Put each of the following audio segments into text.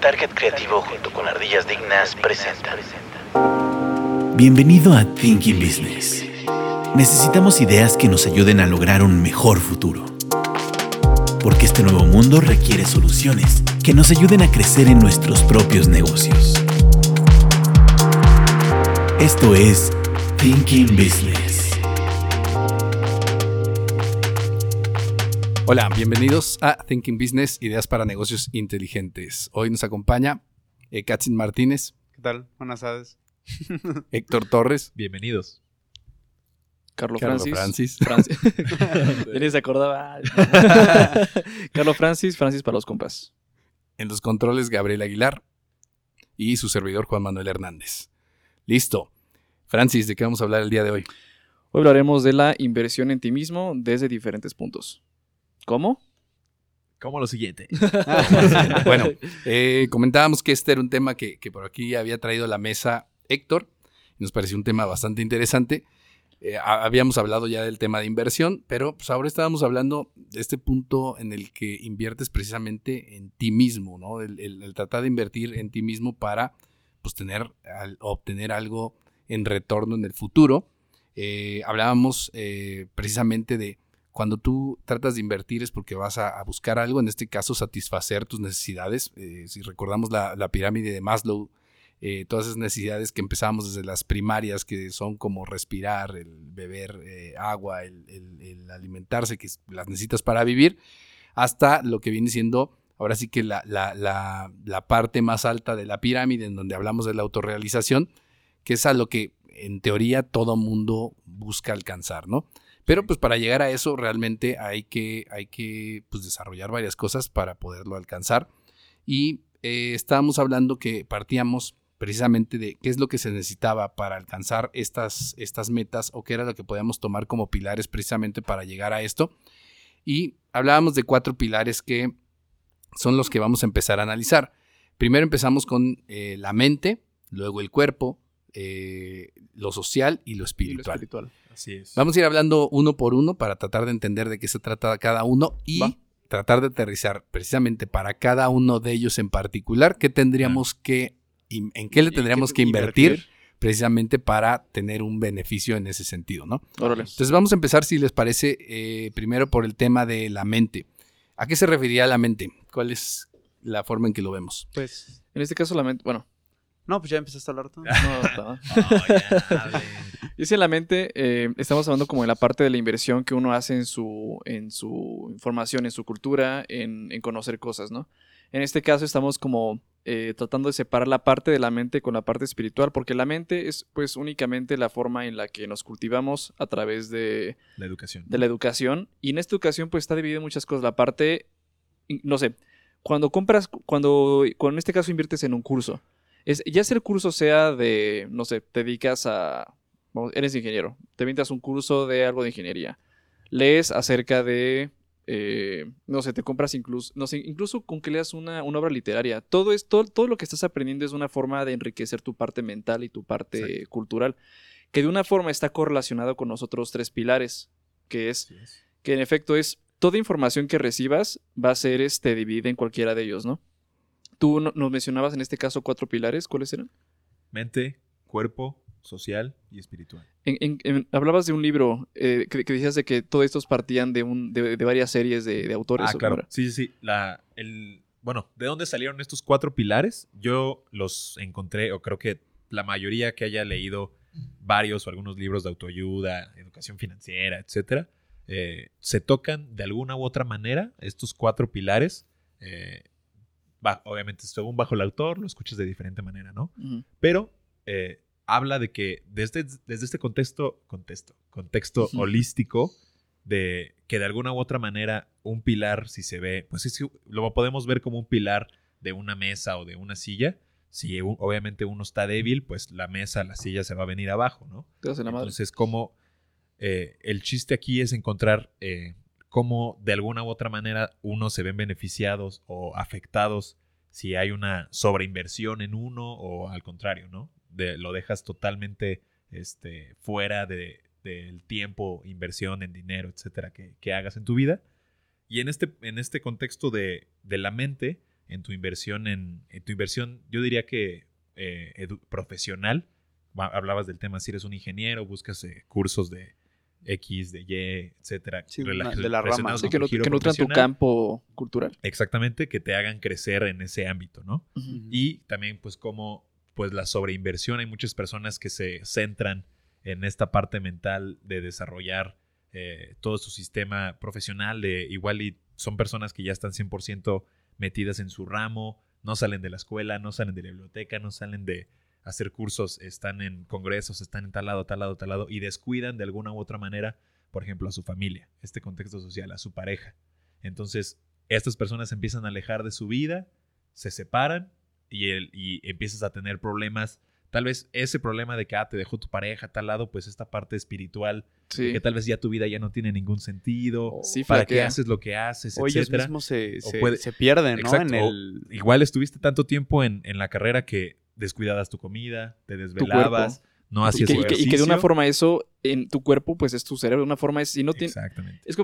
Target Creativo junto con Ardillas Dignas presenta. Bienvenido a Thinking Business. Necesitamos ideas que nos ayuden a lograr un mejor futuro. Porque este nuevo mundo requiere soluciones que nos ayuden a crecer en nuestros propios negocios. Esto es Thinking Business. Hola, bienvenidos a Thinking Business, ideas para negocios inteligentes. Hoy nos acompaña eh, Katzin Martínez, ¿Qué tal? Buenas tardes. Héctor Torres, Bienvenidos. Carlos Carlos Francis. Francis. Francis. Ya ni se acordaba. Carlos Francis, Francis para los compas. en los controles Gabriel Aguilar y su servidor Juan Manuel Hernández. Listo. Francis, ¿de qué vamos a hablar el día de hoy? Hoy hablaremos de la inversión en ti mismo desde diferentes puntos. ¿Cómo? Como lo siguiente. Bueno, eh, comentábamos que este era un tema que, que por aquí había traído a la mesa Héctor. y Nos pareció un tema bastante interesante. Eh, ha- habíamos hablado ya del tema de inversión, pero pues ahora estábamos hablando de este punto en el que inviertes precisamente en ti mismo, ¿no? El, el- el tratar de invertir en ti mismo para pues, tener, al- obtener algo en retorno en el futuro. Eh, hablábamos eh, precisamente de cuando tú tratas de invertir es porque vas a, buscar algo, en este caso satisfacer tus necesidades. Eh, si recordamos la, pirámide de Maslow, eh, todas esas necesidades que empezamos desde las primarias, que son como respirar, el beber eh, agua, el, alimentarse, que las necesitas para vivir, hasta lo que viene siendo ahora sí que la- la parte más alta de la pirámide, en donde hablamos de la autorrealización, que es a lo que en teoría todo mundo busca alcanzar, ¿no? Pero pues para llegar a eso realmente hay que, hay que pues, desarrollar varias cosas para poderlo alcanzar. Y eh, estábamos hablando que partíamos precisamente de qué es lo que se necesitaba para alcanzar estas, estas metas o qué era lo que podíamos tomar como pilares precisamente para llegar a esto. Y hablábamos de cuatro pilares que son los que vamos a empezar a analizar. Primero empezamos con eh, la mente, luego el cuerpo, eh, lo social y lo Y lo espiritual. Espiritual. Así es. Vamos a ir hablando uno por uno para tratar de entender de qué se trata cada uno y Va. tratar de aterrizar precisamente para cada uno de ellos en particular qué tendríamos que, en qué le ¿Y tendríamos qué que invertir, invertir? precisamente para tener un beneficio en ese sentido, ¿no? Órale. Entonces vamos a empezar, si les parece, eh, primero por el tema de la mente. ¿A qué se referiría la mente? ¿Cuál es la forma en que lo vemos? Pues. En este caso, la mente. Bueno, No, pues ya empezaste a hablar tú. no, está- Oh. Y es en la mente, eh, estamos hablando como de la parte de la inversión que uno hace en su, en su información, en su cultura, en, en conocer cosas, ¿no? En este caso estamos como eh, tratando de separar la parte de la mente con la parte espiritual, porque la mente es pues únicamente la forma en la que nos cultivamos a través de, La educación. de la educación. Y en esta educación pues está dividido en muchas cosas. La parte, no sé, cuando compras, cuando, cuando en este caso inviertes en un curso, es, ya sea el curso sea de, no sé, te dedicas a, eres ingeniero, te inventas un curso de algo de ingeniería, lees acerca de, eh, no sé, te compras incluso, no sé, incluso con que leas una, una obra literaria, todo, es, todo, todo lo que estás aprendiendo es una forma de enriquecer tu parte mental y tu parte Exacto. cultural, que de una forma está correlacionado con los otros tres pilares, que es. que en efecto es toda información que recibas va a ser este dividida en cualquiera de ellos, ¿no? Tú no- nos mencionabas en este caso cuatro pilares, ¿cuáles eran? Mente, cuerpo, social y espiritual. En- en- en- hablabas de un libro eh, que, que decías de que todos estos partían de, un, de, de varias series de, de autores. Ah, ¿o claro. era? Sí, sí, sí. La, el, bueno, ¿de dónde salieron estos cuatro pilares? Yo los encontré, o creo que la mayoría que haya leído varios o algunos libros de autoayuda, educación financiera, etcétera, eh, se tocan de alguna u otra manera estos cuatro pilares. eh, obviamente, según bajo el autor, lo escuchas de diferente manera, ¿no? Pero eh, habla de que desde, desde este contexto, contexto, contexto holístico, de que de alguna u otra manera un pilar, si se ve, pues es que lo podemos ver como un pilar de una mesa o de una silla. Si obviamente uno está débil, pues la mesa, la silla se va a venir abajo, ¿no? Entonces, como eh, el chiste aquí es encontrar eh, cómo de alguna u otra manera unos se ven beneficiados o afectados si hay una sobreinversión en uno o al contrario, ¿no? De- lo dejas totalmente este, fuera de, del tiempo, inversión en dinero, etcétera, que, que hagas en tu vida. Y en este, en este contexto de, de la mente, en tu inversión, en, tu inversión, yo diría que eh, profesional. Hablabas del tema, si eres un ingeniero, buscas eh, cursos de X, de Y, etcétera. Sí, una- de la rama. Sí, que, no, que nutran tu campo cultural. Exactamente, que te hagan crecer en ese ámbito, ¿no? Y también, pues, como pues la sobreinversión. Hay muchas personas que se centran en esta parte mental de desarrollar eh, todo su sistema profesional. De, igual y son personas que ya están 100% metidas en su ramo, no salen de la escuela, no salen de la biblioteca, no salen de hacer cursos, están en congresos, están en tal lado, tal lado, tal lado, y descuidan de alguna u otra manera, por ejemplo, a su familia, este contexto social, a su pareja. Entonces, estas personas se empiezan a alejar de su vida, se separan y, el, y empiezas a tener problemas. Tal vez ese problema de que ah, te dejó tu pareja a tal lado, pues esta parte espiritual, Sí. que tal vez ya tu vida ya no tiene ningún sentido. Sí, ¿Para qué haces lo que haces? O ellos etcétera. mismos se, O se, puede- se pierden, ¿no? Exacto, En el... Igual estuviste tanto tiempo en, en la carrera que descuidabas tu comida, te desvelabas, no hacías y que- y que de una ejercicio. forma eso en tu cuerpo, pues es tu cerebro. De una forma es. Si no tiene, Exactamente. Es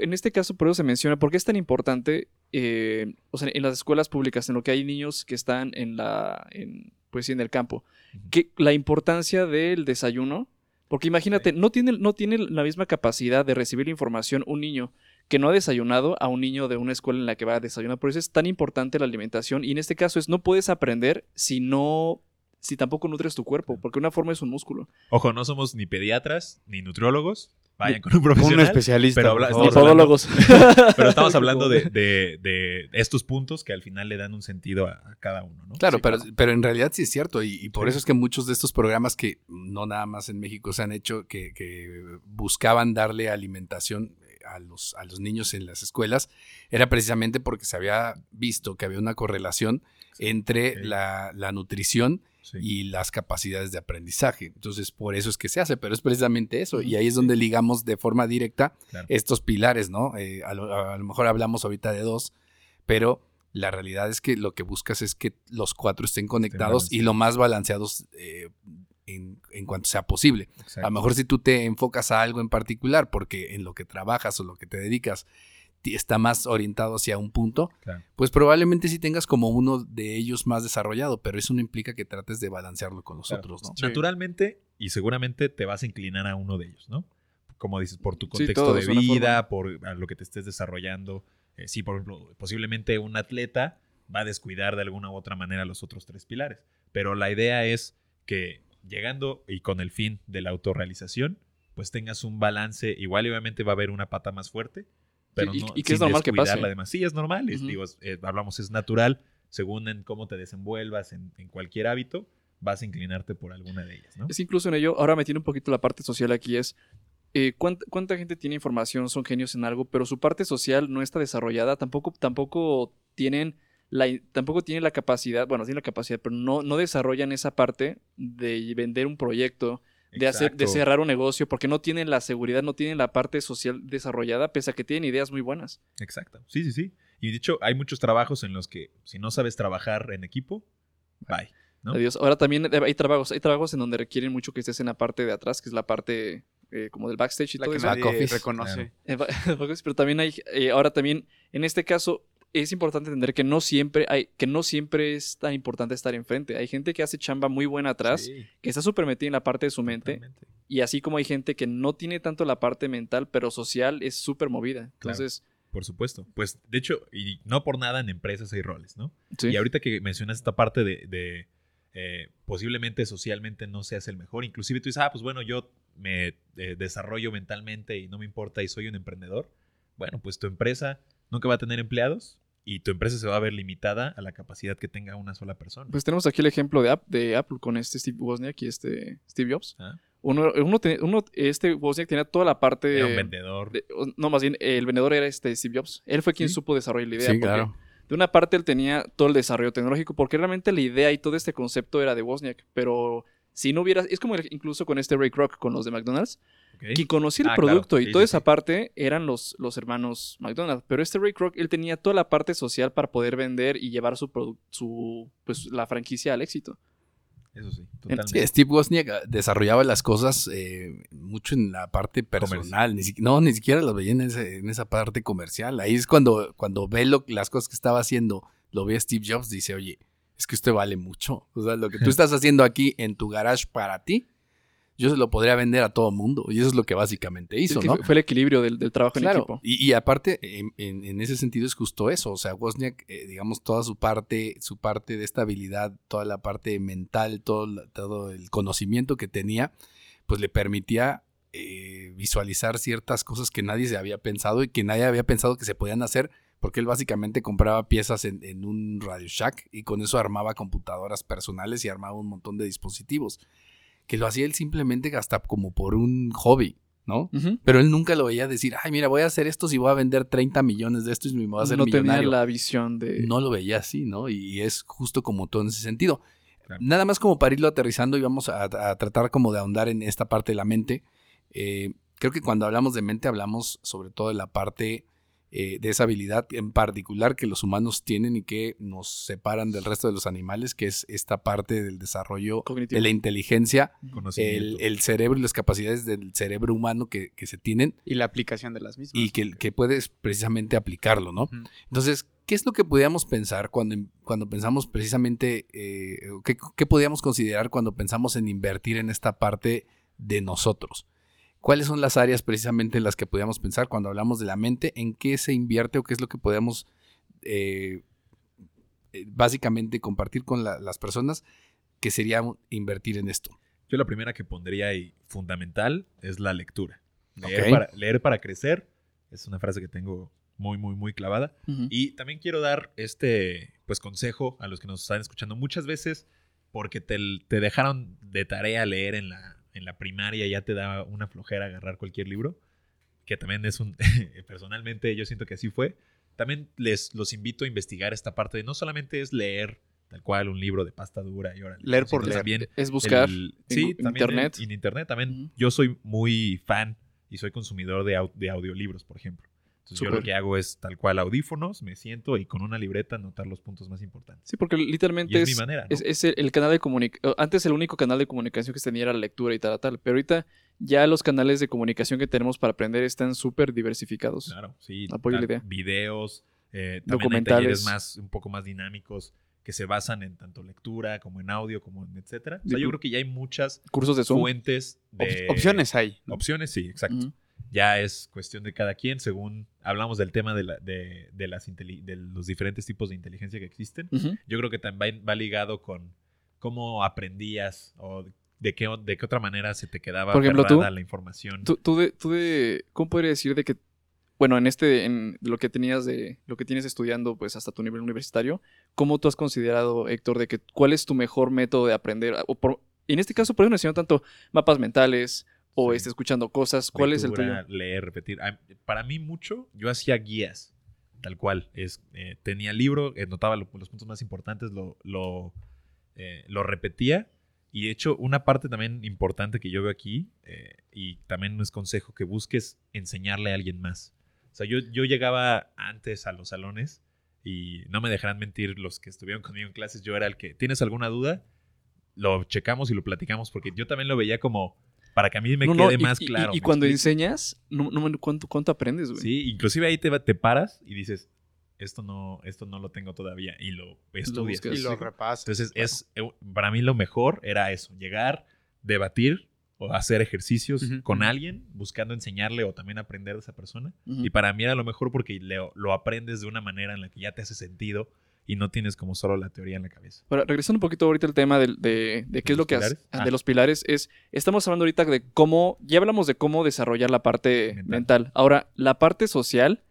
en este caso, por eso se menciona, ¿por qué es tan importante, eh, o sea, en las escuelas públicas, en lo que hay niños que están en la, en, pues sí, en el campo, que la importancia del desayuno, porque imagínate, no, tiene, no tiene la misma capacidad de recibir información un niño que no ha desayunado a un niño de una escuela en la que va a desayunar. Por eso es tan importante la alimentación y en este caso es no puedes aprender si no, si tampoco nutres tu cuerpo, porque una forma es un músculo. Ojo, no somos ni pediatras ni nutriólogos. Vayan con un Un profesional. especialista. pero habla- estamos hablando-. Pero estamos hablando de, de- de estos puntos que al final le dan un sentido a, a cada uno, ¿no? Claro, Sí, pero, claro. pero en realidad sí es cierto. Y, y por Sí. eso es que muchos de estos programas que no nada más en México se han hecho, que, que buscaban darle alimentación a los, a los niños en las escuelas, era precisamente porque se había visto que había una correlación entre la, la nutrición Sí. y las capacidades de aprendizaje. Entonces, por eso es que se hace, pero es precisamente eso. Y ahí es donde ligamos de forma directa Claro. estos pilares, ¿no? Eh, a, lo, a lo mejor hablamos ahorita de dos, pero la realidad es que lo que buscas es que los cuatro estén conectados y lo más balanceados eh, en, en cuanto sea posible. Exacto. A lo mejor si tú te enfocas a algo en particular, porque en lo que trabajas o lo que te dedicas está más orientado hacia un punto, Claro. pues probablemente sí tengas como uno de ellos más desarrollado, pero eso no implica que trates de balancearlo con los Claro. otros, ¿no? Sí. Naturalmente y seguramente te vas a inclinar a uno de ellos, ¿no? Como dices, por tu contexto de vida, por a lo que te estés desarrollando. Eh, sí, por ejemplo, posiblemente un atleta va a descuidar de alguna u otra manera los otros tres pilares. Pero la idea es que llegando y con el fin de la autorrealización, pues tengas un balance. Igual y obviamente va a haber una pata más fuerte, pero y- no, y que es normal que pase. la demás. Sí, es normal. es- digo, es- eh, hablamos, es natural. Según en cómo te desenvuelvas en, en cualquier hábito, vas a inclinarte por alguna de ellas, ¿no? Es incluso en ello, ahora metiendo un poquito la parte social aquí es, eh, ¿cuánta, cuánta gente tiene información, son genios en algo, pero su parte social no está desarrollada, tampoco, tampoco tienen la, tampoco tienen la capacidad, bueno, tienen la capacidad, pero no, no desarrollan esa parte de vender un proyecto, de, hacer, de cerrar un negocio, porque no tienen la seguridad, no tienen la parte social desarrollada, pese a que tienen ideas muy buenas. Exacto. Sí, sí, sí. Y de hecho, hay muchos trabajos en los que si no sabes trabajar en equipo, bye. ¿no? Adiós. Ahora también hay trabajos, hay trabajos en donde requieren mucho que estés en la parte de atrás, que es la parte eh, como del backstage y La todo que eso. Back nadie office. reconoce. Eh, Pero también hay, eh, ahora también, en este caso, es importante entender que no siempre hay, que no siempre es tan importante estar enfrente. Hay gente que hace chamba muy buena atrás, Sí, que está súper metida en la parte de su mente, totalmente. y así como hay gente que no tiene tanto la parte mental, pero social es súper movida. Entonces, Por supuesto. Pues, de hecho, y no por nada en empresas hay roles, ¿no? sí. Y ahorita que mencionas esta parte de, de, eh, posiblemente socialmente no seas el mejor, inclusive tú dices, ah, pues bueno, yo me eh, desarrollo mentalmente y no me importa y soy un emprendedor. Bueno, pues tu empresa nunca va a tener empleados y tu empresa se va a ver limitada a la capacidad que tenga una sola persona. Pues tenemos aquí el ejemplo de, App- de Apple con este Steve Wozniak y este Steve Jobs. Ah. Uno, uno, te- uno- este Wozniak tenía toda la parte Era un de, vendedor. de- no, más bien, el vendedor era este Steve Jobs. Él fue quien Sí. supo desarrollar la idea. Sí, porque claro. De una parte él tenía todo el desarrollo tecnológico, porque realmente la idea y todo este concepto era de Wozniak, pero si no hubiera, es como el- incluso con este Ray Kroc con los de McDonald's, ¿ok? quien conocía el Ah, claro. producto Sí, y toda sí, esa sí. parte eran los, los hermanos McDonald's, pero este Ray Kroc, él tenía toda la parte social para poder vender y llevar su, su pues, la franquicia al éxito. Eso sí, Sí, totalmente. Steve Wozniak ah, desarrollaba las cosas eh, mucho en la parte personal, ni si- no, ni siquiera las veía en, ese- en esa parte comercial. Ahí es cuando, cuando ve lo- las cosas que estaba haciendo lo ve Steve Jobs, dice, oye, es que usted vale mucho. O sea, lo que tú estás haciendo aquí en tu garage para ti, yo se lo podría vender a todo mundo. Y eso es lo que básicamente hizo, Es que ¿no? fue- el equilibrio del, del trabajo en equipo. y, y aparte, en, en- en ese sentido es justo eso. O sea, Wozniak, eh, digamos, toda su parte, su parte de esta habilidad, toda la parte mental, todo, todo el conocimiento que tenía, pues le permitía eh, visualizar ciertas cosas que nadie se había pensado y que nadie había pensado que se podían hacer, porque él básicamente compraba piezas en, en un Radio Shack y con eso armaba computadoras personales y armaba un montón de dispositivos. Que lo hacía él simplemente hasta como por un hobby, ¿no? Pero él nunca lo veía decir, ay, mira, voy a hacer esto y voy a vender 30 millones de estos y me voy a hacer no tenía millonario. la visión de... No lo veía así, ¿no? Y es justo como todo en ese sentido. Claro. Nada más como para irlo aterrizando y vamos a, a tratar como de ahondar en esta parte de la mente. Eh, creo que cuando hablamos de mente hablamos sobre todo de la parte eh, de esa habilidad en particular que los humanos tienen y que nos separan del resto de los animales, que es esta parte del desarrollo Cognitivo. de la inteligencia, el, cerebro y las capacidades del cerebro humano que, que se tienen Y la aplicación de las mismas. y que, que puedes precisamente aplicarlo, ¿no? Entonces, ¿qué es lo que podíamos pensar cuando, cuando pensamos precisamente, eh, qué, qué podíamos considerar cuando pensamos en invertir en esta parte de nosotros? ¿Cuáles son las áreas precisamente en las que podíamos pensar cuando hablamos de la mente? ¿En qué se invierte o qué es lo que podemos eh, eh, básicamente compartir con la- las personas que sería invertir en esto? Yo la primera que pondría ahí fundamental es la lectura. Leer, para, leer para crecer es una frase que tengo muy, muy, muy clavada. Y también quiero dar este pues consejo a los que nos están escuchando muchas veces porque te, te dejaron de tarea leer en la, en la primaria ya te da una flojera agarrar cualquier libro, que también es un personalmente yo siento que así fue. También les los invito a investigar esta parte de no solamente es leer tal cual un libro de pasta dura y ahora Leer por leer. también Es buscar el- en sí, internet. En, en internet también. Yo soy muy fan y soy consumidor de, au- de audiolibros, por ejemplo. Entonces yo lo que hago es tal cual audífonos, me siento y con una libreta anotar los puntos más importantes. Sí, porque literalmente Y es es, mi manera, ¿no? es, es el, canal de comunicación. Antes el único canal de comunicación que se tenía era la lectura y tal, tal. Pero ahorita ya los canales de comunicación que tenemos para aprender están súper diversificados. Claro, sí. Apoyo la idea. Videos, eh, Documentales. talleres más, un poco más dinámicos que se basan en tanto lectura como en audio, como en etcétera. O sea, yo creo que ya hay muchas Cursos de Zoom. fuentes Op- de... opciones hay. ¿no? Opciones, sí, exacto. Ya es cuestión de cada quien, según hablamos del tema de, la- de, de las de los diferentes tipos de inteligencia que existen. Yo creo que también va ligado con cómo aprendías o de qué, de qué otra manera se te quedaba Por ejemplo, aferrada tú- la información. Tú, tú de, tú de- ¿cómo podría decir de que, bueno, en este, en lo que tenías de, lo que tienes estudiando, pues hasta tu nivel universitario, ¿cómo tú has considerado, Héctor, de que cuál es tu mejor método de aprender? O por- en este caso, por ejemplo, enseñando tanto mapas mentales o Sí. este, escuchando cosas, ¿cuál es el tuyo? Leer, repetir. Para mí mucho, yo hacía guías, tal cual. Es, eh, tenía el libro, eh, notaba lo- los puntos más importantes, lo, lo, eh, lo repetía. Y de hecho, una parte también importante que yo veo aquí, y también es consejo, que busques enseñarle a alguien más. O sea, yo, yo llegaba antes a los salones y no me dejarán mentir los que estuvieron conmigo en clases, yo era el que, ¿tienes alguna duda? Lo checamos y lo platicamos porque yo también lo veía como para que a mí me No, quede y- más y- claro. Y, ¿me cuando explico? enseñas, no, no, me- ¿cuánto, ¿cuánto aprendes, güey? Sí, inclusive ahí te, va- te paras y dices, esto no, esto no lo tengo todavía. Y lo estudias. buscas. Y lo repasas. Entonces, claro. es, eh, para mí lo mejor era eso, llegar, debatir o hacer ejercicios con alguien, buscando enseñarle o también aprender de esa persona. Y para mí era lo mejor porque lo, lo aprendes de una manera en la que ya te hace sentido y no tienes como solo la teoría en la cabeza. Ahora, regresando un poquito ahorita al tema de, de qué es lo que hace- ah, Ah. de los pilares, es, estamos hablando ahorita de cómo, ya hablamos de cómo desarrollar la parte mental. Mental. Ahora, la parte social,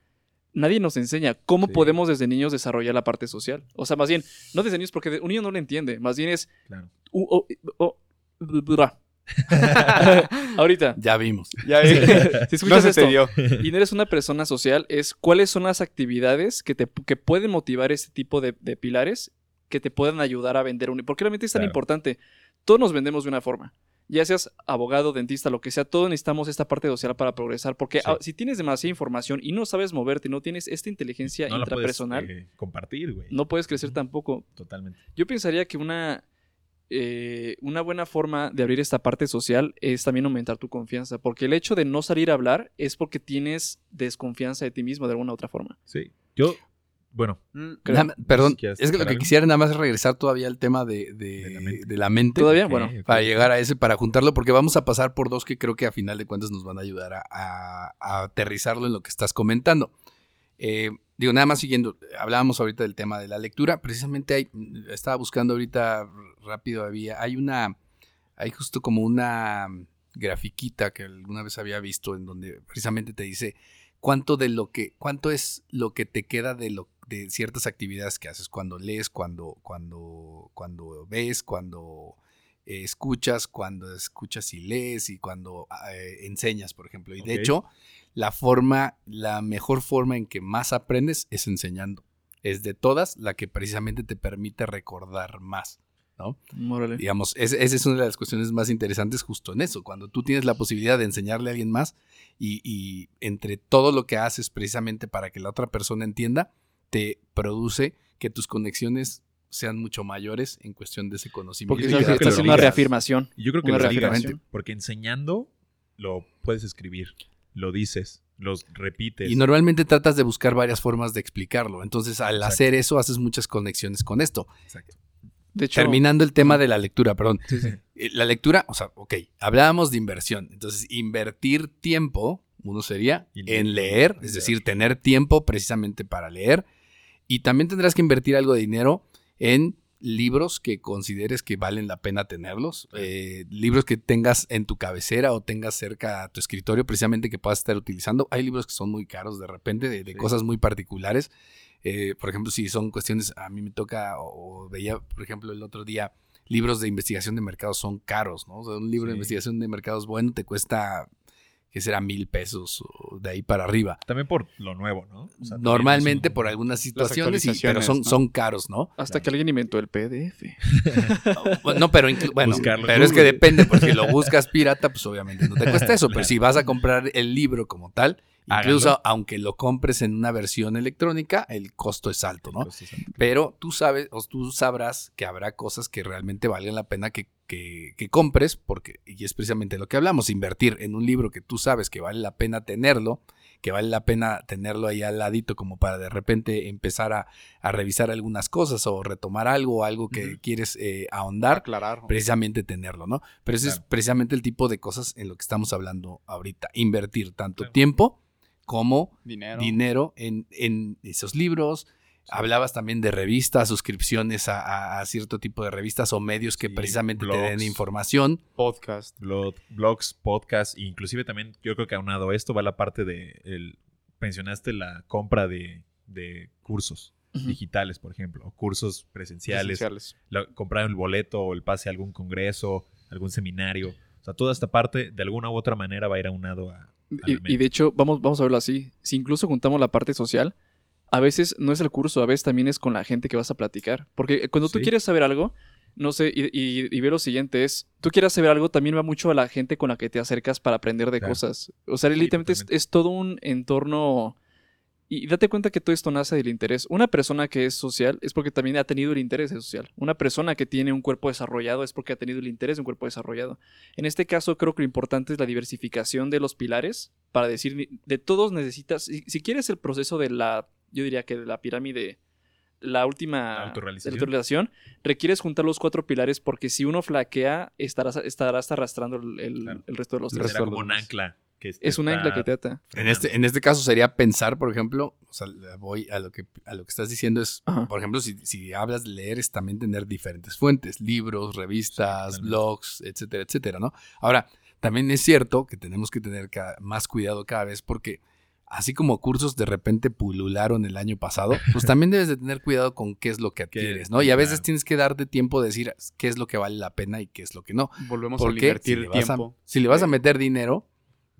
nadie nos enseña cómo Sí. podemos desde niños desarrollar la parte social. O sea, más bien, no desde niños porque un niño no lo entiende, más bien es... Claro. u- o- o- bra. ahorita, Ya vimos. ya, si escuchas esto, te dio. y no eres una persona social, es cuáles son las actividades que, te, que pueden motivar este tipo de, de pilares que te puedan ayudar a vender un... Porque realmente es tan Claro. importante. Todos nos vendemos de una forma. Ya seas abogado, dentista, lo que sea, todos necesitamos esta parte social para progresar. Porque Sí. ah, si tienes demasiada información y no sabes moverte, no tienes esta inteligencia No la puedes intrapersonal, eh, compartir, güey. no puedes crecer tampoco. Totalmente. Yo pensaría que una, eh, una buena forma de abrir esta parte social es también aumentar tu confianza, porque el hecho de no salir a hablar es porque tienes desconfianza de ti mismo de alguna u otra forma. Sí. Yo Bueno, Mm, Creo- Nada- perdón, si es que lo que algo. quisiera nada más es regresar todavía al tema de, de- De la mente. de la mente. ¿Todavía? Bueno. Para llegar a ese, para juntarlo, porque vamos a pasar por dos que creo que a final de cuentas nos van a ayudar a, a- a aterrizarlo en lo que estás comentando. Eh, digo, nada más siguiendo, hablábamos ahorita del tema de la lectura, precisamente hay, estaba buscando ahorita rápido, había, hay una, hay justo como una grafiquita que alguna vez había visto en donde precisamente te dice cuánto de lo que, cuánto es lo que te queda de lo de ciertas actividades que haces cuando lees, cuando, cuando, cuando ves, cuando eh, escuchas, cuando escuchas y lees y cuando eh, enseñas, por ejemplo. Y de hecho, la forma, la mejor forma en que más aprendes es enseñando. Es de todas la que precisamente te permite recordar más. ¿No? Órale. Digamos, es- esa es una de las cuestiones más interesantes justo en eso, cuando tú tienes la posibilidad de enseñarle a alguien más y, y entre todo lo que haces precisamente para que la otra persona entienda, te produce que tus conexiones sean mucho mayores en cuestión de ese conocimiento. Porque yo creo que lo una reafirmación. Yo creo que Una lo ligas, reafirmación. porque enseñando lo puedes escribir, lo dices, los repites. Y normalmente tratas de buscar varias formas de explicarlo. Entonces, al Exacto. hacer eso, haces muchas conexiones con esto. Exacto. De hecho, Terminando el tema de la lectura, perdón. Sí, sí. Eh, La lectura, o sea, ok, hablábamos de inversión. Entonces, invertir tiempo, uno sería en leer. es decir, tener tiempo precisamente para leer. Y también tendrás que invertir algo de dinero en libros que consideres que valen la pena tenerlos. Eh, libros que tengas en tu cabecera o tengas cerca a tu escritorio, precisamente que puedas estar utilizando. Hay libros que son muy caros de repente, de, de Sí. cosas muy particulares. Eh, por ejemplo, si son cuestiones, a mí me toca, o, o veía, por ejemplo, el otro día, libros de investigación de mercados son caros, ¿no? O sea, un libro de investigación de mercados bueno te cuesta, que será mil pesos o de ahí para arriba. También por lo nuevo, ¿no? O sea, también Normalmente por algunas situaciones, pero son, ¿no? son caros, ¿no? Hasta que alguien inventó el PDF. No, pero, bueno, Buscarlo pero es que depende, porque si lo buscas pirata, pues obviamente no te cuesta eso, pero si vas a comprar el libro como tal, incluso Háganlo. aunque lo compres en una versión electrónica, el costo es alto, ¿no? Pero tú sabes, o tú sabrás que habrá cosas que realmente valgan la pena que, que- que compres, porque, y es precisamente lo que hablamos, invertir en un libro que tú sabes que vale la pena tenerlo, que vale la pena tenerlo ahí al ladito como para de repente empezar a, a revisar algunas cosas o retomar algo, algo que quieres eh, ahondar, Aclarar. precisamente tenerlo, ¿no? Pero ese es precisamente el tipo de cosas en lo que estamos hablando ahorita, invertir tanto Claro. tiempo como Dinero. dinero en, en esos libros. Hablabas también de revistas, suscripciones a, a- a cierto tipo de revistas o medios que Sí, precisamente te den blogs. información. Podcast. Blog- blogs, podcasts, e inclusive también yo creo que aunado a esto va la parte de el, mencionaste la compra de, de cursos digitales, por ejemplo, o cursos presenciales, Presenciales. la- comprar el boleto o el pase a algún congreso, algún seminario. O sea, toda esta parte de alguna u otra manera va a ir aunado a... Y, de hecho, vamos, vamos a verlo así. Si incluso juntamos la parte social, a veces no es el curso, a veces también es con la gente que vas a platicar. Porque cuando tú Sí. quieres saber algo, no sé, y, y, y ve lo siguiente es, tú quieres saber algo, también va mucho a la gente con la que te acercas para aprender de Claro. cosas. O sea, Sí, literalmente es, es todo un entorno... Y date cuenta que todo esto nace del interés. Una persona que es social es porque también ha tenido el interés de social. Una persona que tiene un cuerpo desarrollado es porque ha tenido el interés de un cuerpo desarrollado. En este caso, creo que lo importante es la diversificación de los pilares para decir, de todos necesitas, si, si quieres el proceso de la, yo diría que de la pirámide, la última autorrealización. requieres juntar los cuatro pilares porque si uno flaquea, estarás, estarás arrastrando el, el- Claro. el resto de los tres. será como un ancla. Que Es un está ancla que te ata. En este, en este caso sería pensar, por ejemplo, o sea, voy a lo que, a lo que estás diciendo es, Ajá. por ejemplo, si, si hablas de leer es también tener diferentes fuentes, libros, revistas, blogs, etcétera, etcétera, ¿no? Ahora, también es cierto que tenemos que tener más cuidado cada vez porque así como cursos de repente pulularon el año pasado, pues también debes de tener cuidado con qué es lo que adquieres, ¿no? Y a veces claro. tienes que darte tiempo de decir qué es lo que vale la pena y qué es lo que no. Volvemos a Porque invertir a, tiempo. si le vas a meter dinero,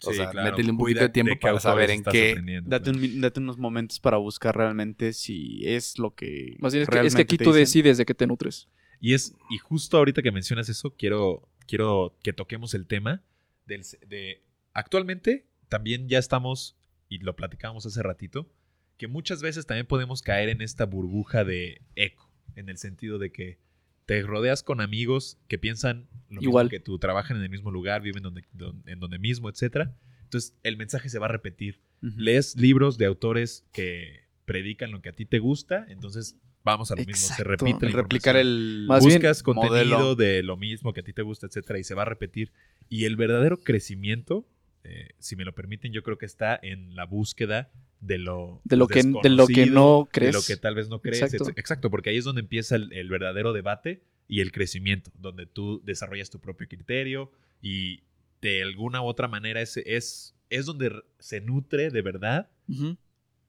o Sí, sea, claro, métele un cuida poquito de tiempo qué para saber en estás qué, aprendiendo, Date, claro. un- date unos momentos para buscar realmente si es lo que. Más bien es que, es que aquí tú decides de qué te nutres. Y es, y justo ahorita que mencionas eso, quiero, quiero que toquemos el tema del, de actualmente también ya estamos, y lo platicábamos hace ratito, que muchas veces también podemos caer en esta burbuja de eco, en el sentido de que te rodeas con amigos que piensan lo Igual. mismo que tú, trabajan en el mismo lugar, viven donde, don- en donde mismo, etcétera. Entonces el mensaje se va a repetir. Lees libros de autores que predican lo que a ti te gusta, entonces vamos a lo mismo, se repite. El replicar el... Más bien, Buscas contenido modelo. de lo mismo que a ti te gusta, etcétera, y se va a repetir. Y el verdadero crecimiento, eh, si me lo permiten, yo creo que está en la búsqueda de lo, De lo que- de lo que no crees. de lo que tal vez no crees. Exacto. Exacto, porque ahí es donde empieza el, el verdadero debate y el crecimiento, donde tú desarrollas tu propio criterio y de alguna u otra manera es, es, es donde se nutre de verdad Ujú.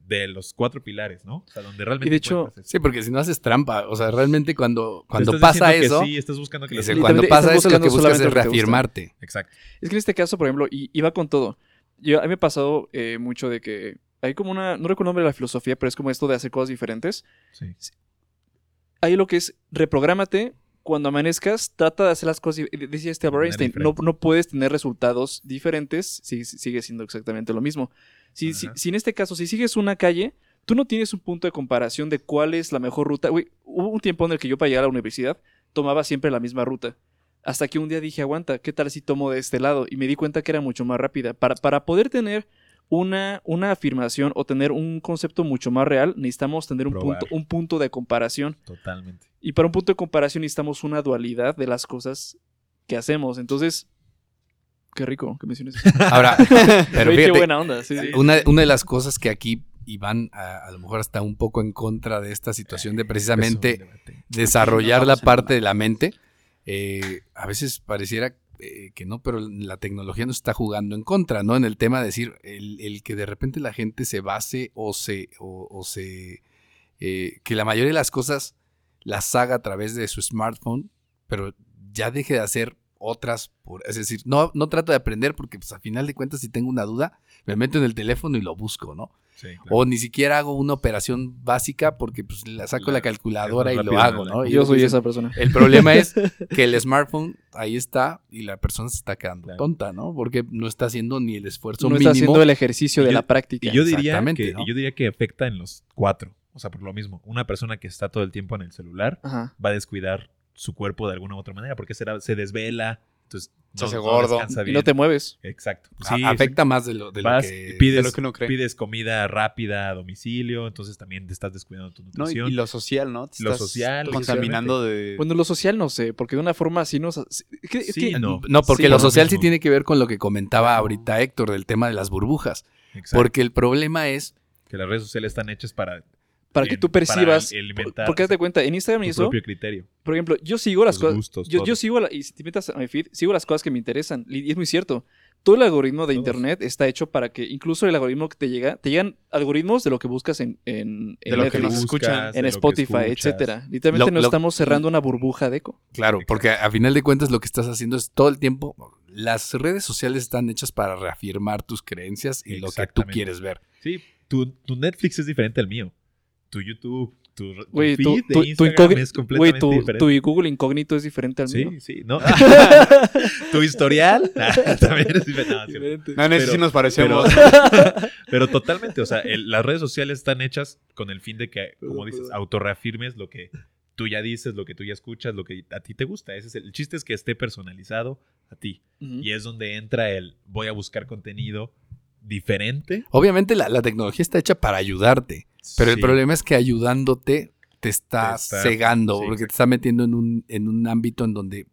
de los cuatro pilares, ¿no? O sea, donde realmente Y de hecho. Sí, porque si no haces trampa, o sea, realmente cuando, cuando estás pasa eso, que sí, estás buscando que los- cuando pasa eso, lo que buscas es reafirmarte. Exacto. Es que en este caso, por ejemplo, y, y va con todo. Yo, a mí me ha pasado eh, mucho de que hay como una, no recuerdo el nombre de la filosofía, pero es como esto de hacer cosas diferentes. Sí. Hay lo que es reprográmate. Cuando amanezcas, trata de hacer las cosas. Decía este Albert Einstein, no, no puedes tener resultados diferentes si si sigue siendo exactamente lo mismo. Si, si, si en este caso, si sigues una calle, tú no tienes un punto de comparación de cuál es la mejor ruta. Hubo un tiempo en el que yo para llegar a la universidad tomaba siempre la misma ruta. Hasta que un día dije, aguanta, ¿qué tal si tomo de este lado? Y me di cuenta que era mucho más rápida. Para, para poder tener una, una afirmación o tener un concepto mucho más real, necesitamos tener un Probar. punto, un punto de comparación. Totalmente. Y para un punto de comparación necesitamos una dualidad de las cosas que hacemos. Entonces, qué rico que menciones eso. Ahora, pero qué buena onda. Sí, sí. una, una de las cosas que aquí y van a, a lo mejor hasta un poco en contra de esta situación de precisamente Eso, debate. desarrollar la parte la- de la mente. eh, a veces pareciera eh, que no, pero la tecnología nos está jugando en contra, ¿no? En el tema de decir, el, el que de repente la gente se base o se, o, se, eh, que la mayoría de las cosas las haga a través de su smartphone, pero ya deje de hacer otras, por, es decir, no, no trato de aprender porque pues a final de cuentas si tengo una duda, me meto en el teléfono y lo busco, ¿no? Sí, claro. O ni siquiera hago una operación básica porque pues la saco la calculadora y lo hago, ¿no? ¿no? Yo soy dicen, esa persona. El problema es que el smartphone ahí está y la persona se está quedando Claro. tonta, ¿no? Porque no está haciendo ni el esfuerzo No mínimo. está haciendo el ejercicio Y de yo- la práctica. Y yo diría que, ¿no? y yo diría que afecta en los cuatro. O sea, por lo mismo, una persona que está todo el tiempo en el celular Ajá. va a descuidar su cuerpo de alguna u otra manera porque será, se desvela, entonces Se hace no gordo. Y no te mueves. Exacto. A- Sí, afecta más de lo, de lo que... pides, de lo que uno cree. pides comida rápida a domicilio, entonces también te estás descuidando tu No, y, nutrición. y lo social, ¿no? Te Lo estás social, Contaminando de... Bueno, lo social no sé, porque de una forma así nos... Es que, es Sí, que- no. No, porque Sí, lo social sí tiene que ver con lo que comentaba ahorita Héctor del tema de las burbujas. Exacto. Porque el problema es que las redes sociales están hechas para para que tú percibas... para porque date cuenta, en Instagram y tu eso, propio criterio. por ejemplo, yo sigo las cosas... gustos, Yo, sigo, la- y si te metes a mi feed, sigo las cosas que me interesan. Y es muy cierto. Todo el algoritmo de Todos. internet está hecho para que, incluso el algoritmo que te llega, te llegan algoritmos de lo que buscas en, en, en De lo que Netflix, escuchan, buscas, en Spotify, etcétera. Literalmente lo- estamos cerrando una burbuja de eco. Claro, porque a final de cuentas lo que estás haciendo es todo el tiempo. Las redes sociales están hechas para reafirmar tus creencias y lo que tú quieres ver. Sí, tu, tu Netflix es diferente al mío. Tu YouTube, tu, tu tu, feed de tu, Instagram es completamente tu- diferente. tu Google incógnito es diferente al mío. Sí, sí, ¿no? tu historial también es diferente. No. Diferente. No, en eso sí nos parecemos. Pero totalmente, o sea, el- las redes sociales están hechas con el fin de que, como dices, autorreafirmes lo que tú ya dices, lo que tú ya escuchas, lo que a ti te gusta. Ese es el, el chiste es que esté personalizado a ti. Y es donde entra el voy a buscar contenido diferente. Obviamente la, la tecnología está hecha para ayudarte, pero el problema es que ayudándote te está, Te está- cegando, sí, porque te está metiendo en un, en un ámbito en donde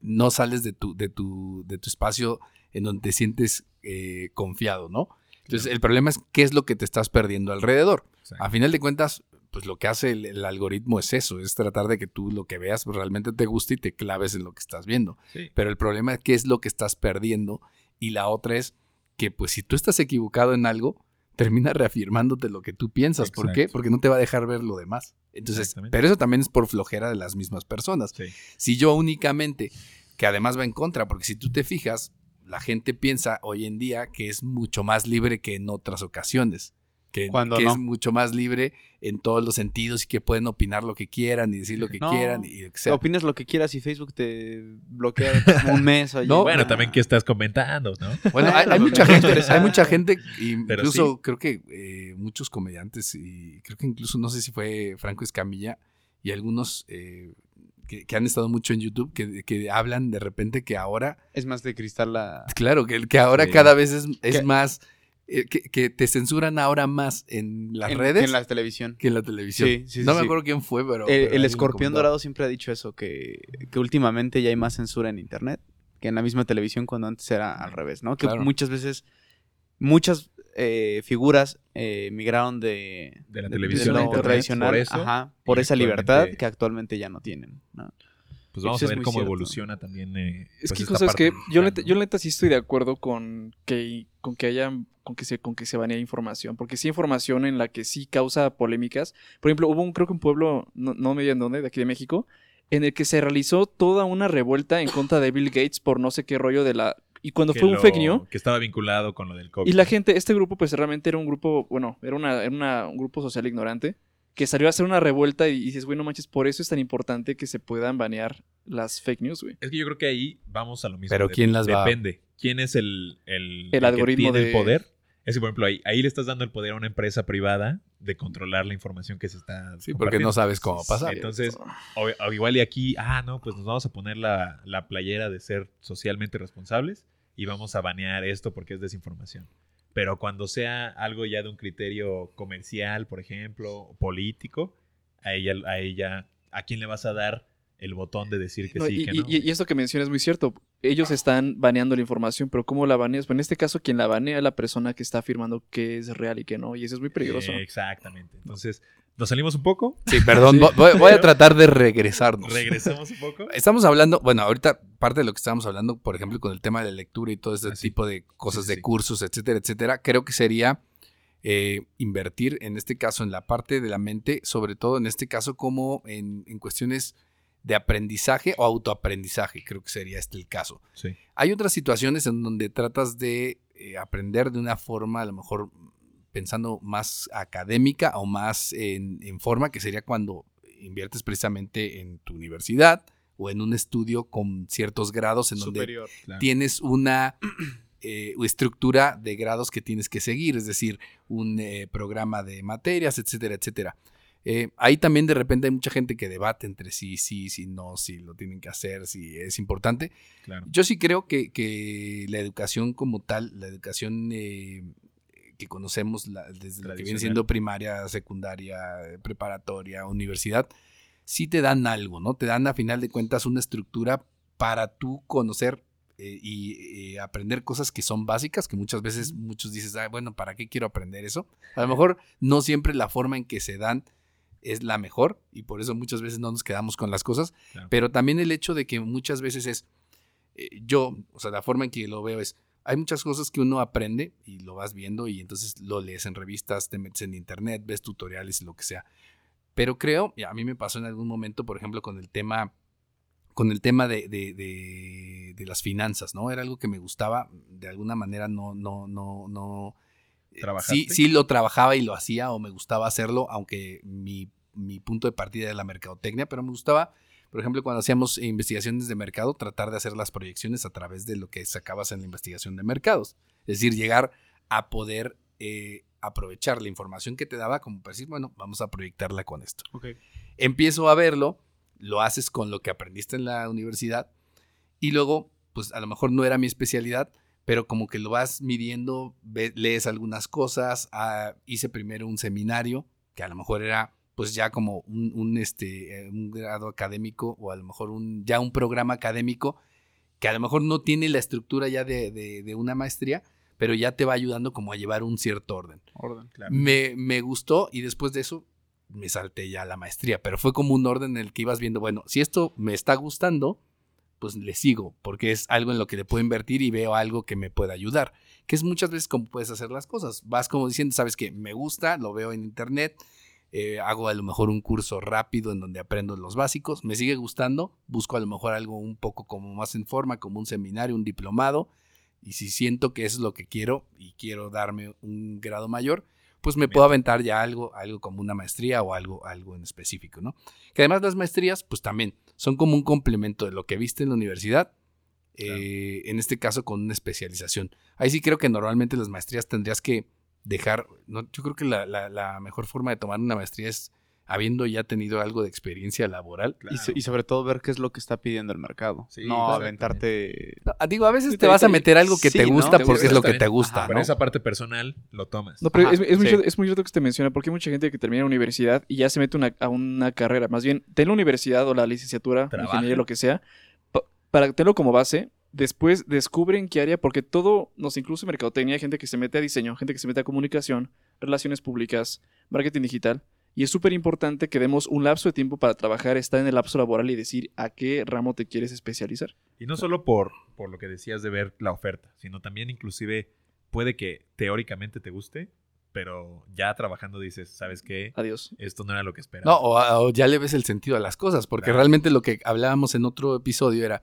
no sales de tu, de tu, de tu espacio en donde te sientes eh, confiado, ¿no? Entonces, el problema es qué es lo que te estás perdiendo alrededor. A final de cuentas, pues lo que hace el, el algoritmo es eso, es tratar de que tú lo que veas pues, realmente te guste y te claves en lo que estás viendo. Sí. Pero el problema es qué es lo que estás perdiendo y la otra es que pues si tú estás equivocado en algo, termina reafirmándote lo que tú piensas. ¿Por qué? Porque no te va a dejar ver lo demás. Entonces, pero eso también es por flojera de las mismas personas. Sí. Si yo únicamente, que además va en contra, porque si tú te fijas, la gente piensa hoy en día que es mucho más libre que en otras ocasiones. Que, Cuando que no. es mucho más libre en todos los sentidos y que pueden opinar lo que quieran y decir lo que No. quieran y que sea. Opinas lo que quieras y Facebook te bloquea un mes. oye. No, Bueno, también qué estás comentando, ¿no? Bueno, hay, mucha gente, hay mucha gente, incluso sí. creo que eh, muchos comediantes, y creo que incluso no sé si fue Franco Escamilla, y algunos eh, que, que han estado mucho en YouTube, que, que hablan de repente que ahora, Es más de cristal la... claro, que, que ahora Sí. cada vez es, es Que- más eh, que, que te censuran ahora más en las En- redes En la televisión. que en la televisión. Sí, sí, no sí, me sí. acuerdo quién fue, pero... El, pero escorpión dorado siempre ha dicho eso, que, que últimamente ya hay más censura en internet que en la misma televisión cuando antes era al revés, ¿no? Que Claro. muchas veces, muchas eh, figuras eh, migraron de, De la de televisión lo a internet, tradicional por eso, ajá, por y esa libertad que actualmente ya no tienen, ¿no? Pues vamos Eso a ver cómo cierto. evoluciona también. eh, Es pues que esta cosas parte que yo neta, yo neta sí estoy de acuerdo con que con que haya con que se con que se banee información, porque sí hay información en la que sí causa polémicas. Por ejemplo, hubo un creo que un pueblo no, no me digan dónde, de aquí de México, en el que se realizó toda una revuelta en contra de Bill Gates por no sé qué rollo de la y cuando fue un fake news Que estaba vinculado con lo del COVID. y la gente, este grupo pues realmente era un grupo, bueno, era una era una- un grupo social ignorante que salió a hacer una revuelta y dices, bueno, manches, por eso es tan importante que se puedan banear las fake news, güey. Es que yo creo que ahí vamos a lo mismo. Pero de- ¿quién las va Depende. ¿Quién es el, el, El algoritmo tiene de- el poder? Es que, por ejemplo, ahí, ahí le estás dando el poder a una empresa privada de controlar la información que se está. Sí, porque no sabes cómo pasar. Entonces, o, o igual y aquí, ah, no, pues nos vamos a poner la, la playera de ser socialmente responsables y vamos a banear esto porque es desinformación. Pero cuando sea algo ya de un criterio comercial, por ejemplo, político, a ella, a ella, ¿a quién le vas a dar el botón de decir que No, sí, y, que no? y- y esto que mencionas es muy cierto. Ellos están baneando la información, pero ¿cómo la baneas? Pues en este caso, quien la banea es la persona que está afirmando que es real y que no. Y eso es muy peligroso. Eh, exactamente. Entonces, nos salimos un poco. Sí, perdón, Sí. voy, voy a tratar de regresarnos. Regresamos un poco. Estamos hablando, bueno, ahorita parte de lo que estábamos hablando, por ejemplo, con el tema de la lectura y todo este Ah, tipo de cosas Sí, sí, de sí. cursos, etcétera, etcétera, creo que sería eh, invertir en este caso en la parte de la mente, sobre todo en este caso como en, en cuestiones de aprendizaje o autoaprendizaje, creo que sería este el caso. Sí. Hay otras situaciones en donde tratas de eh, aprender de una forma, a lo mejor pensando más académica o más en, en forma, que sería cuando inviertes precisamente en tu universidad o en un estudio con ciertos grados en donde Superior. Claro. tienes una eh, estructura de grados que tienes que seguir, es decir, un eh, programa de materias, etcétera, etcétera. Eh, ahí también de repente hay mucha gente que debate entre sí, sí, sí, no, si lo tienen que hacer, si es importante. Claro. Yo sí creo que, que la educación como tal, la educación eh, que conocemos la- desde lo que viene siendo primaria, secundaria, preparatoria, universidad, sí te dan algo, ¿no? Te dan a final de cuentas una estructura para tú conocer eh, y eh, aprender cosas que son básicas, que muchas veces muchos dices, "Ah, bueno, ¿para qué quiero aprender eso? A lo mejor no siempre la forma en que se dan es la mejor y por eso muchas veces no nos quedamos con las cosas, Claro. pero también el hecho de que muchas veces es, eh, yo, o sea, la forma en que lo veo es, hay muchas cosas que uno aprende y lo vas viendo y entonces lo lees en revistas, te metes en internet, ves tutoriales y lo que sea. Pero creo, y a mí me pasó en algún momento, por ejemplo, con el tema, con el tema de, de- de- de las finanzas, ¿no? Era algo que me gustaba, de alguna manera no, no, no, no. Sí, sí lo trabajaba y lo hacía o me gustaba hacerlo, aunque mi, mi punto de partida era la mercadotecnia, pero me gustaba, por ejemplo, cuando hacíamos investigaciones de mercado, tratar de hacer las proyecciones a través de lo que sacabas en la investigación de mercados. Es decir, llegar a poder eh, aprovechar la información que te daba como para decir, bueno, vamos a proyectarla con esto. Empiezo a verlo, lo haces con lo que aprendiste en la universidad y luego, pues a lo mejor no era mi especialidad, pero como que lo vas midiendo, ve- lees algunas cosas, ah, hice primero un seminario, que a lo mejor era pues ya como un, un, este, eh, un grado académico o a lo mejor un, ya un programa académico que a lo mejor no tiene la estructura ya de, de- de una maestría, pero ya te va ayudando como a llevar un cierto orden. Orden. Claro. Me, me gustó y después de eso me salté ya a la maestría, pero fue como un orden en el que ibas viendo, bueno, si esto me está gustando, pues le sigo, porque es algo en lo que le puedo invertir y veo algo que me pueda ayudar, que es muchas veces como puedes hacer las cosas. Vas como diciendo, sabes que me gusta, lo veo en internet, eh, hago a lo mejor un curso rápido en donde aprendo los básicos, me sigue gustando, busco a lo mejor algo un poco como más en forma, como un seminario, un diplomado, y si siento que eso es lo que quiero y quiero darme un grado mayor, pues me puedo aventar ya algo, algo como una maestría o algo, algo en específico, ¿no? Que además las maestrías, pues también son como un complemento de lo que viste en la universidad, eh, en este caso con una especialización. Ahí sí creo que normalmente las maestrías tendrías que dejar, no, yo creo que la, la- la mejor forma de tomar una maestría es habiendo ya tenido algo de experiencia laboral. Y, so- y sobre todo ver qué es lo que está pidiendo el mercado. Sí, no aventarte. No, digo, a veces te te- vas a te- meter algo que sí, te ¿no? gusta Te porque es lo que te gusta, Pero ¿no? esa parte personal lo tomas. No, pero Ajá, es, es muy sí. cierto, es muy cierto que te menciona, porque hay mucha gente que termina la universidad y ya se mete una- a una carrera. Más bien, ten la universidad o la licenciatura, Trabaja. ingeniería, lo que sea, pa- para tenerlo como base. Después descubren qué área, porque todo, no sé, incluso mercadotecnia, hay gente que se mete a diseño, gente que se mete a comunicación, relaciones públicas, marketing digital. Y es súper importante que demos un lapso de tiempo para trabajar, estar en el lapso laboral y decir a qué ramo te quieres especializar. Y no solo por, por lo que decías de ver la oferta, sino también inclusive puede que teóricamente te guste, pero ya trabajando dices, ¿sabes qué? Adiós. Esto no era lo que esperaba. No, o, o ya le ves el sentido a las cosas, porque Claro. realmente lo que hablábamos en otro episodio era,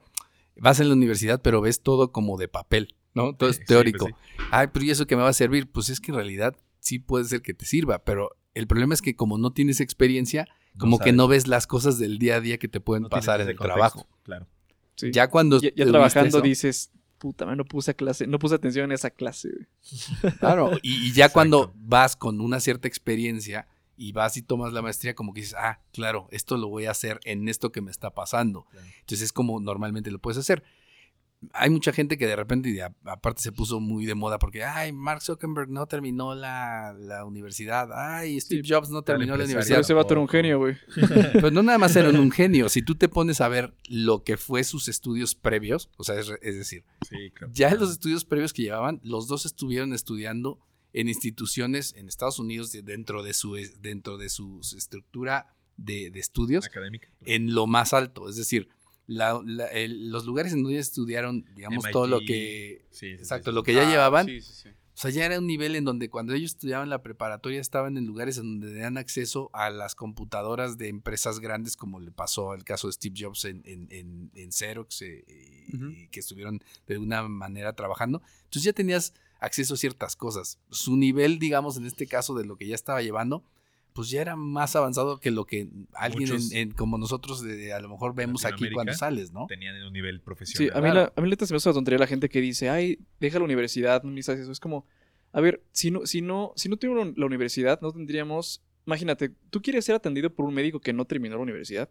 vas en la universidad, pero ves todo como de papel, ¿no? Todo Sí, es sí, teórico. pues Ay, pero ¿y eso que me va a servir? Pues es que en realidad sí puede ser que te sirva, pero el problema es que como no tienes experiencia, como que no ves las cosas del día a día que te pueden no pasar en el contexto, trabajo. Claro. Sí. Ya cuando Ya, trabajando eso- dices, puta, man, no puse clase, no puse atención en esa clase. güey". Claro, y, y ya cuando vas con una cierta experiencia y vas y tomas la maestría, como que dices, ah, claro, esto lo voy a hacer en esto que me está pasando. Claro. Entonces es como normalmente lo puedes hacer. Hay mucha gente que de repente, y aparte se puso muy de moda porque, ay, Mark Zuckerberg no terminó la, la universidad, ay, Steve Jobs no terminó la empresario. Pero universidad. ese vato era un genio, güey. Pero no nada más era un genio, si tú te pones a ver lo que fue sus estudios previos, o sea, es, es decir, Sí, creo. ya en los estudios previos que llevaban, los dos estuvieron estudiando en instituciones en Estados Unidos de- dentro de su dentro de su estructura de, de estudios académica. en lo más alto. Es decir, la- la- el- los lugares en donde estudiaron, digamos, MIT, todo lo que. Sí, sí, sí, Exacto, sí. lo que ya Ah, llevaban. sí, sí, sí. O sea, ya era un nivel en donde cuando ellos estudiaban la preparatoria estaban en lugares en donde tenían acceso a las computadoras de empresas grandes, como le pasó al caso de Steve Jobs en, en, en- en Xerox, eh, y- que estuvieron de una manera trabajando. Entonces ya tenías acceso a ciertas cosas. Su nivel, digamos, en este caso de lo que ya estaba llevando, pues ya era más avanzado que lo que alguien en- en- como nosotros de- a lo mejor vemos aquí cuando sales, ¿no? Tenían un nivel Sí, profesional. a mí, Claro. la, a mí neta se me hace una tontería la gente que dice, ay, deja la universidad, no necesitas eso. Es como, a ver, si no, si no, si no tuviéramos la universidad, no tendríamos, imagínate, tú quieres ser atendido por un médico que no terminó la universidad.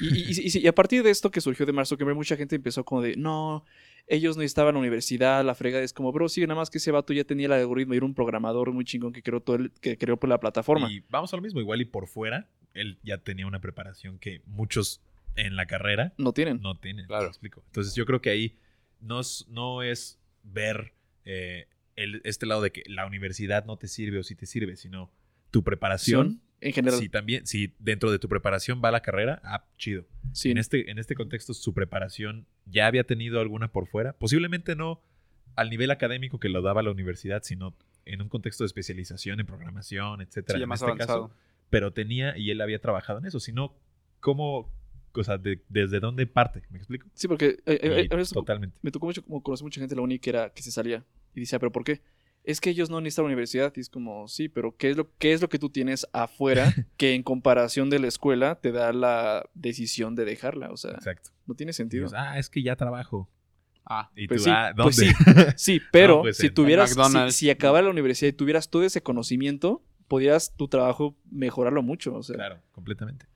Y, y- y- y si- y a partir de esto que surgió de Mark Zuckerberg, mucha gente empezó como de, no, ellos no estaban en la universidad, la fregada es como, bro, sí, nada más que ese vato ya tenía el algoritmo y era un programador muy chingón que creó todo el, que creó por la plataforma. Y vamos a lo mismo, igual y por fuera, él ya tenía una preparación que muchos en la carrera No tienen. no tienen. Claro. ¿me explico? Entonces yo creo que ahí no es, no es ver eh, el- este lado de que la universidad no te sirve o sí te sirve, sino tu preparación. En general. Si también, si dentro de tu preparación va la carrera, ah, chido. sí. En, este, en este contexto, su preparación ya había tenido alguna por fuera. Posiblemente no al nivel académico que lo daba la universidad, sino en un contexto de especialización en programación, etcétera. Sí, ya en más este avanzado. caso, pero tenía y él había trabajado en eso, sino cómo, o sea, de- desde dónde parte, ¿me explico? Sí, porque eh, eh, eh, totalmente. me tocó mucho como conocer mucha gente en la uni que era que se salía y decía, pero ¿por qué? Es que ellos no necesitan la universidad y es como, sí, pero ¿qué es lo qué es lo que tú tienes afuera que en comparación de la escuela te da la decisión de dejarla? O sea, Exacto. no tiene sentido. ah, es que ya trabajo. Ah, Y Pues tú, sí, ah, ¿dónde? pues sí, sí, pero No, pues si en tuvieras, si, McDonald's. si acabara la universidad y tuvieras todo ese conocimiento, podrías tu trabajo mejorarlo mucho. O sea, Claro, completamente.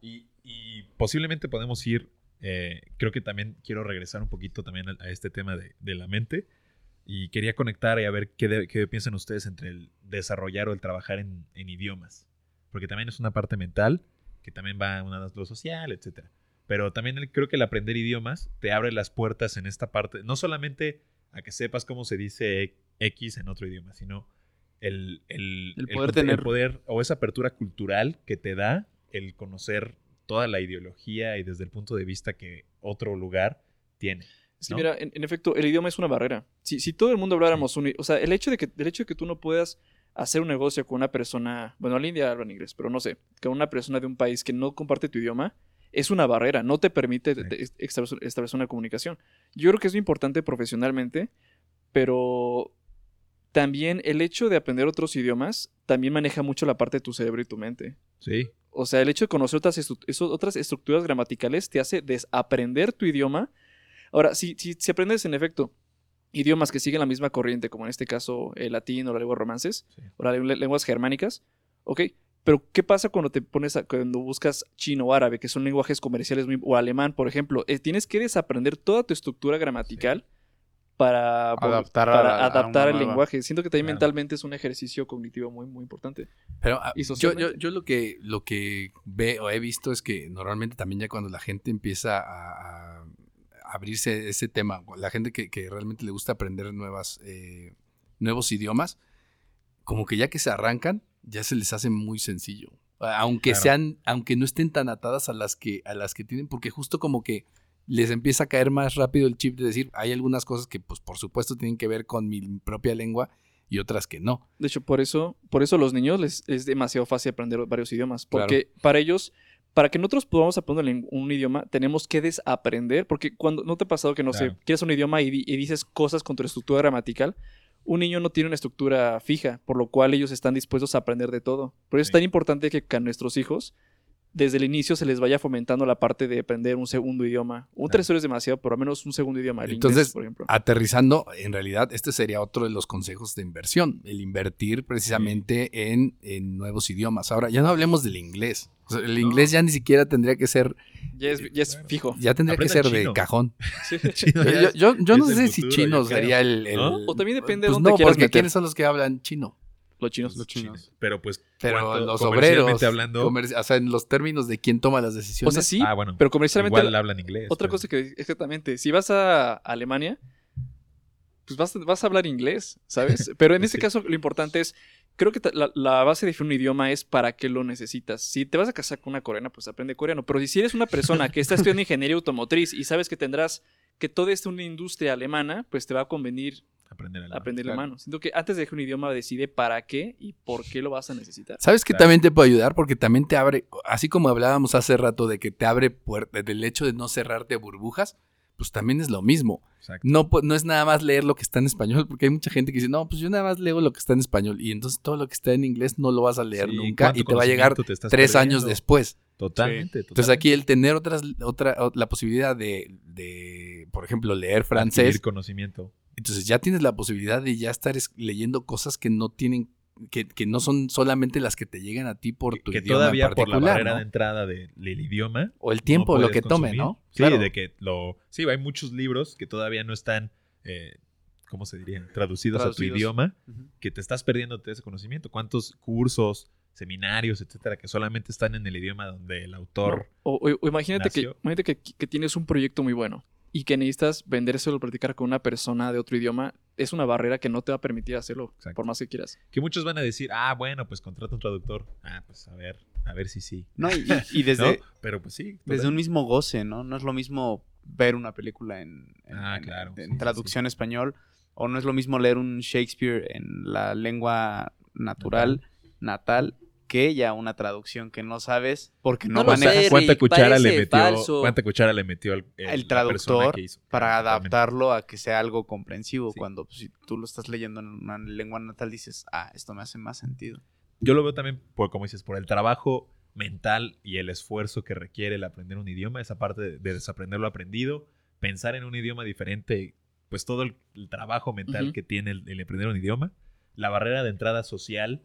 Y, y posiblemente podemos ir, eh, creo que también quiero regresar un poquito también a, a este tema de, de la mente. Y quería conectar y a ver qué, de- qué piensan ustedes entre el desarrollar o el trabajar en, en idiomas. Porque también es una parte mental, que también va una lo social, etcétera. Pero también el- creo que el aprender idiomas te abre las puertas en esta parte, no solamente a que sepas cómo se dice X en otro idioma, sino el, el, El poder tener- poder o esa apertura cultural que te da el conocer toda la ideología y desde el punto de vista que otro lugar tiene. Es que ¿no? mira, en, en efecto, el idioma es una barrera. Si, si todo el mundo habláramos un i- O sea, el hecho, de que, el hecho de que tú no puedas hacer un negocio con una persona... Bueno, la India habla en inglés, pero no sé. Con una persona de un país que no comparte tu idioma, es una barrera. No te permite Sí. te- establecer establecer una comunicación. Yo creo que es muy importante profesionalmente, pero también el hecho de aprender otros idiomas también maneja mucho la parte de tu cerebro y tu mente. Sí, O sea, el hecho de conocer otras, estru- otras estructuras gramaticales te hace desaprender tu idioma. Ahora, si, si, si aprendes en efecto idiomas que siguen la misma corriente, como en este caso el latín o la lengua romances, Sí. o las lenguas germánicas, ok, Pero, ¿qué pasa cuando te pones a- cuando buscas chino o árabe, que son lenguajes comerciales muy, o alemán, por ejemplo? Eh, tienes que desaprender toda tu estructura gramatical para Adaptar a para a adaptar una el lenguaje. Siento que también Claro. mentalmente es un ejercicio cognitivo muy, muy importante. Pero ah, Y yo, yo, yo lo que lo que ve o he visto es que normalmente también ya cuando la gente empieza a, a abrirse ese tema, la gente que, que realmente le gusta aprender nuevas eh, nuevos idiomas, como que ya que se arrancan, ya se les hace muy sencillo. Aunque Claro. sean, aunque no estén tan atadas a las que, a las que tienen, porque justo como que les empieza a caer más rápido el chip de decir, hay algunas cosas que pues por supuesto tienen que ver con mi propia lengua y otras que no. De hecho, por eso, por eso a los niños les es demasiado fácil aprender varios idiomas. Claro. Porque para ellos, para que nosotros podamos aprender un- idioma, tenemos que desaprender. Porque cuando no te ha pasado que, no Claro. sé, quieres un idioma y, di- y dices cosas con tu estructura gramatical, un niño no tiene una estructura fija, por lo cual ellos están dispuestos a aprender de todo. Por eso Sí. es tan importante que a nuestros hijos, desde el inicio, se les vaya fomentando la parte de aprender un segundo idioma. Un Claro. tercero es demasiado, pero al menos un segundo idioma. El Entonces, inglés, por ejemplo. aterrizando, en realidad, este sería otro de los consejos de inversión, el invertir precisamente en, en nuevos idiomas. Ahora, ya no hablemos del inglés. O sea, el inglés ya ni siquiera tendría que ser, Ya es, ya es Claro. fijo. ya tendría que ser de cajón. Sí. Chino ya Yo, no sé si chino sería el... el- ¿No? O también depende de Pues dónde no, quieras porque meter. ¿quiénes son los que hablan chino? Los chinos. Los chinos. Pero pues, Pero ¿cuánto- los comercialmente obreros, hablando, o sea, en los términos de quién toma las O decisiones. sea, sí, ah, bueno, pero comercialmente. igual hablan inglés. otra pero- cosa que, exactamente, si vas a Alemania, pues vas, vas a hablar inglés, ¿sabes? Pero en este Sí. caso, lo importante es. Creo que la, la base de un idioma es para qué lo necesitas. Si te vas a casar con una coreana, pues aprende coreano. Pero si eres una persona que está estudiando ingeniería automotriz y sabes que tendrás que toda esta una industria alemana, pues te va a convenir aprender alemán. aprender Claro. alemán. Siento que antes de dejar un idioma decide para qué y por qué lo vas a necesitar. ¿Sabes que Claro. también te puede ayudar? Porque también te abre, así como hablábamos hace rato de que te abre puertas, del hecho de no cerrarte burbujas, pues también es lo mismo. Exacto. No, no es nada más leer lo que está en español, porque hay mucha gente que dice, no, pues yo nada más leo lo que está en español. Y entonces todo lo que está en inglés no lo vas a leer Sí, nunca ¿cuánto y te va a llegar te tres años después. Totalmente. Entonces aquí el tener otras, otra, la posibilidad de, de, por ejemplo, leer francés, Adquirir conocimiento. entonces ya tienes la posibilidad de ya estar es- leyendo cosas que no tienen, que, que no son solamente las que te llegan a ti por tu que idioma todavía en por la particular, barrera ¿no? de entrada de- del idioma. O el tiempo, no lo que tome, consumir. ¿no? Sí, de que lo. Sí, hay muchos libros que todavía no están. eh, ¿Cómo se diría? Traducidos, a tu idioma. Que te estás perdiendo de ese conocimiento. ¿Cuántos cursos, seminarios, etcétera, que solamente están en el idioma donde el autor. O, o- o imagínate, que, imagínate que, que tienes un proyecto muy bueno y que necesitas vendérselo, platicar con una persona de otro idioma. Es una barrera que no te va a permitir hacerlo, Exacto. por más que quieras. Que muchos van a decir, ah, bueno, pues contrata un traductor. Ah, pues a ver, a ver si sí. No, y, y desde, ¿No? Pero pues sí. desde un mismo goce, ¿no? No es lo mismo ver una película en, en- Ah, claro, en sí, traducción español o no es lo mismo leer un Shakespeare en la lengua natural, natal, que ya una traducción que no sabes porque no, ¿Cuánta, sé, manejas cuánta cuchara le metió? falso. ¿Cuánta cuchara le metió el, El traductor que hizo? para adaptarlo a que sea algo comprensivo. Sí. Cuando pues, si tú lo estás leyendo en una lengua natal dices, ah, esto me hace más sentido. Yo lo veo también, por, como dices, por el trabajo mental y el esfuerzo que requiere el aprender un idioma, esa parte de, de desaprender lo aprendido, pensar en un idioma diferente, pues todo el, el trabajo mental que tiene el, el aprender un idioma, la barrera de entrada social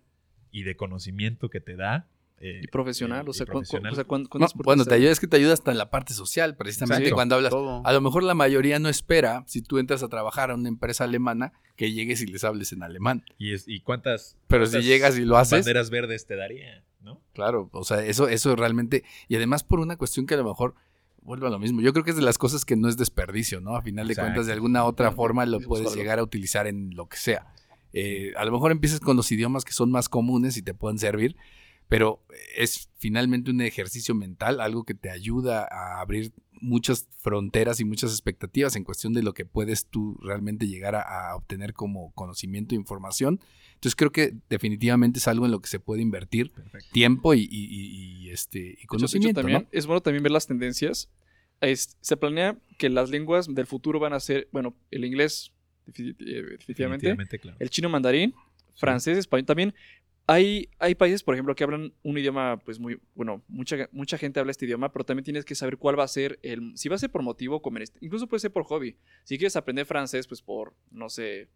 y de conocimiento que te da. eh, Y profesional, eh, o sea, profesional. o sea, No, bueno, te ayuda, es que te ayuda hasta en la parte social, precisamente Exacto. cuando hablas. Todo. A lo mejor la mayoría no espera, si tú entras a trabajar a una empresa alemana, que llegues y les hables en alemán. y, es, y cuántas, Pero si llegas y lo haces, banderas verdes te daría, ¿no? claro, o sea, eso, eso realmente, y además por una cuestión que a lo mejor vuelve a lo mismo. Yo creo que es de las cosas que no es desperdicio, ¿no? A final de Exacto. cuentas, de alguna otra forma lo Es puedes llegar a utilizar en lo que sea. Eh, a lo mejor empiezas con los idiomas que son más comunes y te pueden servir, pero es finalmente un ejercicio mental, algo que te ayuda a abrir muchas fronteras y muchas expectativas en cuestión de lo que puedes tú realmente llegar a, a obtener como conocimiento e información. Entonces creo que definitivamente es algo en lo que se puede invertir Perfecto. tiempo y, y- y- y, este, y De hecho- de hecho, conocimiento. también ¿no? Es bueno también ver las tendencias. Es- se planea que las lenguas del futuro van a ser, bueno, el inglés, Definitivamente, claro. el chino mandarín, francés, español. También hay, hay países, por ejemplo, que hablan un idioma, pues muy, bueno, mucha, mucha gente habla este idioma, pero también tienes que saber cuál va a ser el, si va a ser por motivo, como en este- incluso puede ser por hobby. Si quieres aprender francés, pues por, no sé,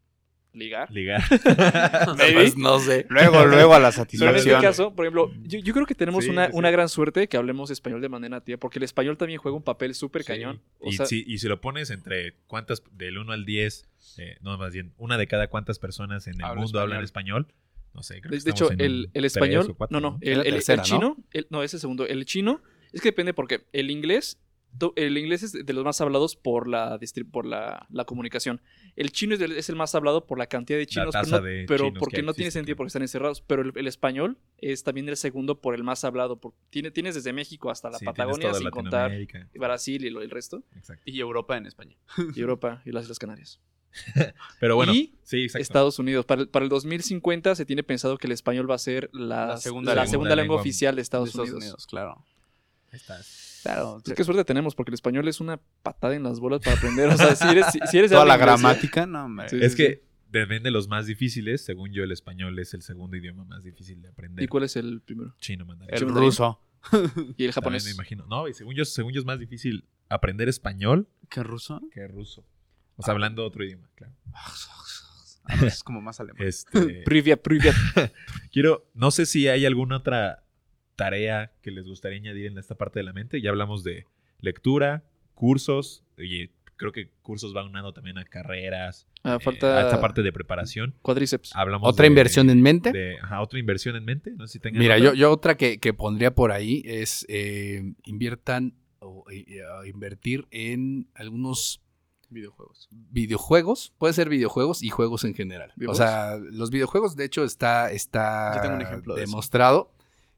ligar. Ligar. Pues no sé. Luego, luego a la Pero en este satisfacción. caso, por ejemplo, yo, yo creo que tenemos Sí, una, sí, sí. una gran suerte que hablemos español de manera nativa, porque el español también juega un papel súper Sí. cañón. O y, sea, si, y si lo pones entre cuántas, del 1 al 10, eh, no, más bien, una de cada cuántas personas en el mundo hablan español. español, no sé. Creo de, que de hecho, en el, el español, cuatro, no, no, el, el- tercera, ¿no? chino, el- no, ese segundo, el chino, es que depende porque el inglés, el inglés es de los más hablados por la, por la, la comunicación. El chino es, el más hablado por la cantidad de chinos, pero, no- de pero chinos porque que no tiene sentido porque están encerrados. Pero el, el español es también el segundo por el más hablado. por- tiene, tienes desde México hasta la Sí, Patagonia, sin contar. Brasil y lo- el resto, Exacto. Y Europa en España. y Europa y las Islas Canarias. Pero bueno, y sí, exacto. Estados Unidos. Para el, para el 2050 se tiene pensado que el español va a ser la, La segunda la lengua. segunda lengua lengua oficial de De Estados, Estados Unidos. Unidos, claro. Ahí estás. Claro. Pues qué suerte tenemos, porque el español es una patada en las bolas para aprender. O sea, si eres, si, si eres Toda la gramática, no, hombre. Sí, Es sí, que depende de los más difíciles. Según yo, el español es el segundo idioma más difícil de aprender. ¿Y cuál es el primero? Chino mandarín. El Chino ruso. ¿Y el También japonés? me imagino. No, y según yo, según yo es más difícil aprender español ¿Qué ruso? que ruso. O sea, hablando otro idioma, claro. Ah, no, es como más alemán. Este, Privia, privia. quiero, no sé si hay alguna otra tarea que les gustaría añadir en esta parte de la mente. Ya hablamos de lectura, cursos, y creo que cursos va unado también a carreras, Ah, eh, falta a esta parte de preparación. cuádriceps. Hablamos ¿Otra de- inversión en mente? de- ajá, otra inversión en mente. No sé si tengan Mira, otra. yo, yo otra que, que pondría por ahí es eh, inviertan o eh, eh, invertir en algunos Videojuegos. videojuegos, puede ser videojuegos y juegos en general. ¿Videojuegos? O sea, los videojuegos, de hecho, está, está Yo tengo un ejemplo de eso.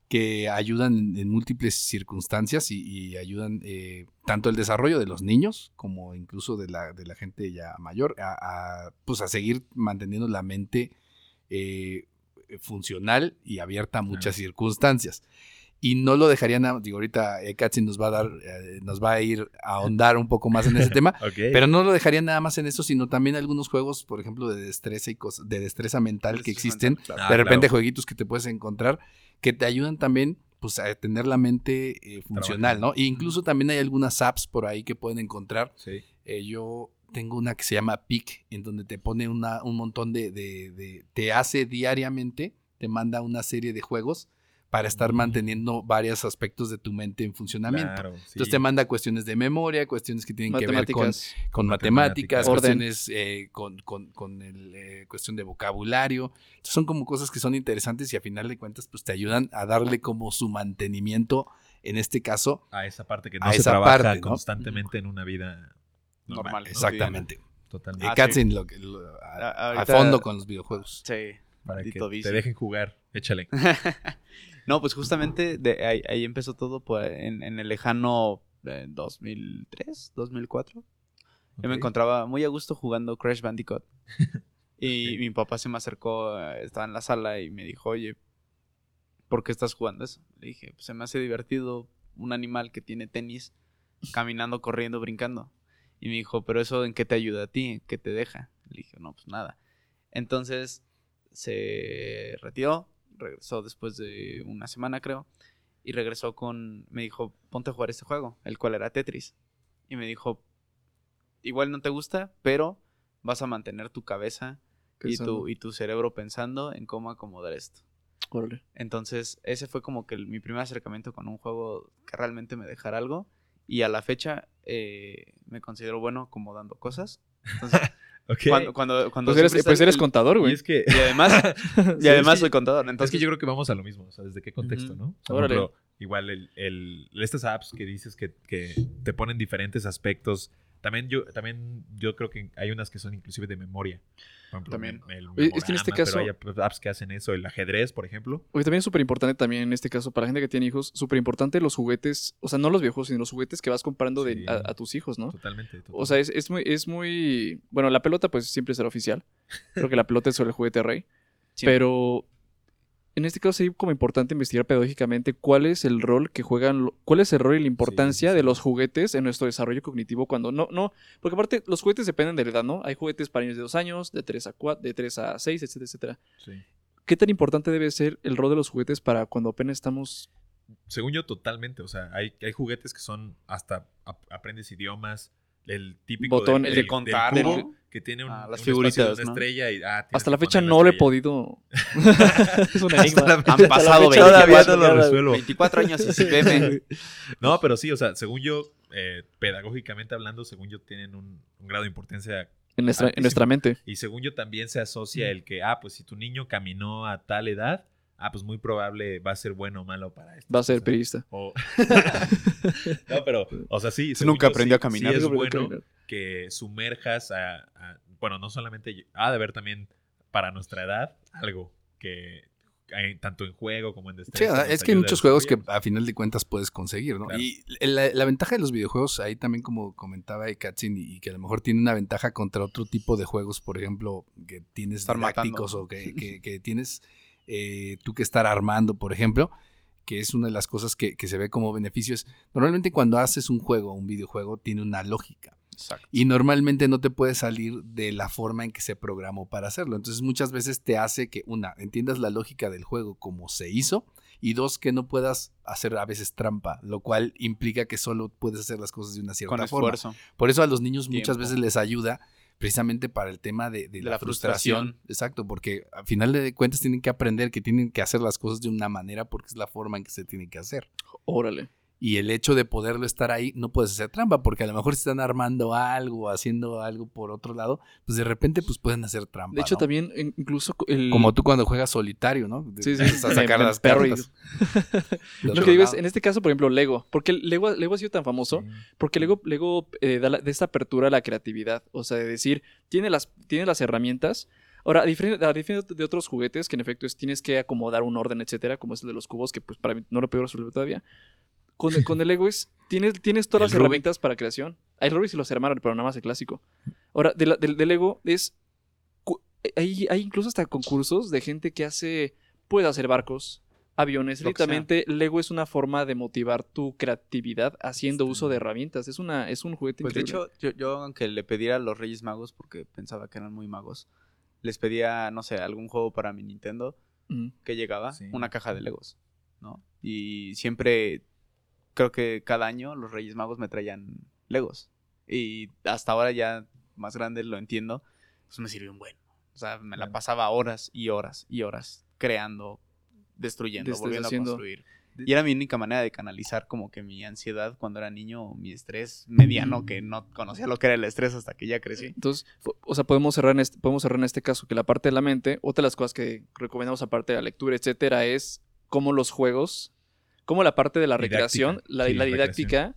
Que ayudan en, múltiples circunstancias y, y ayudan eh, tanto el desarrollo de los niños como incluso de la, de la gente ya mayor a, a, pues a seguir manteniendo la mente eh, funcional y abierta a muchas circunstancias. Y no lo dejaría nada, digo, ahorita eh, Katsin nos va a dar, eh, nos va a ir a ahondar un poco más en ese tema, Ok. pero no lo dejaría nada más en eso, sino también algunos juegos, por ejemplo, de destreza y cosas, de destreza mental que existen. Ah, de repente claro. jueguitos que te puedes encontrar que te ayudan también pues a tener la mente eh, funcional, ¿no? E incluso también hay algunas apps por ahí que pueden encontrar. Sí. Eh, yo tengo una que se llama Pic, en donde te pone una, un montón de, de- de- te hace diariamente, te manda una serie de juegos para estar manteniendo varios aspectos de tu mente en funcionamiento. Claro, sí. Entonces te manda cuestiones de memoria, cuestiones que tienen que ver con, Matemáticas. con Con matemáticas, matemáticas. Orden. cuestiones eh, con, con, con el, eh, cuestión de vocabulario. Entonces, son como cosas que son interesantes y a final de cuentas pues te ayudan a darle como su mantenimiento, en este caso. a esa parte que no a se esa trabaja parte, ¿no? constantemente en una vida normal. Normal. ¿no? Exactamente. Totalmente. Ah, lo lo- a, A- fondo con los videojuegos. Sí. para que te dejen jugar. Échale. No, pues justamente de ahí, ahí empezó todo pues, en, en el lejano eh, 2003, 2004. Yo me encontraba muy a gusto jugando Crash Bandicoot. Y mi papá se me acercó, eh, estaba en la sala y me dijo, oye, ¿por qué estás jugando eso? Le dije, pues se me hace divertido un animal que tiene tenis, caminando, corriendo, brincando. Y me dijo, pero eso en qué te ayuda a ti, en qué te deja. Le dije, no, pues nada. Entonces se retiró, regresó después de una semana creo, y regresó con, me dijo, ponte a jugar este juego, el cual era Tetris. Y me dijo, igual no te gusta, pero vas a mantener tu cabeza y tu, y tu cerebro pensando en cómo acomodar esto. Órale. Entonces, ese fue como que el- mi primer acercamiento con un juego que realmente me dejara algo. Y a la fecha eh, me considero bueno acomodando cosas. Entonces, Cuando, cuando, cuando Pues eres, pues está eres el- contador, Y güey. es que, Y además, y además es que- soy contador. es Entonces, que yo creo que vamos a lo mismo. O sea, ¿desde qué contexto, Ujú. no? O sea, por Órale. ejemplo, igual el, el- estas apps que dices que, que te ponen diferentes aspectos. También yo, también yo creo que hay unas que son inclusive de memoria. Por ejemplo, También. el es que en este pero caso- hay apps que hacen eso. El ajedrez, por ejemplo. Oye, también es súper importante también en este caso, para la gente que tiene hijos, súper importante los juguetes, o sea, no los viejos, sino los juguetes que vas comprando de, a, a tus hijos, ¿no? Totalmente. O sea, es, es muy, es muy... Bueno, la pelota pues siempre será oficial. Creo que la pelota es el juguete rey. Siempre. Pero en este caso sí como importante investigar pedagógicamente cuál es el rol que juegan, cuál es el rol y la importancia sí, de los juguetes en nuestro desarrollo cognitivo cuando no, no, porque aparte los juguetes dependen de la edad, ¿no? Hay juguetes para niños de 2 años, de 3 a 4, de 3 a 6, etcétera, etcétera. sí. ¿Qué tan importante debe ser el rol de los juguetes para cuando apenas estamos... Según yo, totalmente. O sea, hay, hay juguetes que son hasta ap- aprendes idiomas, el típico Botón, del- el de contar, del cubo el- que tiene un, Ah, las figuritas, de una ¿no? estrella y ah, Hasta la fecha no lo he podido. es un enigma. la- Han Hasta pasado fecha 24 Todavía no lo nada, resuelvo. 24 años y sí. No, pero sí, o sea, según yo, eh, pedagógicamente hablando, según yo, tienen un, un grado de importancia. En nuestra, en nuestra mente. Y según yo, también se asocia el que, ah, pues si tu niño caminó a tal edad, ah, pues muy probable va a ser bueno o malo para esto. Va a ser periodista. O... no, pero, o sea, sí. Nunca yo, aprendió sí- a caminar. sí es bueno caminar. que sumerjas a, a- Bueno, no solamente. Ha de haber también para nuestra edad algo que. hay tanto en juego como en Sí, destreza. nos es que hay muchos juegos que a final de cuentas puedes conseguir, ¿no? Claro. Y la, la ventaja de los videojuegos, ahí también como comentaba Katzin, y que a lo mejor tiene una ventaja contra otro tipo de juegos, por ejemplo, que tienes Estar matando. didácticos o que, que- que tienes eh, tú que estar armando, por ejemplo, que es una de las cosas que, que se ve como beneficio. Es, normalmente cuando haces un juego, un videojuego, tiene una lógica. Exacto. Y normalmente no te puede salir de la forma en que se programó para hacerlo. Entonces muchas veces te hace que, una, entiendas la lógica del juego como se hizo y dos, que no puedas hacer a veces trampa, lo cual implica que solo puedes hacer las cosas de una cierta Con forma. esfuerzo. Por eso a los niños muchas Tiempo. veces les ayuda precisamente para el tema de, de De la, la frustración. frustración. Exacto, porque al final de cuentas tienen que aprender que tienen que hacer las cosas de una manera porque es la forma en que se tienen que hacer. Órale. Y el hecho de poderlo estar ahí, no puedes hacer trampa, porque a lo mejor si están armando algo, haciendo algo por otro lado, pues de repente pues pueden hacer trampa. De hecho, ¿no? también in- incluso el... Como tú cuando juegas solitario, ¿no? Sí, sí. a sacar las cartas. Lo que digo es, en este caso, por ejemplo, Lego. Porque Lego, Lego ha sido tan famoso porque Lego, Lego eh, da la- de esta apertura a la creatividad. O sea, de decir, tiene las, tiene las herramientas. Ahora, a diferencia, a diferencia de otros juguetes, que en efecto es, tienes que acomodar un orden, etcétera, como es el de los cubos, que pues para mí no lo puedo resolver todavía. Con el, con el Lego es, tienes, tienes todas El las Rubik. herramientas para creación. Hay Rubik y los hermanos, pero nada más el clásico. Ahora, de del, del Lego es. cu- Hay, hay incluso hasta concursos de gente que hace. Puede hacer barcos, aviones. Literalmente, Lego es una forma de motivar tu creatividad haciendo Sí. uso de herramientas. Es, una, es un juguete Pues de hecho, yo, yo aunque le pediera a los Reyes Magos, porque pensaba que eran muy magos, les pedía, no sé, algún juego para mi Nintendo Mm. que llegaba, Sí. una caja de Legos, ¿no? Y siempre, creo que cada año los Reyes Magos me traían Legos. Y hasta ahora ya más grande lo entiendo, pues me sirvió un buen. O sea, me la pasaba horas y horas y horas creando, destruyendo, volviendo haciendo. a construir. Y era mi única manera de canalizar como que mi ansiedad cuando era niño, mi estrés mediano, que no conocía lo que era el estrés hasta que ya crecí. Entonces, o sea, podemos cerrar, en este, podemos cerrar en este caso que la parte de la mente, otra de las cosas que recomendamos aparte de la lectura, etcétera, es cómo los juegos, cómo la parte de la Didáctica. recreación, la, Sí, la didáctica,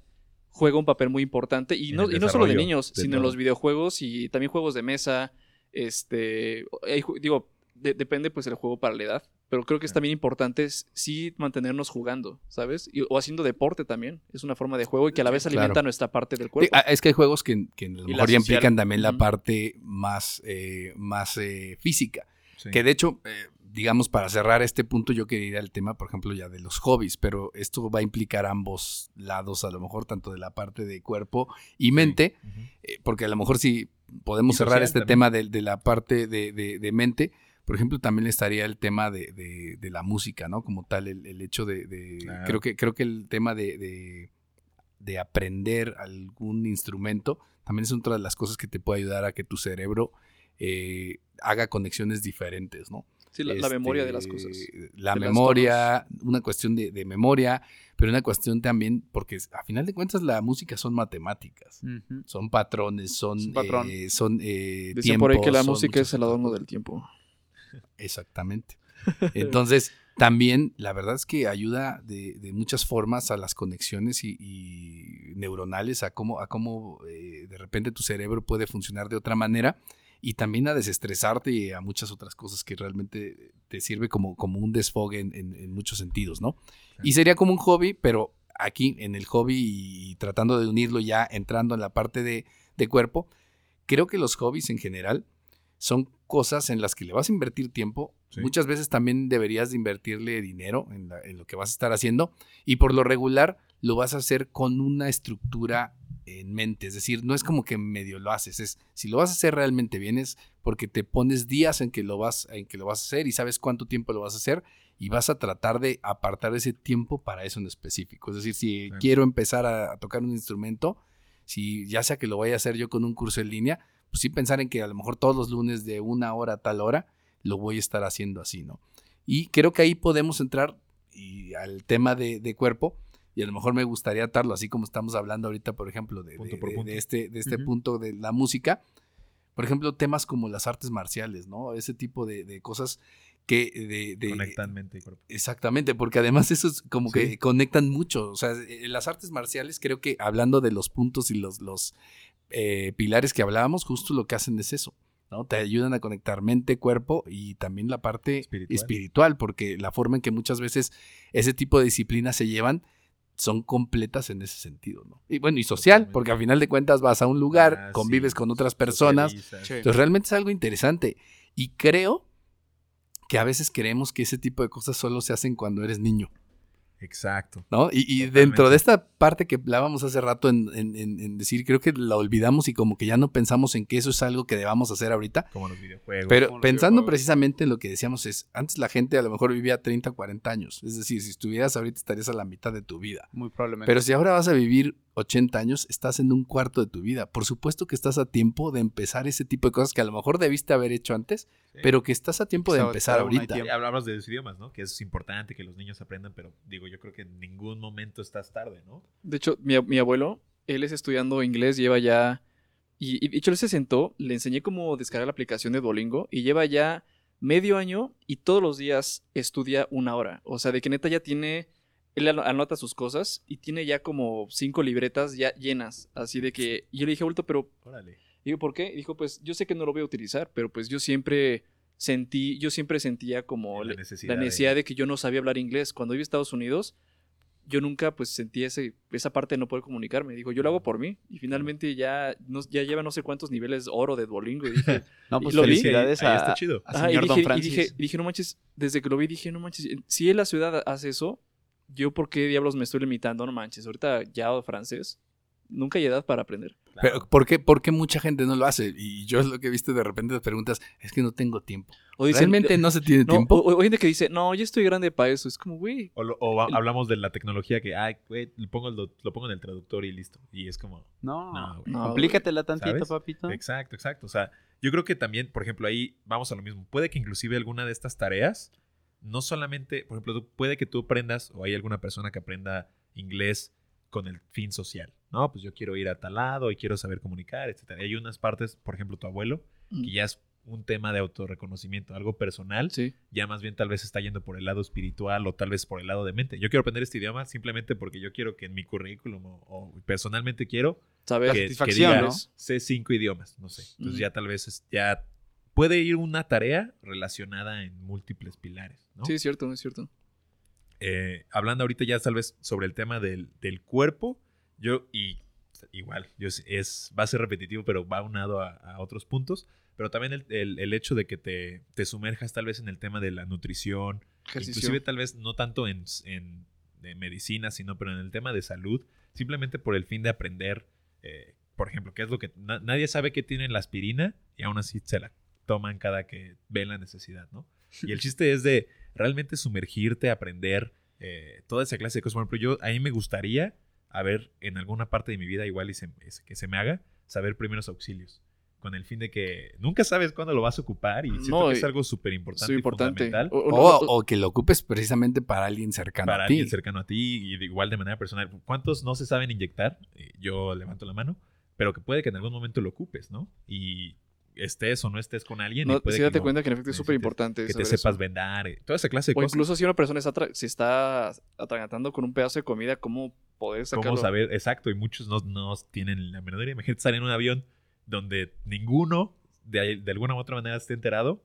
juega un papel muy importante. Y no, el y no solo de niños, de sino en los videojuegos y también juegos de mesa. Este, hay digo, de- depende pues el juego para la edad. Pero creo que es también importante es, sí mantenernos jugando, ¿sabes? Y- o haciendo deporte también. Es una forma de juego y que a la vez claro. alimenta nuestra parte del cuerpo. ah, es que hay juegos que, que a lo mejor ya implican también la parte más, eh, más eh, física. Sí. Que de hecho, eh, digamos, para cerrar este punto, yo quería ir al tema, por ejemplo, ya de los hobbies, pero esto va a implicar ambos lados, a lo mejor, tanto de la parte de cuerpo y mente, eh, porque a lo mejor si podemos Y cerrar este también. tema de, de la parte de, de- de mente, por ejemplo, también estaría el tema de, la música, ¿no? Como tal, el, el hecho de, Claro. creo que creo que el tema de, de- de aprender algún instrumento también es otra de las cosas que te puede ayudar a que tu cerebro eh, haga conexiones diferentes, ¿no? Sí, la, la memoria de las Este, cosas. La de las memoria, una cuestión de, de memoria, pero una cuestión también, porque a final de cuentas la música son matemáticas, son patrones, son, patrón. eh, son eh, Dicen por ahí que la música es el adorno del tiempo. Exactamente. Entonces, también la verdad es que ayuda de, de muchas formas a las conexiones y, y neuronales, a cómo, a cómo eh, de repente tu cerebro puede funcionar de otra manera y también a desestresarte y a muchas otras cosas que realmente te sirve como, como un desfogue en, en- en muchos sentidos, ¿no? Y sería como un hobby, pero aquí en el hobby y tratando de unirlo ya entrando en la parte de, de cuerpo, creo que los hobbies en general son cosas en las que le vas a invertir tiempo. Sí. Muchas veces también deberías de invertirle dinero en, la- en lo que vas a estar haciendo y por lo regular lo vas a hacer con una estructura en mente. Es decir, no es como que medio lo haces. Es si lo vas a hacer realmente bien es porque te pones días en que lo vas, en que lo vas a hacer y sabes cuánto tiempo lo vas a hacer y vas a tratar de apartar ese tiempo para eso en específico. Es decir, si quiero empezar a, a tocar un instrumento, si ya sea que lo vaya a hacer yo con un curso en línea, pues sí pensar en que a lo mejor todos los lunes de una hora a tal hora lo voy a estar haciendo así, ¿no? Y creo que ahí podemos entrar y al tema de, de cuerpo y a lo mejor me gustaría atarlo, así como estamos hablando ahorita, por ejemplo, de, Punto de- por de- punto. de este, de este punto de la música. Por ejemplo, temas como las artes marciales, ¿no? Ese tipo de, de cosas que... De, de- Conectan mente y cuerpo. Exactamente, porque además esos como que conectan mucho. O sea, eh, las artes marciales creo que hablando de los puntos y los, los eh, pilares que hablábamos, justo lo que hacen es eso. ¿no? Te ayudan a conectar mente, cuerpo y también la parte Espiritual. espiritual. porque la forma en que muchas veces ese tipo de disciplinas se llevan son completas en ese sentido, ¿no? Y bueno, y social, Totalmente. porque al final de cuentas vas a un lugar, Ah, convives sí. con otras personas. Sí. entonces realmente es algo interesante. Y creo que a veces creemos que ese tipo de cosas solo se hacen cuando eres niño, Exacto. ¿no? Y, dentro de esta parte que hablábamos hace rato en, en- en- en decir, creo que la olvidamos y como que ya no pensamos en que eso es algo que debamos hacer ahorita. Como los videojuegos. Pero los pensando videojuegos. precisamente en lo que decíamos es, antes la gente a lo mejor vivía 30, 40 años. Es decir, si estuvieras ahorita estarías a la mitad de tu vida. Muy probablemente. Pero si ahora vas a vivir 80 años, estás en un cuarto de tu vida. Por supuesto que estás a tiempo de empezar ese tipo de cosas que a lo mejor debiste haber hecho antes, Sí. pero que estás a tiempo de empezar ahorita. hablamos de los idiomas, ¿no? Que es importante que los niños aprendan, pero digo, yo creo que en ningún momento estás tarde, ¿no? De hecho, mi, mi abuelo, él es estudiando inglés, lleva ya... Y, y hecho, él se sentó, le enseñé cómo descargar la aplicación de Duolingo y lleva ya medio año y todos los días estudia una hora. O sea, de que neta ya tiene... Él ano- anota sus cosas y tiene ya como cinco libretas ya llenas. Así de que... Y yo le dije, abuelito, pero Órale. Digo, ¿por qué? Y dijo, pues yo sé que no lo voy a utilizar, pero pues yo siempre sentí, yo siempre sentía como La la necesidad la de- de... que yo no sabía hablar inglés. Cuando iba a Estados Unidos, yo nunca pues sentí ese, esa parte de no poder comunicarme. Digo, yo lo hago por mí. Y finalmente ya, no, ya lleva no sé cuántos niveles oro de Duolingo. Y dije, no, y pues lo vi. felicidades Ahí a, está chido. a y señor Don y Francis. dije, y dije, no manches, desde que lo vi dije, no manches, si en la ciudad hace eso, yo por qué diablos me estoy limitando, no manches, ahorita ya francés, nunca hay edad para aprender. Pero ¿por qué, por qué mucha gente no lo hace? Y yo es lo que he visto de repente las preguntas, es que no tengo tiempo. O dicen, ¿Realmente no se tiene no, tiempo? o, o hay gente que dice, no, ya estoy grande para eso, es como, güey, O, lo- o El- hablamos de la tecnología que, ay, güey, lo pongo, lo pongo en el traductor y listo. Y es como, No, no, no, complícatela tantito, ¿Sabes? papito. Exacto, exacto. O sea, yo creo que también, por ejemplo, ahí vamos a lo mismo. Puede que inclusive alguna de estas tareas, no solamente, por ejemplo, tú- puede que tú aprendas o hay alguna persona que aprenda inglés con el fin social. No, pues yo quiero ir a tal lado y quiero saber comunicar, etcétera. Hay unas partes, por ejemplo, tu abuelo, que ya es un tema de autorreconocimiento, algo personal, sí, ya más bien tal vez está yendo por el lado espiritual o tal vez por el lado de mente. Yo quiero aprender este idioma simplemente porque yo quiero que en mi currículum o, o personalmente quiero sabes, que, satisfacción, que diga, ¿no? sé cinco idiomas, no sé. Entonces ya tal vez es- ya puede ir una tarea relacionada en múltiples pilares, ¿no? sí, es cierto, es cierto. Eh, hablando ahorita ya tal vez sobre el tema del, del cuerpo, yo y igual, yo es, va a ser repetitivo, pero va unado a, a otros puntos, pero también el, el- el hecho de que te, te sumerjas tal vez en el tema de la nutrición, Ejercicio. inclusive tal vez no tanto en, en- en medicina, sino pero en el tema de salud, simplemente por el fin de aprender, eh, por ejemplo, qué es lo que na- nadie sabe qué tiene la aspirina y aún así se la toman cada que ven la necesidad, ¿no? Y el chiste es de realmente sumergirte, aprender eh, toda esa clase de cosas. Por ejemplo, yo a mí me gustaría haber en alguna parte de mi vida igual y se- es- que se me haga saber primeros auxilios. Con el fin de que nunca sabes cuándo lo vas a ocupar y siento No, que es algo súper importante y fundamental O- o- O, o- o que lo ocupes precisamente para alguien cercano para a ti. alguien cercano a ti y de igual de manera personal. ¿Cuántos no se saben inyectar? Eh, Yo levanto la mano, pero que puede que en algún momento lo ocupes, ¿no? Y estés o no estés con alguien. y no, puede sí, que date cuenta que en efecto es súper importante. Que te sepas eso. vendar, eh, toda esa clase de O cosas. incluso si una persona está se está atragantando con un pedazo de comida, ¿cómo poder sacarlo? ¿Cómo saber? Exacto, y muchos no, no tienen la menor idea. Imagínate estar en un avión donde ninguno de, de alguna u otra manera esté enterado,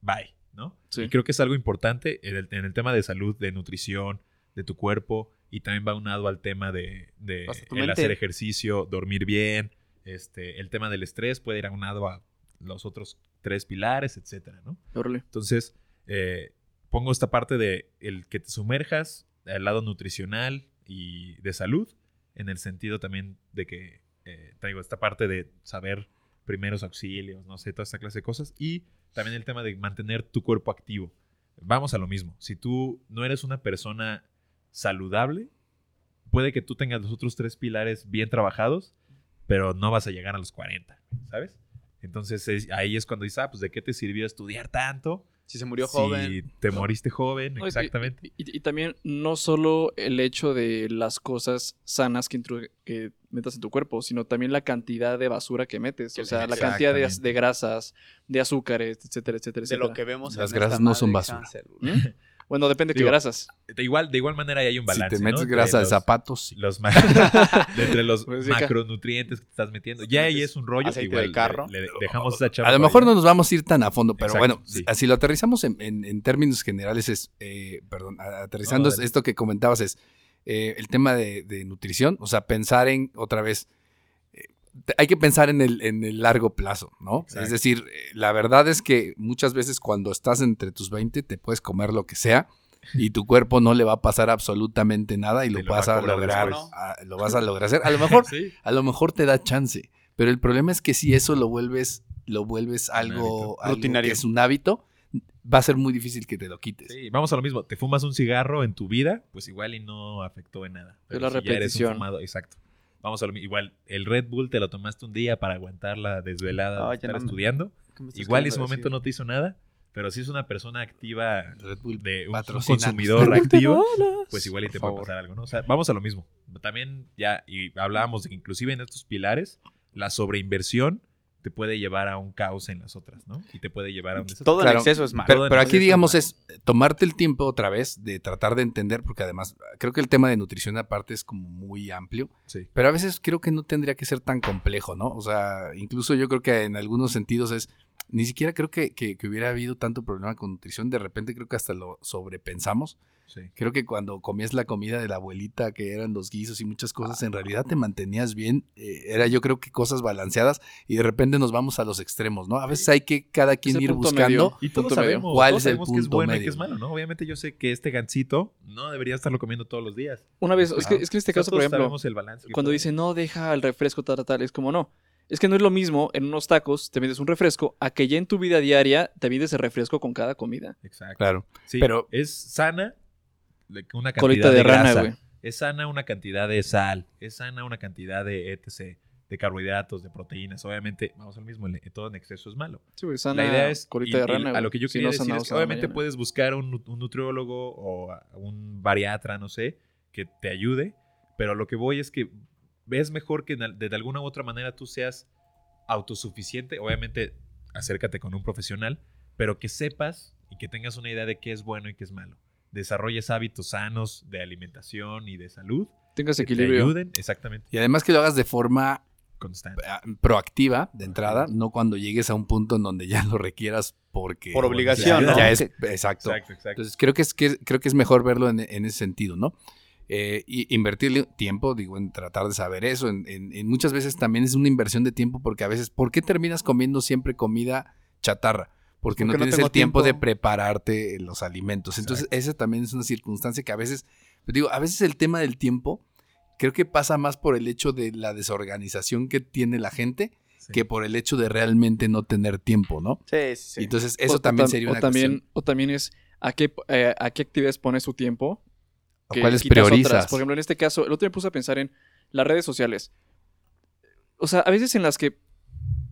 bye, ¿no? Sí. Y creo que es algo importante en el, en el tema de salud, de nutrición, de tu cuerpo, y también va unado al tema de, de el mente. hacer ejercicio, dormir bien, este, el tema del estrés puede ir aunado a los otros tres pilares, etcétera, ¿no? Órale. Entonces, eh, pongo esta parte de el que te sumerjas al lado nutricional y de salud, en el sentido también de que eh, traigo esta parte de saber primeros auxilios, no sé, toda esta clase de cosas, y también el tema de mantener tu cuerpo activo. Vamos a lo mismo, si tú no eres una persona saludable, puede que tú tengas los otros tres pilares bien trabajados, pero no vas a llegar a los 40, ¿sabes? Entonces es- ahí es cuando dices, ah, pues ¿de qué te sirvió estudiar tanto? Si se murió si joven. te moriste joven, No, exactamente. Y, y- y también no solo el hecho de las cosas sanas que, metas en tu cuerpo, sino también la cantidad de basura que metes. O sea, la cantidad de, de grasas, de azúcares, etcétera, etcétera, De etcétera. lo que vemos Las en grasas esta no son basura. Bueno, depende de qué grasas. De igual, de igual manera ahí hay un balance, si te metes ¿no? Grasa de los- zapatos, sí. los ma- de entre los Pues macronutrientes que te estás metiendo. Ya ahí es un rollo. Aceite igual de carro. Le, le dejamos esa charla. A lo mejor ahí. no nos vamos a ir tan a fondo, pero Exacto, bueno, sí. si lo aterrizamos en, en- en términos generales es, eh, perdón, aterrizando No, esto que comentabas es eh, el tema de, de nutrición, o sea, pensar en, otra vez, hay que pensar en el, en el largo plazo, ¿no? Exacto. Es decir, eh, la verdad es que muchas veces cuando estás entre tus 20 te puedes comer lo que sea y tu cuerpo no le va a pasar absolutamente nada y lo lo va vas a lograr, después. a- lo vas a lograr hacer. A lo mejor Sí. a lo mejor te da chance, pero el problema es que si eso lo vuelves, lo vuelves algo, algo Rutinario. que es un hábito, va a ser muy difícil que te lo quites. Sí, vamos a lo mismo. Te fumas un cigarro en tu vida, pues igual y no afectó en nada. Pero la si ya eres un repetición. fumado, exacto. Vamos a lo mismo. Igual, el Red Bull te lo tomaste un día para aguantar la desvelada No, de estar no estudiando. ¿Qué me estás Igual en ese momento decir? no te hizo nada, pero si es una persona activa Red Bull de un, consumidor activo, pues Pues igual y te Por puede favor. pasar algo, ¿no? O sea, vamos a lo mismo. También ya, y hablábamos de que inclusive en estos pilares, la sobreinversión te puede llevar a un caos en las otras, ¿no? Y te puede llevar a un desastre. Todo en Claro, exceso es malo. Pero, en aquí, digamos, es es tomarte el tiempo otra vez de tratar de entender, porque además creo que el tema de nutrición aparte es como muy amplio, Sí. pero a veces creo que no tendría que ser tan complejo, ¿no? O sea, incluso yo creo que en algunos sentidos es, ni siquiera creo que, que- que hubiera habido tanto problema con nutrición, de repente creo que hasta lo sobrepensamos. Sí. Creo que cuando comías la comida de la abuelita, que eran los guisos y muchas cosas, en realidad te mantenías bien. eh, era yo creo que cosas balanceadas y de repente nos vamos a los extremos, ¿no? A veces hay que cada quien ir punto buscando. medio. Y todos Punto medio. sabemos, ¿Cuál todos es el sabemos que es punto bueno y que es malo, ¿no? Obviamente yo sé que este gansito no debería estarlo comiendo todos los días. Una vez, es que, es que en este caso, por ejemplo, sabemos el balance cuando dicen no, deja el refresco, tal, tal, tal, es como no. Es que no es lo mismo en unos tacos te vendes un refresco a que ya en tu vida diaria te vendes el refresco con cada comida. Exacto. Claro. Sí, pero- es sana una cantidad Colita de, de rana, güey. Es sana una cantidad de sal. Es sana una cantidad de etc. De carbohidratos, de proteínas. Obviamente, vamos al mismo, todo en exceso es malo. Sí, güey, sana la idea es, colita y- de y rana. a güey. lo que yo Si quería no, decir sana, es que obviamente puedes buscar un, un nutriólogo o a- un bariatra, no sé, que te ayude, pero a lo que voy es que es mejor que de alguna u otra manera tú seas autosuficiente, obviamente acércate con un profesional, pero que sepas y que tengas una idea de qué es bueno y qué es malo. Desarrolles hábitos sanos de alimentación y de salud Tengas que te equilibrio. ayuden, exactamente, Y además que lo hagas de forma constante. ah, proactiva de entrada, no cuando llegues a un punto en donde ya lo requieras porque Por obligación, ya, ¿no? ya es exacto. Exacto, exacto. Entonces creo que es que creo que es mejor verlo en, en ese sentido, ¿no? Eh, y invertirle tiempo, digo, en tratar de saber eso. En, en- en muchas veces también es una inversión de tiempo porque a veces, ¿por qué terminas comiendo siempre comida chatarra? Porque, no Porque no tienes el tiempo, de prepararte los alimentos. Entonces, esa también es una circunstancia que a veces, pues digo, a veces el tema del tiempo creo que pasa más por el hecho de la desorganización que tiene la gente Sí. que por el hecho de realmente no tener tiempo, ¿no? Sí, sí, Entonces, eso O- también sería o una también, cuestión. O también es a qué, eh, a qué actividades pones tu tiempo. ¿O que ¿Cuáles quitas otras. priorizas? Por ejemplo, en este caso, el otro me puse a pensar en las redes sociales. O sea, a veces en las que,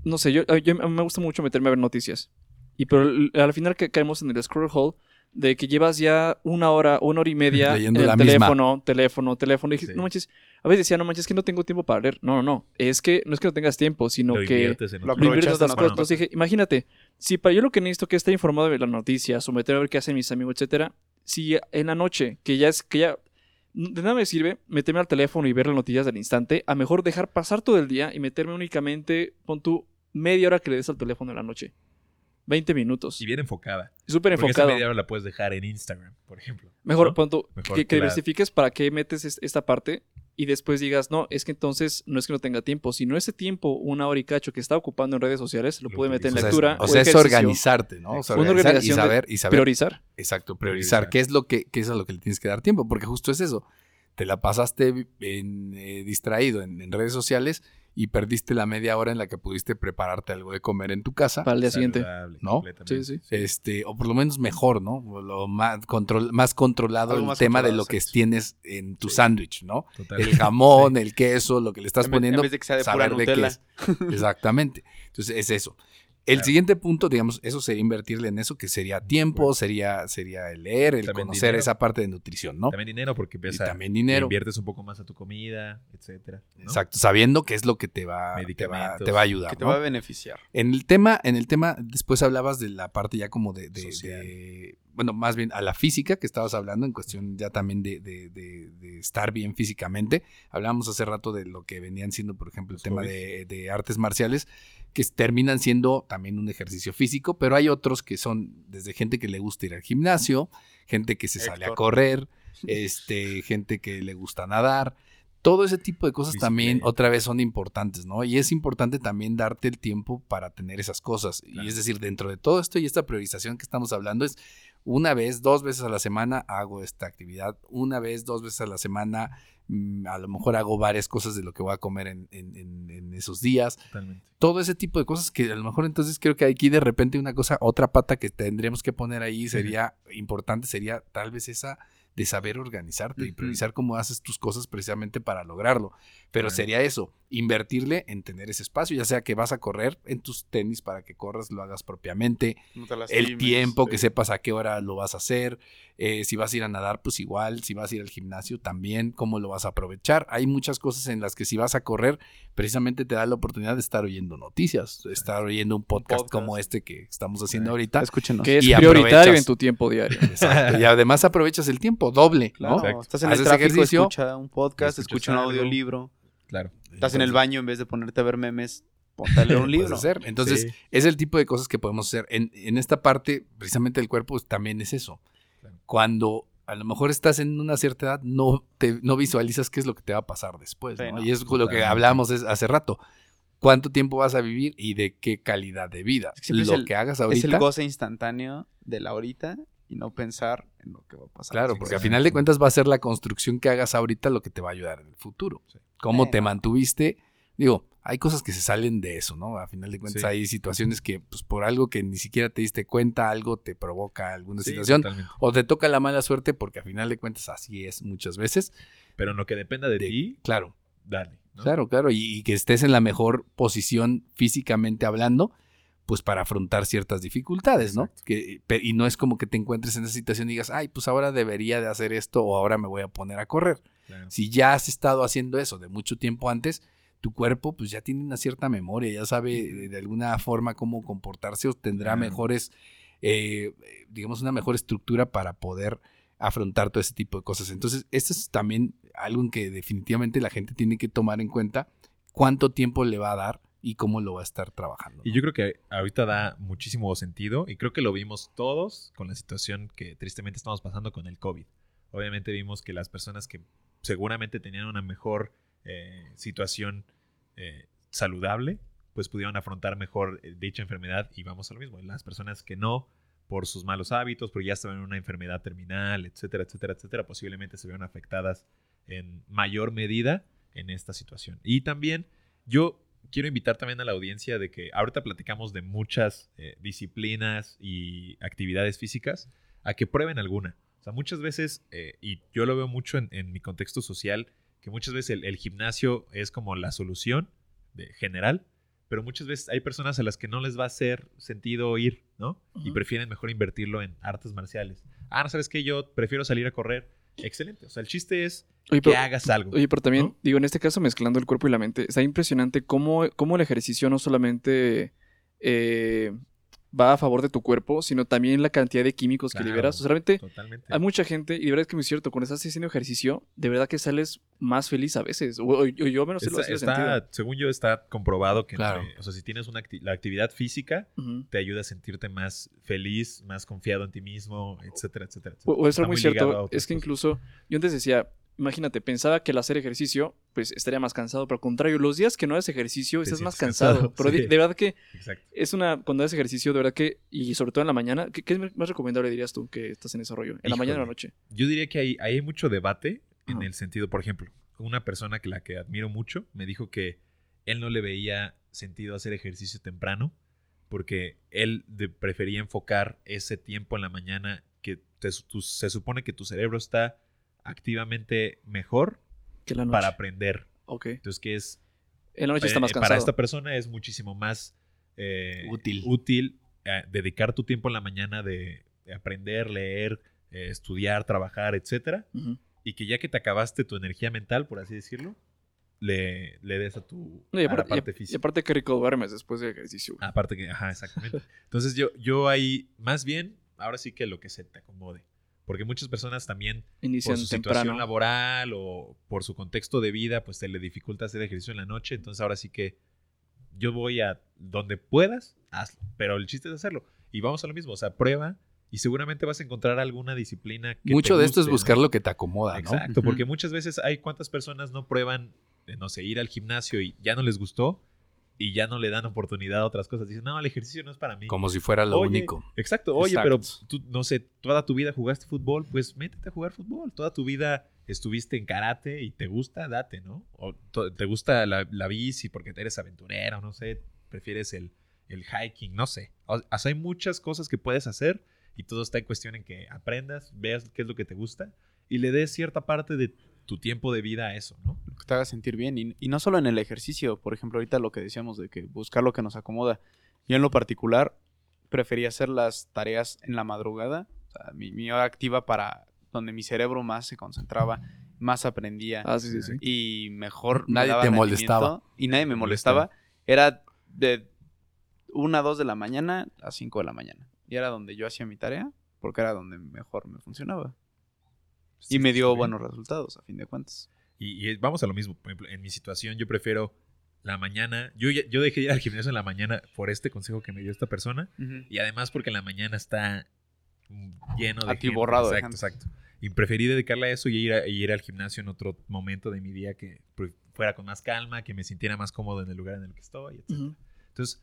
no sé, yo, yo- a mí me gusta mucho meterme a ver noticias. Y pero al final ca- caemos en el scroll hole de que llevas ya una hora, una hora y media Leyendo en el la misma. teléfono, teléfono, teléfono. Y dije, Sí. no manches, a veces decía, no manches, es que no tengo tiempo para leer. No, no, no. Es que no es que no tengas tiempo, sino Lo que en lo inviertes en en cosas. Entonces dije, imagínate, si para yo lo que necesito que estar informado de las noticias, o meterme a ver qué hacen mis amigos, etcétera, si en la noche, que ya es, que ya de nada me sirve meterme al teléfono y ver las noticias del instante, a mejor dejar pasar todo el día y meterme únicamente, pon tú, media hora que le des al teléfono en la noche. 20 minutos. Y bien enfocada. Súper Porque esa media hora la puedes dejar en Instagram, por ejemplo. Mejor, ¿no? pon Mejor que, que la- diversifiques para qué metes es- esta parte y después digas, no, es que entonces no es que no tenga tiempo, sino ese tiempo, una hora y cacho que está ocupando en redes sociales, lo, Lo puede meter en O sea, lectura. es, o sea, es organizarte, ¿no? O sea, Una organizar y saber, y saber Priorizar. Exacto, priorizar. Priorizar. ¿Qué es lo que qué es a lo que le tienes que dar tiempo? Porque justo es eso. Te la pasaste en, eh, distraído en, en redes sociales y perdiste la media hora en la que pudiste prepararte algo de comer en tu casa. Para el día siguiente. ¿No? completamente. Sí, sí. Este, o por lo menos mejor, ¿no? Lo más, control, más controlado Algo el más tema de lo que tienes en tu Sí. sándwich, ¿no? Totalmente. El jamón, el queso, lo que le estás En vez- en poniendo. vez de que sea de pura saber de qué es. Exactamente. Entonces, es eso. El Claro. siguiente punto, digamos, eso sería invertirle en eso, que sería tiempo, sería, sería el leer, el También conocer dinero. esa parte de nutrición, ¿no? También dinero porque Y empieza, también dinero. inviertes un poco más a tu comida, etcétera. ¿no? Exacto, sabiendo qué es lo que te va, te va, te va a ayudar. Que te ¿no? va a beneficiar. En el tema, en el tema, después hablabas de la parte ya como de, de- bueno, más bien a la física que estabas hablando en cuestión ya también de, de- de- de estar bien físicamente. Hablábamos hace rato de lo que venían siendo, por ejemplo, el tema de artes marciales, que terminan siendo también un ejercicio físico, pero hay otros que son desde gente que le gusta ir al gimnasio, gente que se sale a correr, este, gente que le gusta nadar. Todo ese tipo de cosas también otra vez son importantes, ¿no? Y es importante también darte el tiempo para tener esas cosas. Claro. Y es decir, dentro de todo esto y esta priorización que estamos hablando es una vez, dos veces a la semana hago esta actividad, una vez, dos veces a la semana mm, a lo mejor hago varias cosas de lo que voy a comer en, en- en- en esos días. Totalmente. Todo ese tipo de cosas que a lo mejor entonces creo que aquí de repente una cosa, otra pata que tendríamos que poner ahí sería importante, sería tal vez esa de saber organizarte y Ujú. priorizar cómo haces tus cosas precisamente para lograrlo. Pero sería eso, invertirle en tener ese espacio, ya sea que vas a correr en tus tenis para que corras, lo hagas propiamente, No el tiempo, que sepas a qué hora lo vas a hacer, eh, si vas a ir a nadar, pues igual, si vas a ir al gimnasio también, cómo lo vas a aprovechar. Hay muchas cosas en las que si vas a correr, precisamente te da la oportunidad de estar oyendo noticias, de estar oyendo un podcast, podcast. como este que estamos haciendo Sí. ahorita. Escúchenos. Que es Y prioritario aprovechas. en tu tiempo diario. Exacto, y además aprovechas el tiempo doble, Claro, ¿no? Exacto. estás en el tráfico, ejercicio, escucha un podcast, escucha un audiolibro. Claro. Estás en el baño, en vez de ponerte a ver memes, ponte a leer un libro. hacer. Entonces, Sí. es el tipo de cosas que podemos hacer. En, en esta parte, precisamente el cuerpo, pues, también es eso. Claro. Cuando a lo mejor estás en una cierta edad, no, te, no visualizas qué es lo que te va a pasar después. Sí, ¿no? no, y es lo que hablamos es- hace rato. ¿Cuánto tiempo vas a vivir y de qué calidad de vida? Es que lo el- que hagas Es el ahorita. goce instantáneo de la ahorita y no pensar en lo que va a pasar. Claro, porque al final de cuentas va a ser la construcción que hagas ahorita lo que te va a ayudar en el futuro. Sí. Cómo te mantuviste. Digo, hay cosas que se salen de eso, ¿no? A final de cuentas Sí. hay situaciones que, pues por algo que ni siquiera te diste cuenta, algo te provoca alguna Sí, situación. totalmente. O te toca la mala suerte porque a final de cuentas así es muchas veces. Pero en lo que dependa de, De- ti, Claro, dale. ¿no? claro, claro. Y, y que estés en la mejor posición físicamente hablando, pues para afrontar ciertas dificultades, ¿no? Que, y no es como que te encuentres en esa situación y digas, ay, pues ahora debería de hacer esto o ahora me voy a poner a correr. Claro. Si ya has estado haciendo eso de mucho tiempo antes, tu cuerpo pues ya tiene una cierta memoria, ya sabe de, alguna forma cómo comportarse o tendrá mejores, eh, digamos, una mejor estructura para poder afrontar todo ese tipo de cosas. Entonces, esto es también algo en que definitivamente la gente tiene que tomar en cuenta cuánto tiempo le va a dar y cómo lo va a estar trabajando. Y yo creo que ahorita da muchísimo sentido y creo que lo vimos todos con la situación que tristemente estamos pasando con el COVID. Obviamente vimos que las personas que seguramente tenían una mejor eh, situación eh, saludable, pues pudieron afrontar mejor eh, dicha enfermedad y vamos a lo mismo. Las personas que no, por sus malos hábitos, porque ya estaban en una enfermedad terminal, etcétera, etcétera, etcétera, posiblemente se vieron afectadas en mayor medida en esta situación. Y también yo quiero invitar también a la audiencia de que ahorita platicamos de muchas disciplinas y actividades físicas, a que prueben alguna. O sea, muchas veces, y yo lo veo mucho en mi contexto social, que muchas veces el, el gimnasio es como la solución de, general, pero muchas veces hay personas a las que no les va a hacer sentido ir, ¿no? Y prefieren mejor invertirlo en artes marciales. Ah, ¿no sabes qué? Yo prefiero salir a correr. Excelente. O sea, el chiste es Oye, que pero- hagas algo. Oye, pero también, ¿no? digo, en este caso mezclando el cuerpo y la mente, está impresionante cómo, cómo el ejercicio no solamente eh, va a favor de tu cuerpo, sino también la cantidad de químicos que liberas. O sea, realmente Totalmente. hay mucha gente, y de verdad es que es muy cierto, cuando estás haciendo ejercicio, de verdad que sales más feliz a veces. O, o- o yo menos Está- lo he está- según yo, está comprobado que Claro. entre- o sea, si tienes una acti- la actividad física, te ayuda a sentirte más feliz, más confiado en ti mismo, etcétera, etcétera. O, etcétera. o eso Está muy a cierto. Es que incluso yo antes decía, imagínate, pensaba que el hacer ejercicio, pues estaría más cansado. Pero al contrario, los días que no haces ejercicio, Te estás más cansado. cansado, Pero de, sí. de verdad que Exacto. es una, cuando haces ejercicio, de verdad que, y sobre todo en la mañana, ¿qué, qué es más recomendable dirías tú que estás en ese rollo? ¿En la mañana o en la noche? Yo diría que hay, hay mucho debate en Ajá. el sentido, por ejemplo, una persona que la que admiro mucho me dijo que él no le veía sentido hacer ejercicio temprano porque él de- prefería enfocar ese tiempo en la mañana que te- tu- se supone que tu cerebro está activamente mejor Que la noche. para aprender. Ok. Entonces, que es En la noche está eh, más cansado. para esta persona es muchísimo más eh, Útil. útil eh, dedicar tu tiempo en la mañana de, de aprender, leer, eh, estudiar, trabajar, etcétera, y que ya que te acabaste tu energía mental, por así decirlo, le, le des a tu No, y, a la aparte, y- parte y física. aparte que rico duermes después de ejercicio. güey. Aparte que, ajá, exactamente. Entonces yo, yo ahí, más bien, ahora sí que lo que se te acomode. Porque muchas personas también, Inician por su situación laboral o por su contexto de vida, pues te le dificulta hacer ejercicio en la noche. Entonces ahora sí que yo voy a donde puedas, hazlo. Pero el chiste es hacerlo. Y vamos a lo mismo, o sea, prueba y seguramente vas a encontrar alguna disciplina que Mucho te de esto es buscar lo que te acomoda, ¿no? Exacto, porque muchas veces hay cuántas personas no prueban, eh, no sé, ir al gimnasio y ya no les gustó y ya no le dan oportunidad a otras cosas. Dicen, no, el ejercicio no es para mí. Como si fuera lo Oye, único. Exacto, oye, Exacto. pero tú, no sé, toda tu vida jugaste fútbol, pues métete a jugar fútbol. Toda tu vida estuviste en karate y te gusta, date, ¿no? O te gusta la, la bici porque eres aventurero, no sé, prefieres el, el hiking, no sé. O, o sea, hay muchas cosas que puedes hacer y todo está en cuestión en que aprendas, veas qué es lo que te gusta y le des cierta parte de tu tiempo de vida a eso, ¿no? Que te haga sentir bien. Y, y no solo en el ejercicio, por ejemplo, ahorita lo que decíamos de que buscar lo que nos acomoda. Yo en lo particular prefería hacer las tareas en la madrugada, o sea, mi, mi hora activa para donde mi cerebro más se concentraba, más aprendía Ah, sí, sí, sí. y mejor me Nadie daba te molestaba. Y nadie me Molestaba. Era de 1 a 2 de la mañana a 5 de la mañana. Y era donde yo hacía mi tarea, porque era donde mejor me funcionaba. Y me dio buenos resultados, a fin de cuentas. Y, y vamos a lo mismo. Por ejemplo, en mi situación, yo prefiero la mañana. Yo, yo dejé de ir al gimnasio en la mañana por este consejo que me dio esta persona. Y además porque en la mañana está lleno de Atiborrado Gente. Exacto, exacto. Y preferí dedicarle a eso y ir, a- y ir al gimnasio en otro momento de mi día que fuera con más calma, que me sintiera más cómodo en el lugar en el que estoy, etc. Entonces,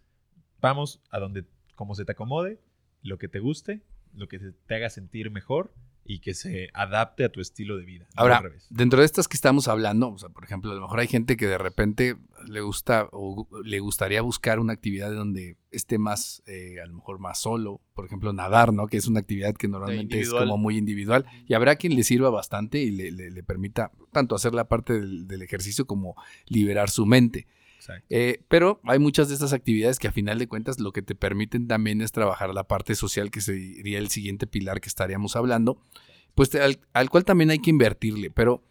vamos a donde, como se te acomode, lo que te guste, lo que te haga sentir mejor y que se adapte a tu estilo de vida. Ahora, al revés. dentro de estas que estamos hablando, o sea, por ejemplo, a lo mejor hay gente que de repente le gusta o le gustaría buscar una actividad donde esté más, eh, a lo mejor más solo, por ejemplo, nadar, ¿no? Que es una actividad que normalmente es como muy individual y habrá quien le sirva bastante y le, le- le permita tanto hacer la parte del, del ejercicio como liberar su mente. Eh, pero hay muchas de estas actividades que a final de cuentas lo que te permiten también es trabajar la parte social, que sería el siguiente pilar que estaríamos hablando, pues te- al, al cual también hay que invertirle. Pero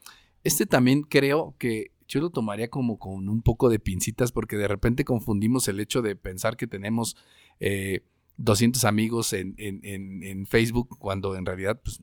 este también creo que yo lo tomaría como con un poco de pincitas porque de repente confundimos el hecho de pensar que tenemos eh, 200 amigos en, en- en- en Facebook cuando en realidad pues,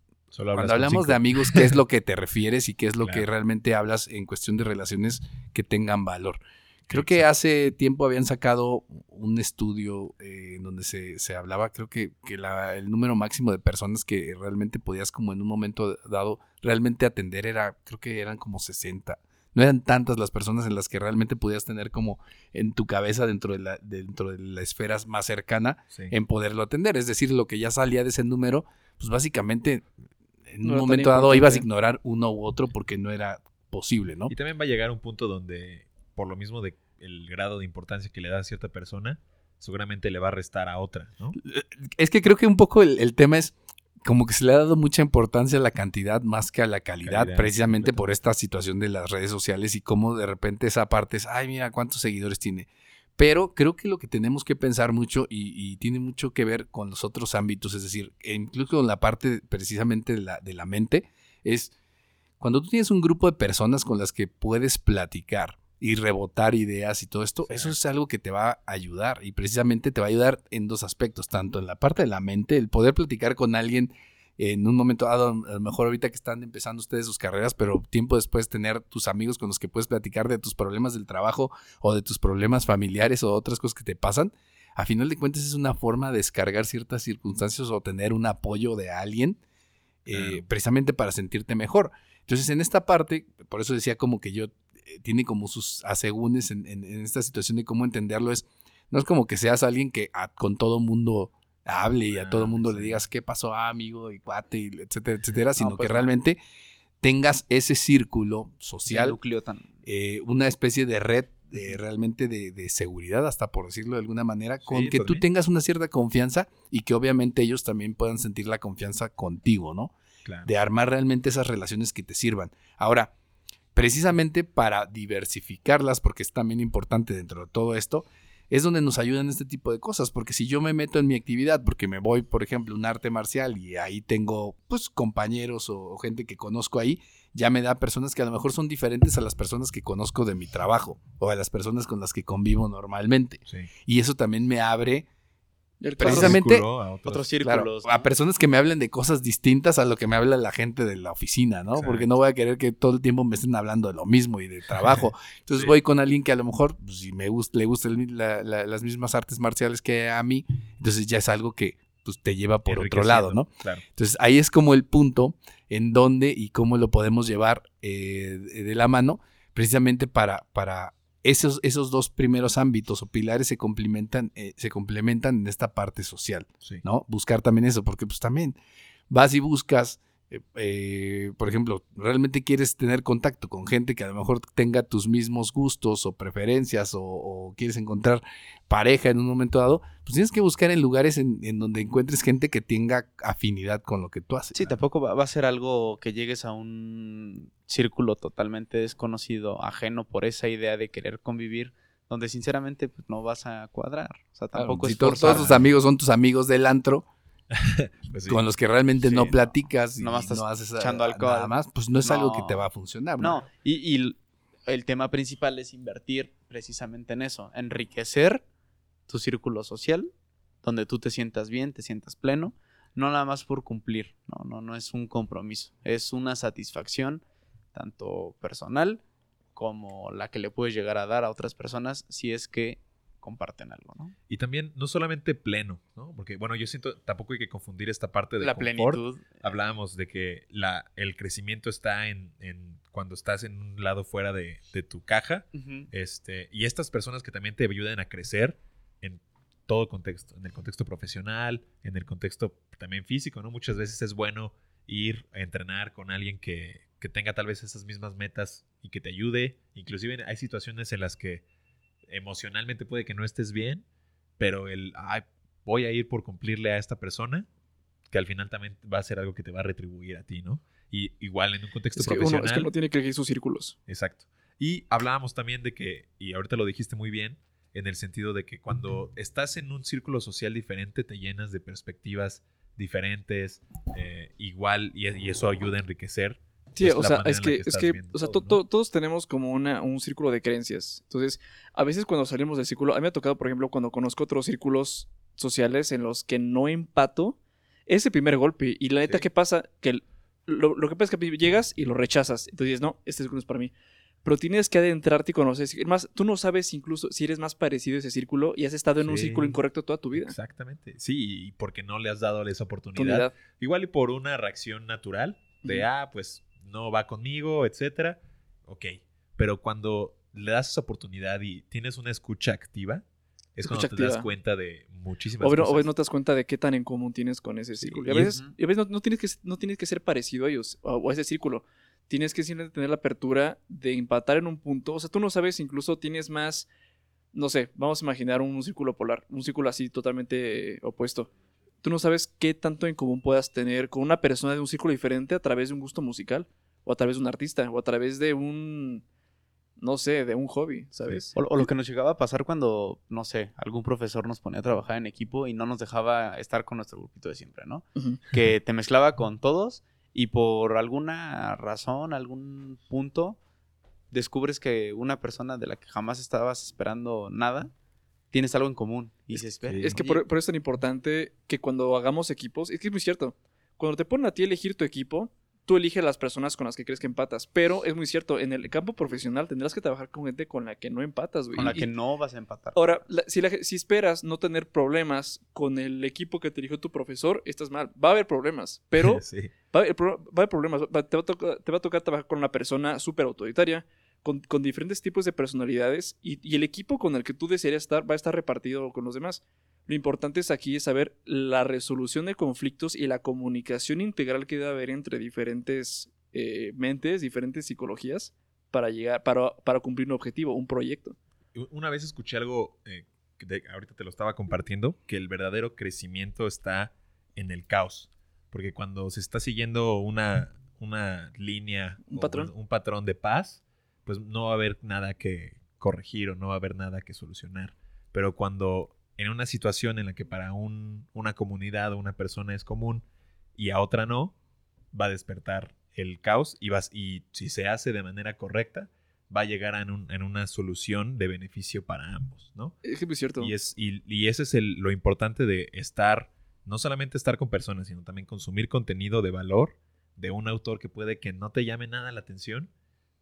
cuando hablamos de amigos, ¿qué es lo que te refieres y qué es lo que realmente hablas en cuestión de relaciones que tengan valor? Creo que hace tiempo habían sacado un estudio eh, en donde se, se hablaba, creo que, que la- el número máximo de personas que realmente podías como en un momento dado realmente atender era, creo que eran como 60. No eran tantas las personas en las que realmente podías tener como en tu cabeza dentro de la, dentro de la esfera más cercana Sí. en poderlo atender. Es decir, lo que ya salía de ese número, pues básicamente en No un momento dado ibas a ignorar uno u otro porque no era posible, ¿no? Y también va a llegar un punto donde, por lo mismo de el grado de importancia que le da a cierta persona, seguramente le va a restar a otra, ¿no? Es que creo que un poco el, el tema es como que se le ha dado mucha importancia a la cantidad más que a la calidad, Calidad, precisamente por esta situación de las redes sociales y cómo de repente esa parte es, ay, mira cuántos seguidores tiene. Pero creo que lo que tenemos que pensar mucho y, y tiene mucho que ver con los otros ámbitos, es decir, e incluso con la parte precisamente de la, de la mente, es cuando tú tienes un grupo de personas con las que puedes platicar y rebotar ideas y todo esto, Sí. eso es algo que te va a ayudar y precisamente te va a ayudar en dos aspectos, tanto en la parte de la mente, el poder platicar con alguien en un momento dado, a lo mejor ahorita que están empezando ustedes sus carreras, pero tiempo después tener tus amigos con los que puedes platicar de tus problemas del trabajo o de tus problemas familiares o otras cosas que te pasan, a final de cuentas es una forma de descargar ciertas circunstancias o tener un apoyo de alguien eh, Claro. precisamente para sentirte mejor. Entonces, en esta parte, por eso decía como que yo tiene como sus asegúnes en, en- en esta situación de cómo entenderlo, es no es como que seas alguien que a- con todo mundo hable y a Ah, todo mundo le digas qué pasó, ah, amigo, y cuate, y etcétera, etcétera, sino pues que no. realmente tengas ese círculo social, eh, una especie de red de realmente de, de seguridad, hasta por decirlo de alguna manera, con Sí, que tú tengas una cierta confianza y que obviamente ellos también puedan sentir la confianza contigo, ¿no? Claro. de armar realmente esas relaciones que te sirvan. Ahora, precisamente para diversificarlas, porque es también importante dentro de todo esto, es donde nos ayudan este tipo de cosas, porque si yo me meto en mi actividad, porque me voy, por ejemplo, a un arte marcial y ahí tengo pues compañeros o, o gente que conozco ahí, ya me da personas que a lo mejor son diferentes a las personas que conozco de mi trabajo o a las personas con las que convivo normalmente. Sí. Y eso también me abre El Precisamente- Círculo a otros. Otros Claro, círculos. a personas que me hablen de cosas distintas a lo que me habla la gente de la oficina, ¿no? Exacto. Porque no voy a querer que todo el tiempo me estén hablando de lo mismo y de trabajo. Entonces Sí. voy con alguien que a lo mejor, pues, si me gusta, le gustan las mismas artes marciales que a mí, entonces ya es algo que pues, te lleva por otro lado, ¿no? Claro. Entonces ahí es como el punto en donde y cómo lo podemos llevar eh, de de la mano, precisamente para, para esos, esos dos primeros ámbitos o pilares se complementan, eh, se complementan en esta parte social. Sí. ¿no? Buscar también eso, porque pues también vas y buscas, eh, eh, por ejemplo, realmente quieres tener contacto con gente que a lo mejor tenga tus mismos gustos o preferencias o, o quieres encontrar pareja en un momento dado, pues tienes que buscar en lugares en, en donde encuentres gente que tenga afinidad con lo que tú haces. Sí, tampoco va, va a ser algo que llegues a un círculo totalmente desconocido, ajeno por esa idea de querer convivir, donde sinceramente pues, no vas a cuadrar. O sea, Claro, tampoco si es forzar. todos tus amigos son tus amigos del antro, Pues sí. con los que realmente Sí, no no. platicas y Nomás estás no haces echando alcohol. nada más, pues no es algo que No. te va a funcionar. No, y, y el- el tema principal es invertir precisamente en eso, enriquecer tu círculo social, donde tú te sientas bien, te sientas pleno, no nada más por cumplir, no, no, no es un compromiso, es una satisfacción tanto personal como la que le puedes llegar a dar a otras personas si es que comparten algo, ¿no? Y también, no solamente pleno, ¿no? Porque, bueno, yo siento, tampoco hay que confundir esta parte de La confort. plenitud. Hablábamos de que la, el crecimiento está en, en cuando estás en un lado fuera de, de tu caja. Este, y estas personas que también te ayudan a crecer en todo contexto, en el contexto profesional, en el contexto también físico, ¿no? Muchas veces es bueno ir a entrenar con alguien que, que tenga tal vez esas mismas metas y que te ayude. Inclusive hay situaciones en las que emocionalmente puede que no estés bien, pero el, ay, voy a ir por cumplirle a esta persona, que al final también va a ser algo que te va a retribuir a ti, ¿no? Y igual en un contexto Es que, uno, profesional. es que uno tiene que elegir sus círculos. Exacto. Y hablábamos también de que, y ahorita lo dijiste muy bien, en el sentido de que cuando estás en un círculo social diferente te llenas de perspectivas diferentes, eh, igual, y, y eso ayuda a enriquecer. Sí, o sea, es que, que es que, viendo o sea, todo, to- ¿no? to- todos tenemos como una, un círculo de creencias. Entonces, a veces cuando salimos del círculo, a mí me ha tocado, por ejemplo, cuando conozco otros círculos sociales en los que no empato, ese primer golpe. Y la neta, Sí. ¿qué pasa? Que el- lo, lo que pasa es que llegas y lo rechazas. Entonces dices, no, este círculo es para mí. Pero tienes que adentrarte y conocer. Es más, tú no sabes incluso si eres más parecido a ese círculo y has estado en un círculo incorrecto toda tu vida. Exactamente. Sí, y porque no le has dado esa oportunidad. Oportunidad. Igual y por una reacción natural de, ah, pues no va conmigo, etcétera. Ok. Pero cuando le das esa oportunidad y tienes una escucha activa, es Escucha cuando te das cuenta de muchísimas O cosas. o ves, no te das cuenta de qué tan en común tienes con ese círculo. Y a veces, y a veces no, no tienes que, no tienes que ser parecido a ellos o, a ese círculo. Tienes que simplemente tener la apertura de empatar en un punto. O sea, tú no sabes, incluso tienes más, no sé, vamos a imaginar un, círculo polar, un círculo así totalmente opuesto. Tú no sabes qué tanto en común puedas tener con una persona de un círculo diferente a través de un gusto musical, o a través de un artista, o a través de un, no sé, de un hobby, ¿sabes? O, o lo que nos llegaba a pasar cuando, no sé, algún profesor nos ponía a trabajar en equipo y no nos dejaba estar con nuestro grupito de siempre, ¿no? Que te mezclaba con todos y por alguna razón, algún punto, descubres que una persona de la que jamás estabas esperando nada, tienes algo en común. Y dices, espera, Sí. Es que por, por eso es tan importante que cuando hagamos equipos, es que es muy cierto, cuando te ponen a ti a elegir tu equipo, tú eliges las personas con las que crees que empatas, pero es muy cierto, en el campo profesional tendrás que trabajar con gente con la que no empatas, güey. con la Y- que no vas a empatar. Ahora, la- si, la ge- si esperas no tener problemas con el equipo que te eligió tu profesor, estás mal. Va a haber problemas, pero Sí. va a haber, va a haber problemas. Va- te, va a tocar, te va a tocar trabajar con una persona súper autoritaria, con, con diferentes tipos de personalidades, y, y el equipo con el que tú desearías estar va a estar repartido con los demás. Lo importante es aquí es saber la resolución de conflictos y la comunicación integral que debe haber entre diferentes eh, mentes, diferentes psicologías, para llegar, para, para cumplir un objetivo, un proyecto. una vez escuché algo, eh, de- ahorita te lo estaba compartiendo, que el verdadero crecimiento está en el caos. Porque cuando se está siguiendo una, una línea, Un o patrón. un patrón de paz, pues no va a haber nada que corregir o no va a haber nada que solucionar. Pero cuando en una situación en la que para un- una comunidad o una persona es común y a otra no, va a despertar el caos y, vas, y si se hace de manera correcta, va a llegar en, un- en una solución de beneficio para ambos, ¿no? Es que es cierto. Y, es, y, y ese es el- lo importante de estar, no solamente estar con personas, sino también consumir contenido de valor de un autor que puede que no te llame nada la atención,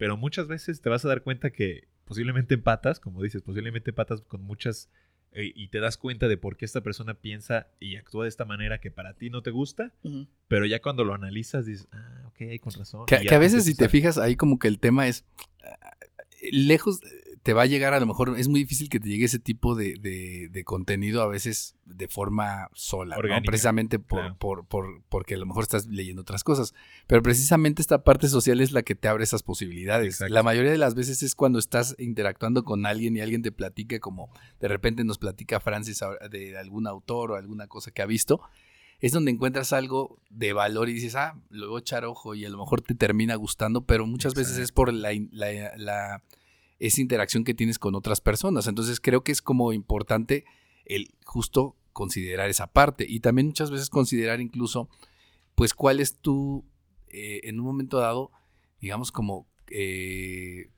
pero muchas veces te vas a dar cuenta que posiblemente empatas, como dices, posiblemente empatas con muchas eh, y te das cuenta de por qué esta persona piensa y actúa de esta manera que para ti no te gusta, pero ya cuando lo analizas dices, ah, ok, con razón. Que, a veces, si te fijas, ahí como que el tema es. ah, Lejos te va a llegar, a lo mejor es muy difícil que te llegue ese tipo de, de- de contenido a veces de forma sola, Precisamente por, claro. por- por- porque a lo mejor estás leyendo otras cosas. Pero precisamente esta parte social es la que te abre esas posibilidades. Exacto. La mayoría de las veces es cuando estás interactuando con alguien y alguien te platica, como de repente nos platica Francis de algún autor o alguna cosa que ha visto es donde encuentras algo de valor y dices, ah, lo voy a echar ojo y a lo mejor te termina gustando, pero muchas veces es por la, in- la- la- esa interacción que tienes con otras personas. Entonces creo que es como importante el justo considerar esa parte y también muchas veces considerar incluso, pues, cuál es tu, eh, en un momento dado, digamos, como... eh,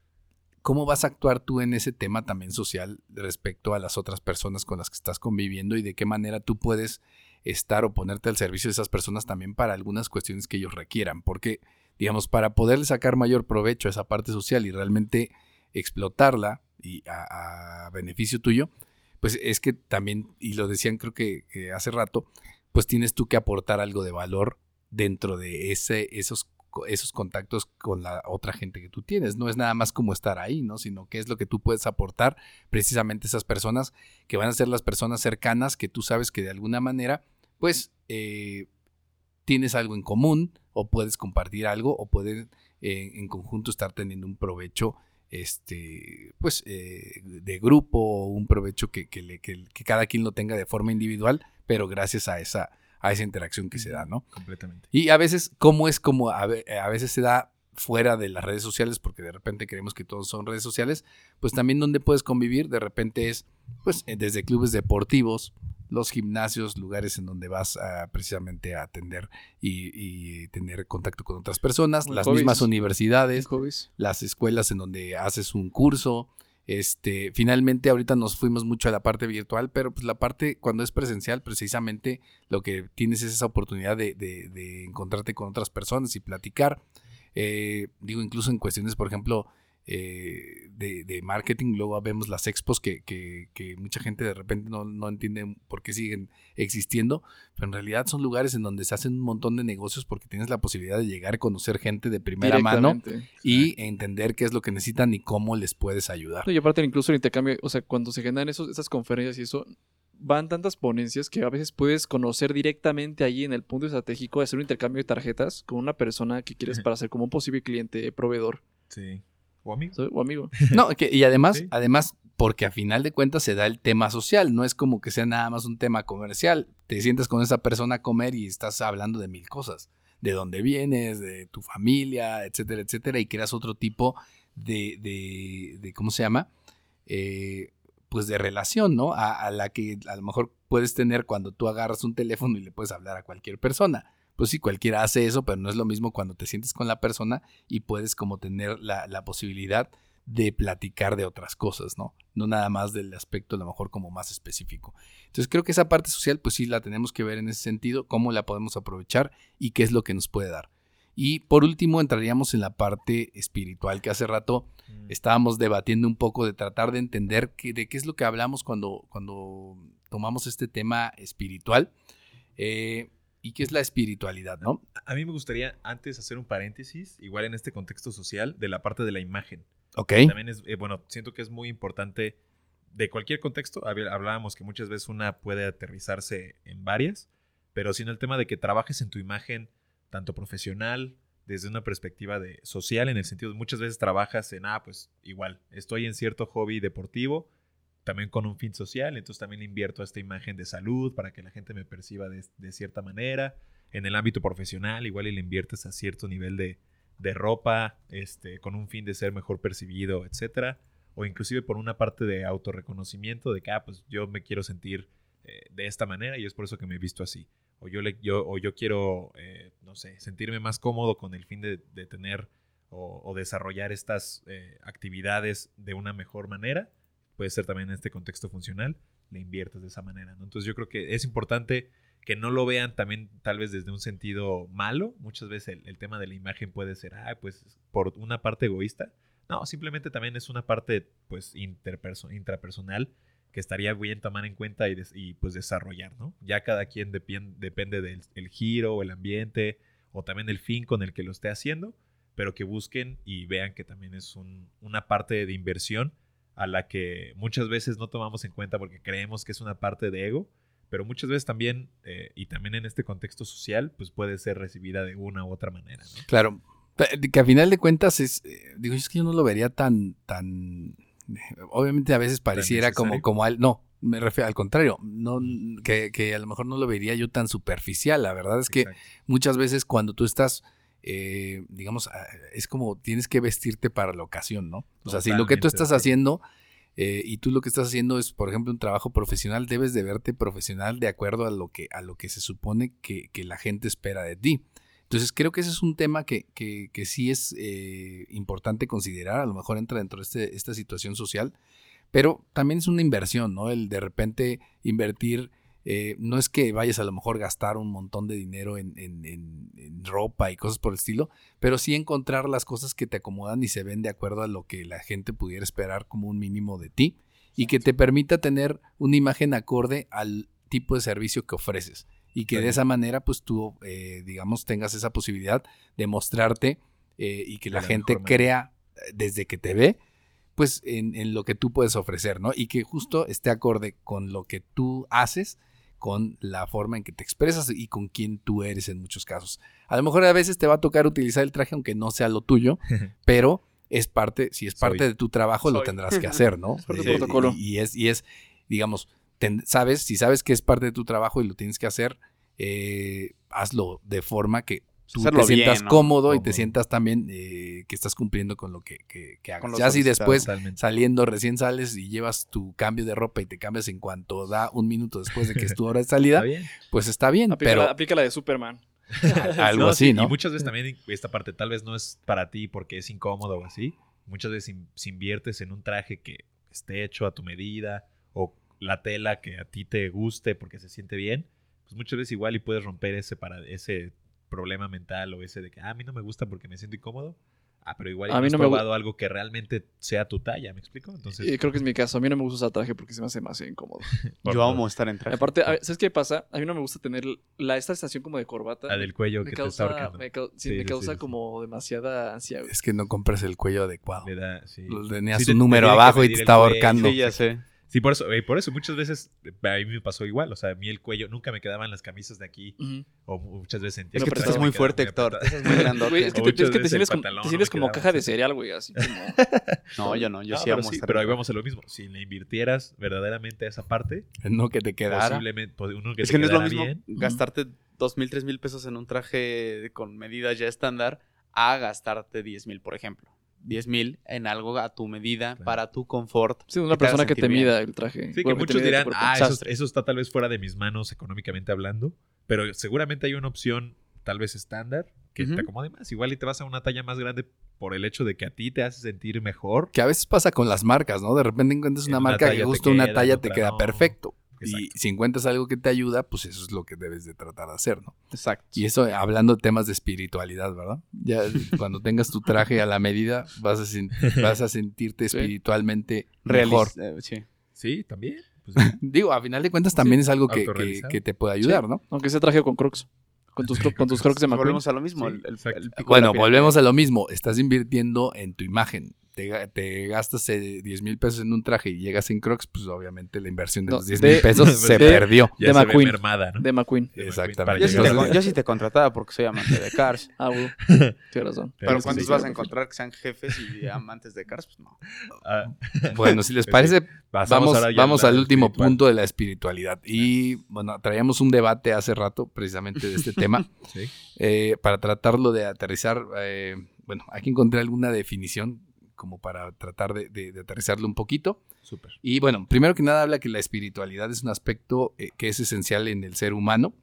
¿Cómo vas a actuar tú en ese tema también social respecto a las otras personas con las que estás conviviendo y de qué manera tú puedes estar o ponerte al servicio de esas personas también para algunas cuestiones que ellos requieran? Porque, digamos, para poder sacar mayor provecho a esa parte social y realmente explotarla y a, beneficio tuyo, pues es que también, y lo decían creo que, hace rato, pues tienes tú que aportar algo de valor dentro de ese, esos esos contactos con la otra gente que tú tienes. No es nada más como estar ahí, ¿no? Sino que es lo que tú puedes aportar precisamente esas personas que van a ser las personas cercanas que tú sabes que de alguna manera, pues, eh, tienes algo en común o puedes compartir algo o pueden eh, en conjunto estar teniendo un provecho este pues eh, de grupo o un provecho que, que, le- que- que cada quien lo tenga de forma individual pero gracias a esa a esa interacción que se da no Completamente. y a veces, ¿cómo es como a veces se da fuera de las redes sociales? Porque de repente creemos que todos son redes sociales. Pues también donde puedes convivir, de repente es, pues, eh, desde clubes deportivos, los gimnasios, lugares en donde vas a, precisamente a atender y, y tener contacto con otras personas, las hobbies. mismas universidades, Hobbies. las escuelas en donde haces un curso. Este, finalmente ahorita nos fuimos mucho a la parte virtual, pero pues la parte cuando es presencial, precisamente lo que tienes es esa oportunidad de, de- de encontrarte con otras personas y platicar. Eh, digo, incluso en cuestiones, por ejemplo, eh, de, de marketing, luego vemos las expos que, que- que mucha gente de repente no, no entiende por qué siguen existiendo, pero en realidad son lugares en donde se hacen un montón de negocios porque tienes la posibilidad de llegar a conocer gente de primera mano y entender qué es lo que necesitan y cómo les puedes ayudar. No, y aparte incluso el intercambio, o sea, cuando se generan esos, esas conferencias y eso, van tantas ponencias que a veces puedes conocer directamente allí en el punto estratégico de hacer un intercambio de tarjetas con una persona que quieres para ser como un posible cliente, proveedor Sí. O amigo. o amigo. No, que- y además, Sí. además, porque a final de cuentas se da el tema social, no es como que sea nada más un tema comercial. Te sientas con esa persona a comer y estás hablando de mil cosas, de dónde vienes, de tu familia, etcétera, etcétera, y creas otro tipo de, de, de ¿cómo se llama? Eh, pues de relación, ¿no? A, a la que a lo mejor puedes tener cuando tú agarras un teléfono y le puedes hablar a cualquier persona. Pues sí, cualquiera hace eso, pero no es lo mismo cuando te sientes con la persona y puedes como tener la, la posibilidad de platicar de otras cosas, ¿no? No nada más del aspecto a lo mejor como más específico. Entonces creo que esa parte social pues sí la tenemos que ver en ese sentido, cómo la podemos aprovechar y qué es lo que nos puede dar. Y por último entraríamos en la parte espiritual que hace rato Mm. estábamos debatiendo un poco de tratar de entender que- de qué es lo que hablamos cuando, cuando tomamos este tema espiritual eh, y qué es la espiritualidad, ¿no? A mí me gustaría antes hacer un paréntesis, igual en este contexto social, de la parte de la imagen. Ok. También es, eh, bueno, siento que es muy importante de cualquier contexto. hab- Hablábamos que muchas veces una puede aterrizarse en varias, pero sino el tema de que trabajes en tu imagen tanto profesional, desde una perspectiva de social, en el sentido de muchas veces trabajas en, ah, pues igual, estoy en cierto hobby deportivo, también con un fin social, entonces también invierto esta imagen de salud para que la gente me perciba de, de cierta manera. En el ámbito profesional, igual y le inviertes a cierto nivel de, de ropa, este, con un fin de ser mejor percibido, etcétera. O inclusive por una parte de autorreconocimiento, de que, ah, pues yo me quiero sentir eh, de esta manera y es por eso que me he visto así. O yo, le, yo, o yo quiero, eh, no sé, sentirme más cómodo con el fin de, de tener o, o desarrollar estas eh, actividades de una mejor manera. Puede ser también en este contexto funcional, le inviertes de esa manera. ¿no? Entonces yo creo que es importante que no lo vean también tal vez desde un sentido malo. Muchas veces el, tema de la imagen puede ser, ah, pues por una parte egoísta. No, simplemente también es una parte pues intrapersonal que estaría bien tomar en cuenta y, pues desarrollar, ¿no? Ya cada quien depende del el giro o el ambiente o también el fin con el que lo esté haciendo, pero que busquen y vean que también es un- una parte de inversión a la que muchas veces no tomamos en cuenta porque creemos que es una parte de ego, pero muchas veces también, eh, y también en este contexto social, pues puede ser recibida de una u otra manera, ¿no? Claro, que a final de cuentas es, eh, digo, es que yo no lo vería tan, tan, obviamente a veces pareciera como, como al, no, me refiero al contrario, no, que, que a lo mejor no lo vería yo tan superficial, la verdad es que Exacto. muchas veces cuando tú estás, eh, digamos, ah, es como tienes que vestirte para la ocasión, ¿no? O sea, si lo que tú estás haciendo eh, y tú lo que estás haciendo es, por ejemplo, un trabajo profesional, debes de verte profesional de acuerdo a lo que, a lo que se supone que, que la gente espera de ti. Entonces creo que ese es un tema que, que, que sí es eh, importante considerar, a lo mejor entra dentro de este- esta situación social, pero también es una inversión, ¿no? El de repente invertir, eh, no es que vayas a lo mejor gastar un montón de dinero en, en- en- en ropa y cosas por el estilo, pero sí encontrar las cosas que te acomodan y se ven de acuerdo a lo que la gente pudiera esperar como un mínimo de ti y que te permita tener una imagen acorde al tipo de servicio que ofreces y que de esa manera pues tú eh, digamos tengas esa posibilidad de mostrarte eh, y que la la gente crea desde que te ve pues en, en lo que tú puedes ofrecer, ¿no? Y que justo esté acorde con lo que tú haces, con la forma en que te expresas y con quién tú eres en muchos casos. A lo mejor a veces te va a tocar utilizar el traje aunque no sea lo tuyo, pero es parte, si es parte Soy. de tu trabajo, lo tendrás que hacer, ¿no? Es parte Eh, del protocolo. Y, y es, y es, digamos, ten- sabes, si sabes que es parte de tu trabajo y lo tienes que hacer, eh, hazlo de forma que tú Hacerlo te sientas bien, ¿no? cómodo y te sientas también eh, que estás cumpliendo con lo que, que, que hagas. Ya si después Totalmente. saliendo recién sales y llevas tu cambio de ropa y te cambias en cuanto da un minuto después de que es tu hora de salida, Está bien. pues está bien, Aplica, pero la, aplica la de Superman. algo No, así, sí, ¿no? Y muchas veces también esta parte tal vez no es para ti porque es incómodo o así. Muchas veces in- si inviertes en un traje que esté hecho a tu medida o la tela que a ti te guste porque se siente bien, pues muchas veces igual y puedes romper ese para ese problema mental o ese de que "Ah, a mí no me gusta porque me siento incómodo. Ah, pero igual A no has me probado algo que realmente sea tu talla, ¿me explico? Entonces, Y creo que es mi caso. A mí no me gusta usar traje porque se me hace demasiado incómodo. Yo amo estar en traje. Aparte, a- ¿sabes qué pasa? A mí no me gusta tener la, esta estación como de corbata. la del cuello me que te está ahorcando. me, sí, Sí, me sí, causa sí, sí. como demasiada ansia. güey. Es que no compras el cuello adecuado. Le da, sí. Tenías un te número abajo y te cuello. ahorcando. Sí, ya sé. Sí, por eso, eh, por eso muchas veces eh, a mí me pasó igual. O sea, a mí el cuello nunca me quedaban las camisas de aquí. O muchas veces sentía Es que tú estás muy fuerte, Héctor. Estás muy grandote. Güey, es que, te, es que te sientes como, pantalón te me como caja de cereal, güey. Así como... No, yo no. Yo No, sí pero amo sí, estar pero ahí vamos a lo mismo. Si le invirtieras verdaderamente a esa parte, No que te quedara. posiblemente uno que Es te que no es lo mismo bien. gastarte dos mil, tres mil pesos en un traje con medidas ya estándar a gastarte diez mil, por ejemplo. Diez mil en algo a tu medida, Claro. para tu confort. Sí, una que te persona que te bien. mida el traje. Sí, que Bueno, te muchos dirán, ah, eso, eso está tal vez fuera de mis manos económicamente hablando, pero seguramente hay una opción tal vez estándar que te acomode más. Igual y te vas a una talla más grande por el hecho de que a ti te hace sentir mejor. Que a veces pasa con las marcas, ¿no? De repente encuentras En una una marca que talla te justo una queda, en talla te otra queda no. perfecto. Y si encuentras algo que te ayuda, pues eso es lo que debes de tratar de hacer, ¿no? Exacto. Y eso hablando de temas de espiritualidad, ¿verdad? Ya cuando tengas tu traje a la medida, vas a, sen- vas a sentirte Sí. espiritualmente Realis- mejor. eh, sí. Sí, también. Pues, Digo, a final de cuentas también es algo que, que, te puede ayudar, ¿no? Aunque sea traje con crocs. Con tus, con tus crocs de McQueen. Volvemos a lo mismo. Sí, el- el- exacto. el pico de Bueno, volvemos a lo mismo. Estás invirtiendo en tu imagen. Te, te gastas eh, 10 mil pesos en un traje y llegas en Crocs, pues obviamente la inversión de No, los 10 de- mil pesos se de- perdió. Ya de se ve McQueen. mermada, ¿no? De McQueen. Exactamente. Yo sí, te, llegar- con- yo sí te contrataba porque soy amante de Cars. Ah, güey. Tienes razón. Pero sí, ¿cuántos sí. vas a encontrar que sean jefes y amantes de Cars? Pues no. Ah, Bueno, si les Sí. parece, vamos, vamos al último espiritual. punto de la espiritualidad. Y bueno, traíamos un debate hace rato precisamente de este tema. Sí. eh, para tratarlo de aterrizar. eh, bueno, aquí encontré alguna definición como para tratar de, de- de aterrizarlo un poquito. Súper. Y bueno, primero que nada habla que la espiritualidad es un aspecto eh, que es esencial en el ser humano.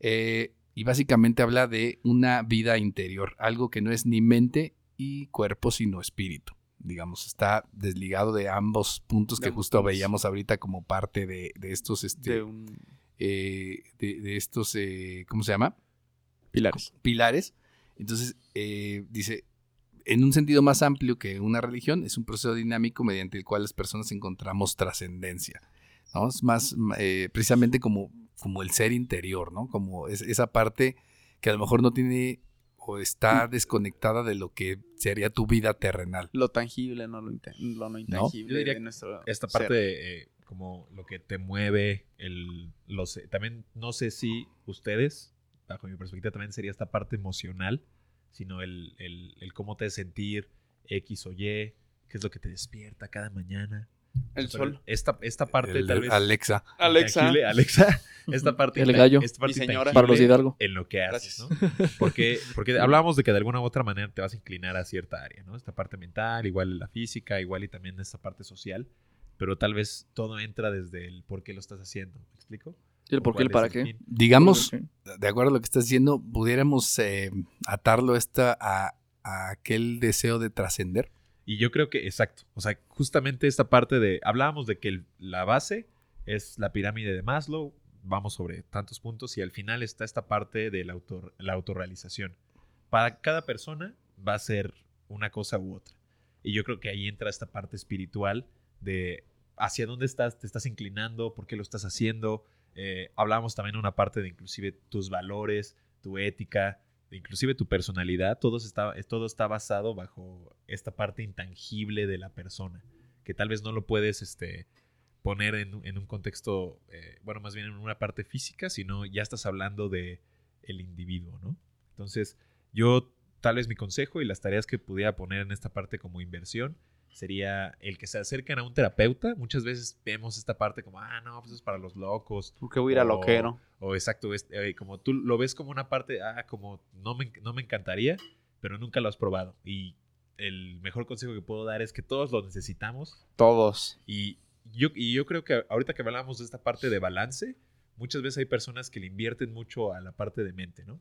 eh, y básicamente habla de una vida interior, algo que no es ni mente y cuerpo, sino espíritu. Digamos, está desligado de ambos puntos De que ambos justo veíamos ahorita como parte de, de estos, este, De un... eh, de, estos, ¿cómo se llama? Pilares. pilares. Entonces, eh, dice, en un sentido más amplio que una religión, es un proceso dinámico mediante el cual las personas encontramos trascendencia. ¿no? Es más eh, precisamente como, como el ser interior, ¿no? Como es- esa parte que a lo mejor no tiene o está desconectada de lo que sería tu vida terrenal. Lo tangible, no lo, lo no intangible Yo diría de nuestro Esta ser. parte de eh, como lo que te mueve, el, los, también no sé si ustedes, bajo mi perspectiva, también sería esta parte emocional, sino el, el, el cómo te sentir X o Y, qué es lo que te despierta cada mañana. El Pero sol. Esta, esta parte El- tal vez... Alexa. Alexa. Tangible, Alexa. Esta parte... El gallo. Esta parte Mi señora. Para los intangible Hidalgo. En lo que haces, Gracias. ¿no? Porque, porque hablábamos de que de alguna u otra manera te vas a inclinar a cierta área, ¿no? Esta parte mental, igual la física, igual y también esta parte social. Pero tal vez todo entra desde el por qué lo estás haciendo. ¿Me explico? ¿Y el por qué y el para el qué? fin. Digamos, de acuerdo a lo que estás diciendo, pudiéramos eh, atarlo esta a, a aquel deseo de trascender. Y yo creo que, exacto. O sea, justamente esta parte de. Hablábamos de que el- la base es la pirámide de Maslow. Vamos sobre tantos puntos. Y al final está esta parte de la, autor, la autorrealización. Para cada persona va a ser una cosa u otra. Y yo creo que ahí entra esta parte espiritual de hacia dónde estás, te estás inclinando, por qué lo estás haciendo. Eh, hablábamos también una parte de inclusive tus valores, tu ética, de inclusive tu personalidad. Todo está, todo está basado bajo esta parte intangible de la persona, que tal vez no lo puedes este, poner en, en un contexto, eh, bueno, más bien en una parte física, sino ya estás hablando de el individuo, ¿no? Entonces, yo tal vez mi consejo y las tareas que pudiera poner en esta parte como inversión sería el que se acerquen a un terapeuta. Muchas veces vemos esta parte como, ah, no, pues es para los locos. ¿Por qué voy a ir a loquero? O exacto, es- eh, como tú lo ves como una parte, ah, como no me, no me encantaría, pero nunca lo has probado. Y el mejor consejo que puedo dar es que todos lo necesitamos. Todos. Y yo, y yo creo que ahorita que hablamos de esta parte de balance, muchas veces hay personas que le invierten mucho a la parte de mente, ¿no?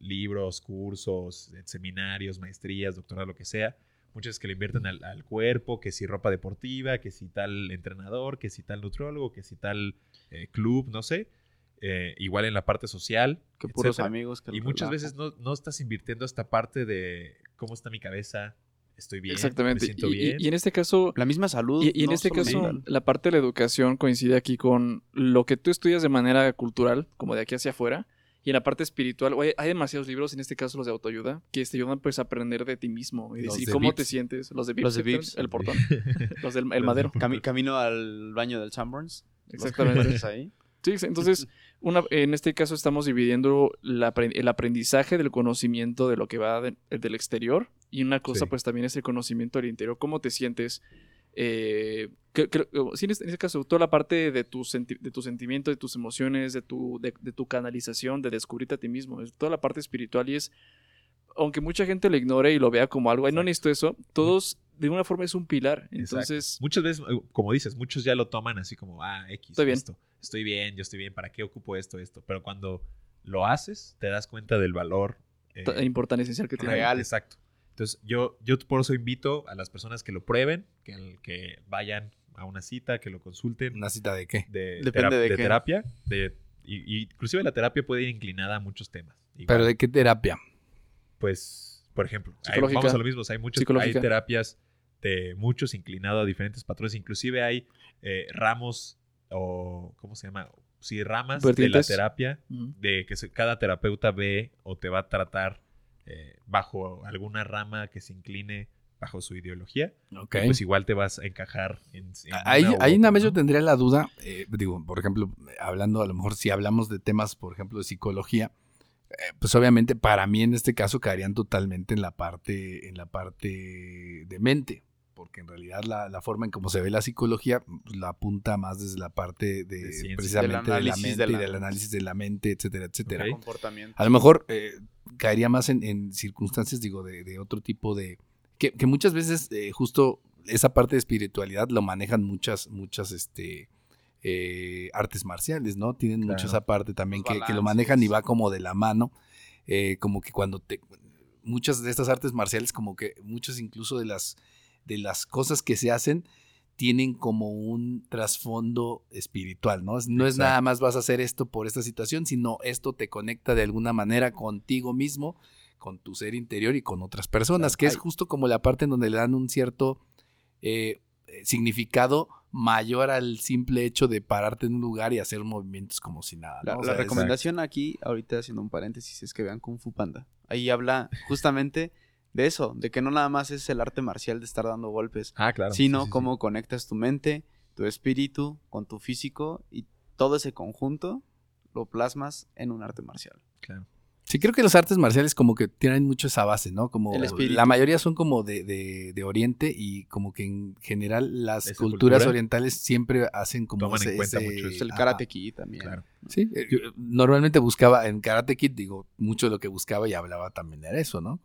Libros, cursos, eh, seminarios, maestrías, doctorado, lo que sea. Muchas que le invierten al, al cuerpo, que si ropa deportiva, que si tal entrenador, que si tal nutriólogo, que si tal eh, club, no sé. Eh, igual en la parte social. Que puros etcétera. amigos. Que Y muchas relajan. veces no, no estás invirtiendo esta parte de cómo está mi cabeza, estoy bien, Exactamente. me siento Y- bien. Y, en este caso, La misma salud. y, y en no este caso, mental. la parte de la educación coincide aquí con lo que tú estudias de manera cultural, como de aquí hacia afuera, y en la parte espiritual, oye, hay demasiados libros, en este caso los de autoayuda, que te ayudan pues a aprender de ti mismo y Los decir de cómo Vips. te sientes. Los de Vips, Los de exactamente, Vips. el portón, los del el madero. de- Cami- camino al baño del Sanborns. Exactamente. ahí. Sí, entonces, una, en este caso estamos dividiendo la el aprendizaje del conocimiento de lo que va de- del exterior y una cosa Sí. pues también es el conocimiento del interior, cómo te sientes. Eh, sí, en, este, en este caso, toda la parte de tu, senti- de tu sentimiento, de tus emociones, de tu, de, de tu canalización, de descubrirte a ti mismo, es toda la parte espiritual y es, aunque mucha gente lo ignore y lo vea como algo, ay, no Exacto. necesito eso, todos de una forma es un pilar, entonces... Muchas veces, eh, como dices, muchos ya lo toman así como, ah, X, Estoy bien. esto. Estoy bien, yo estoy bien, ¿para qué ocupo esto, esto? Pero cuando lo haces, te das cuenta del valor. eh, ta- importante, esencial que tiene. Real. Exacto. Entonces, yo, yo por eso invito a las personas que lo prueben, que, que vayan a una cita, que lo consulten. ¿Una cita de qué? de, Depende tera- de de qué. terapia. De, y, y inclusive la terapia puede ir inclinada a muchos temas. Igual, ¿Pero de qué terapia? Pues, por ejemplo, hay- vamos a lo mismo. o sea, hay, muchos, hay terapias de muchos inclinados a diferentes patrones. Inclusive hay eh, ramos o, ¿cómo se llama? Sí, ramas de la terapia de que se- cada terapeuta ve o te va a tratar eh, bajo alguna rama que se incline bajo su ideología, pues igual te vas a encajar en, en Ahí, una ahí nada más ¿no? yo tendría la duda, eh, digo, por ejemplo, hablando a lo mejor si hablamos de temas, por ejemplo, de psicología, eh, pues obviamente para mí en este caso caerían totalmente en la parte, en la parte de mente, porque en realidad la, la forma en cómo se ve la psicología pues, la apunta más desde la parte de, De ciencia. precisamente Del de la análisis mente de la- y del análisis de la mente, etcétera, etcétera. Ok. comportamiento. A lo mejor eh, caería más en, en circunstancias, digo, de, de otro tipo de... Que, que muchas veces eh, justo esa parte de espiritualidad lo manejan muchas, muchas, este... eh, artes marciales, ¿no? Tienen mucho Claro. esa parte también que, que lo manejan y va como de la mano. eh, como que cuando te... Muchas de estas artes marciales, como que muchas incluso de las, de las cosas que se hacen, tienen como un trasfondo espiritual, ¿no? No es Exacto. nada más vas a hacer esto por esta situación, sino esto te conecta de alguna manera contigo mismo, con tu ser interior y con otras personas, que es justo como la parte en donde le dan un cierto eh, eh, significado mayor al simple hecho de pararte en un lugar y hacer movimientos como si nada. ¿no? La, O la sea, es- recomendación aquí, ahorita haciendo un paréntesis, es que vean Kung Fu Panda. Ahí habla justamente de eso, de que no nada más es el arte marcial de estar dando golpes, Ah, claro. sino sí, sí, sí. cómo conectas tu mente, tu espíritu con tu físico y todo ese conjunto lo plasmas en un arte marcial. Claro. Sí, creo que los artes marciales como que tienen mucho esa base, ¿no? Como El la mayoría son como de, de- de Oriente y como que en general las culturas cultura. orientales siempre hacen como Toman en ese- cuenta ese- mucho Pues el ajá. Karate Kid también. Claro. Sí, eh, yo normalmente buscaba en Karate Kid, digo, mucho de lo que buscaba y hablaba también era eso, ¿no?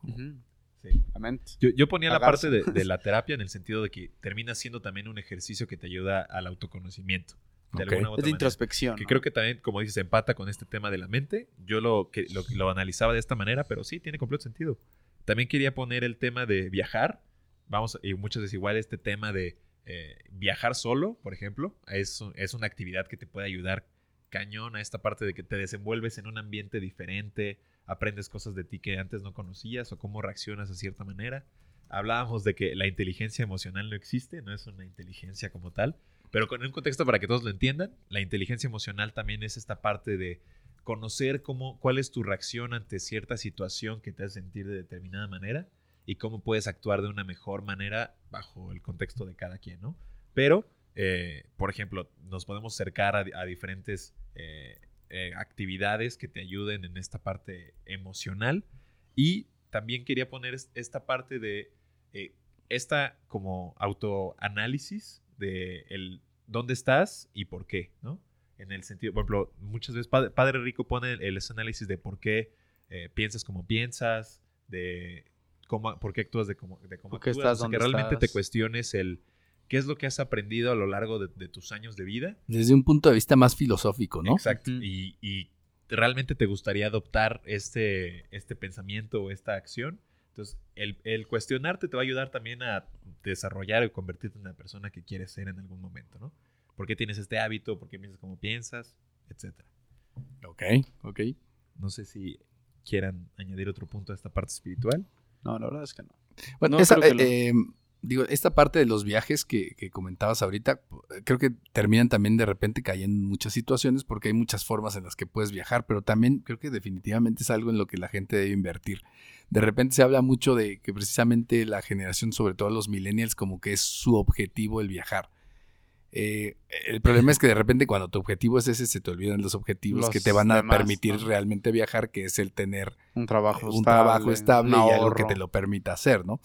Mente. Yo, yo ponía la parte de, de la terapia en el sentido de que termina siendo también un ejercicio que te ayuda al autoconocimiento. De alguna u Es otra de manera. introspección. Que ¿no? creo que también, como dices, empata con este tema de la mente. Yo lo, que, lo, lo analizaba de esta manera, pero sí, tiene completo sentido. También quería poner el tema de viajar. Vamos, y muchas veces igual este tema de eh, viajar solo, por ejemplo, es, un- es una actividad que te puede ayudar cañón a esta parte de que te desenvuelves en un ambiente diferente, aprendes cosas de ti que antes no conocías o cómo reaccionas de cierta manera. Hablábamos de que la inteligencia emocional no existe, no es una inteligencia como tal, pero con un contexto para que todos lo entiendan, la inteligencia emocional también es esta parte de conocer cómo, cuál es tu reacción ante cierta situación que te hace sentir de determinada manera y cómo puedes actuar de una mejor manera bajo el contexto de cada quien, ¿no? Pero, eh, por ejemplo, nos podemos acercar a, diferentes eh, eh, actividades que te ayuden en esta parte emocional y también quería poner es- esta parte de eh, esta como autoanálisis de el dónde estás y por qué, ¿no? En el sentido, por ejemplo, muchas veces Padre, Padre Rico pone el, análisis de por qué eh, piensas como piensas, de cómo, por qué actúas de cómo, de cómo ¿Por qué actúas, estás o sea, que realmente te cuestiones el qué es lo que has aprendido a lo largo de, de tus años de vida Desde un punto de vista más filosófico, ¿no? Exacto. Y, y realmente te gustaría adoptar este, este pensamiento o esta acción. Entonces, el, el cuestionarte te va a ayudar también a desarrollar y convertirte en la persona que quieres ser en algún momento, ¿no? ¿Por qué tienes este hábito? ¿Por qué piensas como piensas? Etcétera. Ok, ok. No sé si quieran añadir otro punto a esta parte espiritual. No, la verdad es que no. Bueno, No, esa, creo que eh, eh, digo, esta parte de los viajes que, que comentabas ahorita, eh, creo que terminan también de repente cayendo en muchas situaciones porque hay muchas formas en las que puedes viajar, pero también creo que definitivamente es algo en lo que la gente debe invertir. De repente se habla mucho de que precisamente la generación, sobre todo los millennials, como que es su objetivo el viajar. Eh, el problema es que de repente cuando tu objetivo es ese, se te olvidan los objetivos Los que te van a demás, permitir ¿no? realmente viajar, que es el tener Un trabajo un estable. trabajo estable y algo que te lo permita hacer, ¿no?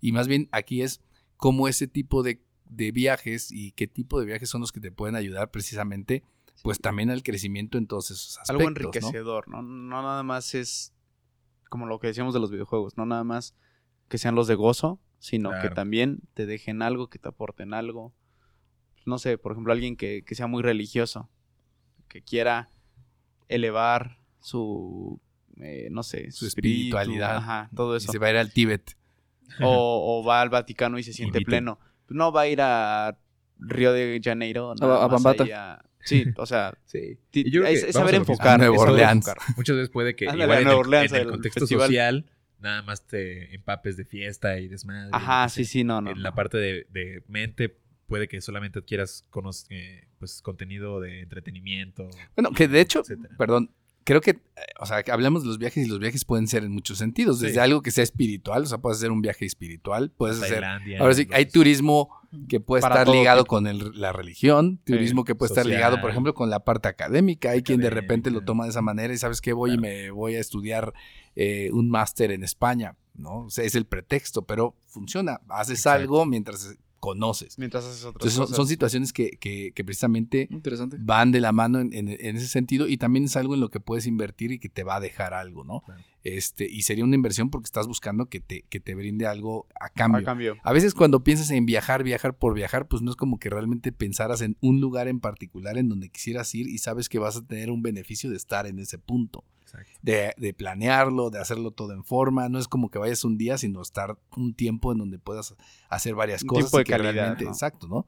Y más bien aquí es cómo ese tipo de, de viajes y qué tipo de viajes son los que te pueden ayudar precisamente, pues también al crecimiento en todos esos aspectos. Algo enriquecedor, ¿no? No nada más es como lo que decíamos de los videojuegos, no nada más que sean los de gozo, sino que también te dejen algo, que te aporten algo. No sé, por ejemplo, alguien que, que sea muy religioso, que quiera elevar su, eh, no sé, Su espíritu, espiritualidad. Ajá, todo Y eso. se va a ir al Tíbet. O, o va al Vaticano y se siente Invito. pleno. No va a ir a Río de Janeiro. A- nada a más Bambata. Sí, o sea, Sí. yo creo es, que es vamos saber enfocar. Nueva es saber Orleans. enfocar. Muchas veces puede que Ándale, igual a en el, Orleans, en el el contexto festival. social nada más te empapes de fiesta y desmadre. Ajá, no sé. sí, sí, no, no. en la parte de, de mente puede que solamente adquieras eh, pues, contenido de entretenimiento. Bueno, que de hecho, etcétera. perdón, creo que, o sea, que hablamos de los viajes y los viajes pueden ser en muchos sentidos. Desde Sí. algo que sea espiritual, o sea, puedes hacer un viaje espiritual, puedes hacer. Ahora sí, hay turismo que puede Para estar ligado tipo. con el- la religión, turismo que puede estar ligado, por ejemplo, con la parte académica. Hay quien de repente lo toma de esa manera y sabes que voy y me voy a estudiar eh, un máster en España, ¿no? O sea, es el pretexto, pero funciona. Haces Exacto. algo mientras conoces. Mientras haces otras Entonces son, cosas. son situaciones que, que- que precisamente Interesante. van de la mano en, en- en ese sentido y también es algo en lo que puedes invertir y que te va a dejar algo, ¿no? Claro. Este, y sería una inversión porque estás buscando que te, que te brinde algo a cambio. A cambio. A veces cuando piensas en viajar, viajar por viajar, pues no es como que realmente pensaras en un lugar en particular en donde quisieras ir y sabes que vas a tener un beneficio de estar en ese punto, De, de planearlo, de hacerlo todo en forma. No es como que vayas un día, sino estar un tiempo en donde puedas hacer varias Un cosas. tiempo de que calidad, realmente- ¿no? Exacto, ¿no?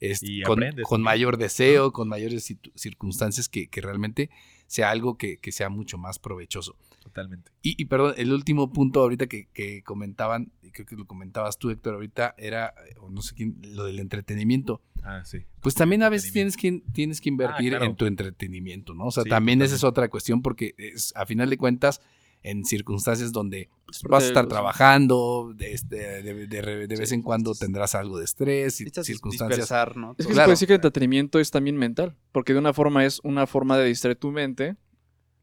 Es- Y con, con mayor deseo, con mayores circunstancias que, que realmente sea algo que, que sea mucho más provechoso. Totalmente. Y, y perdón, el último punto ahorita que, que comentaban, y creo que lo comentabas tú, Héctor, ahorita era, o no sé quién, lo del entretenimiento. Ah, sí. Pues también a veces tienes que, tienes que invertir claro. en tu entretenimiento, ¿no? O sea, Sí, también esa es otra cuestión porque es, a final de cuentas, en circunstancias donde pues, vas a estar los- trabajando, de, este, de, de re- de vez Sí, en cuando tendrás algo de estrés y circunstancias. dispersar, ¿no? Es que Todo. se Claro. puede decir que el entretenimiento es también mental, porque de una forma es una forma de distraer tu mente,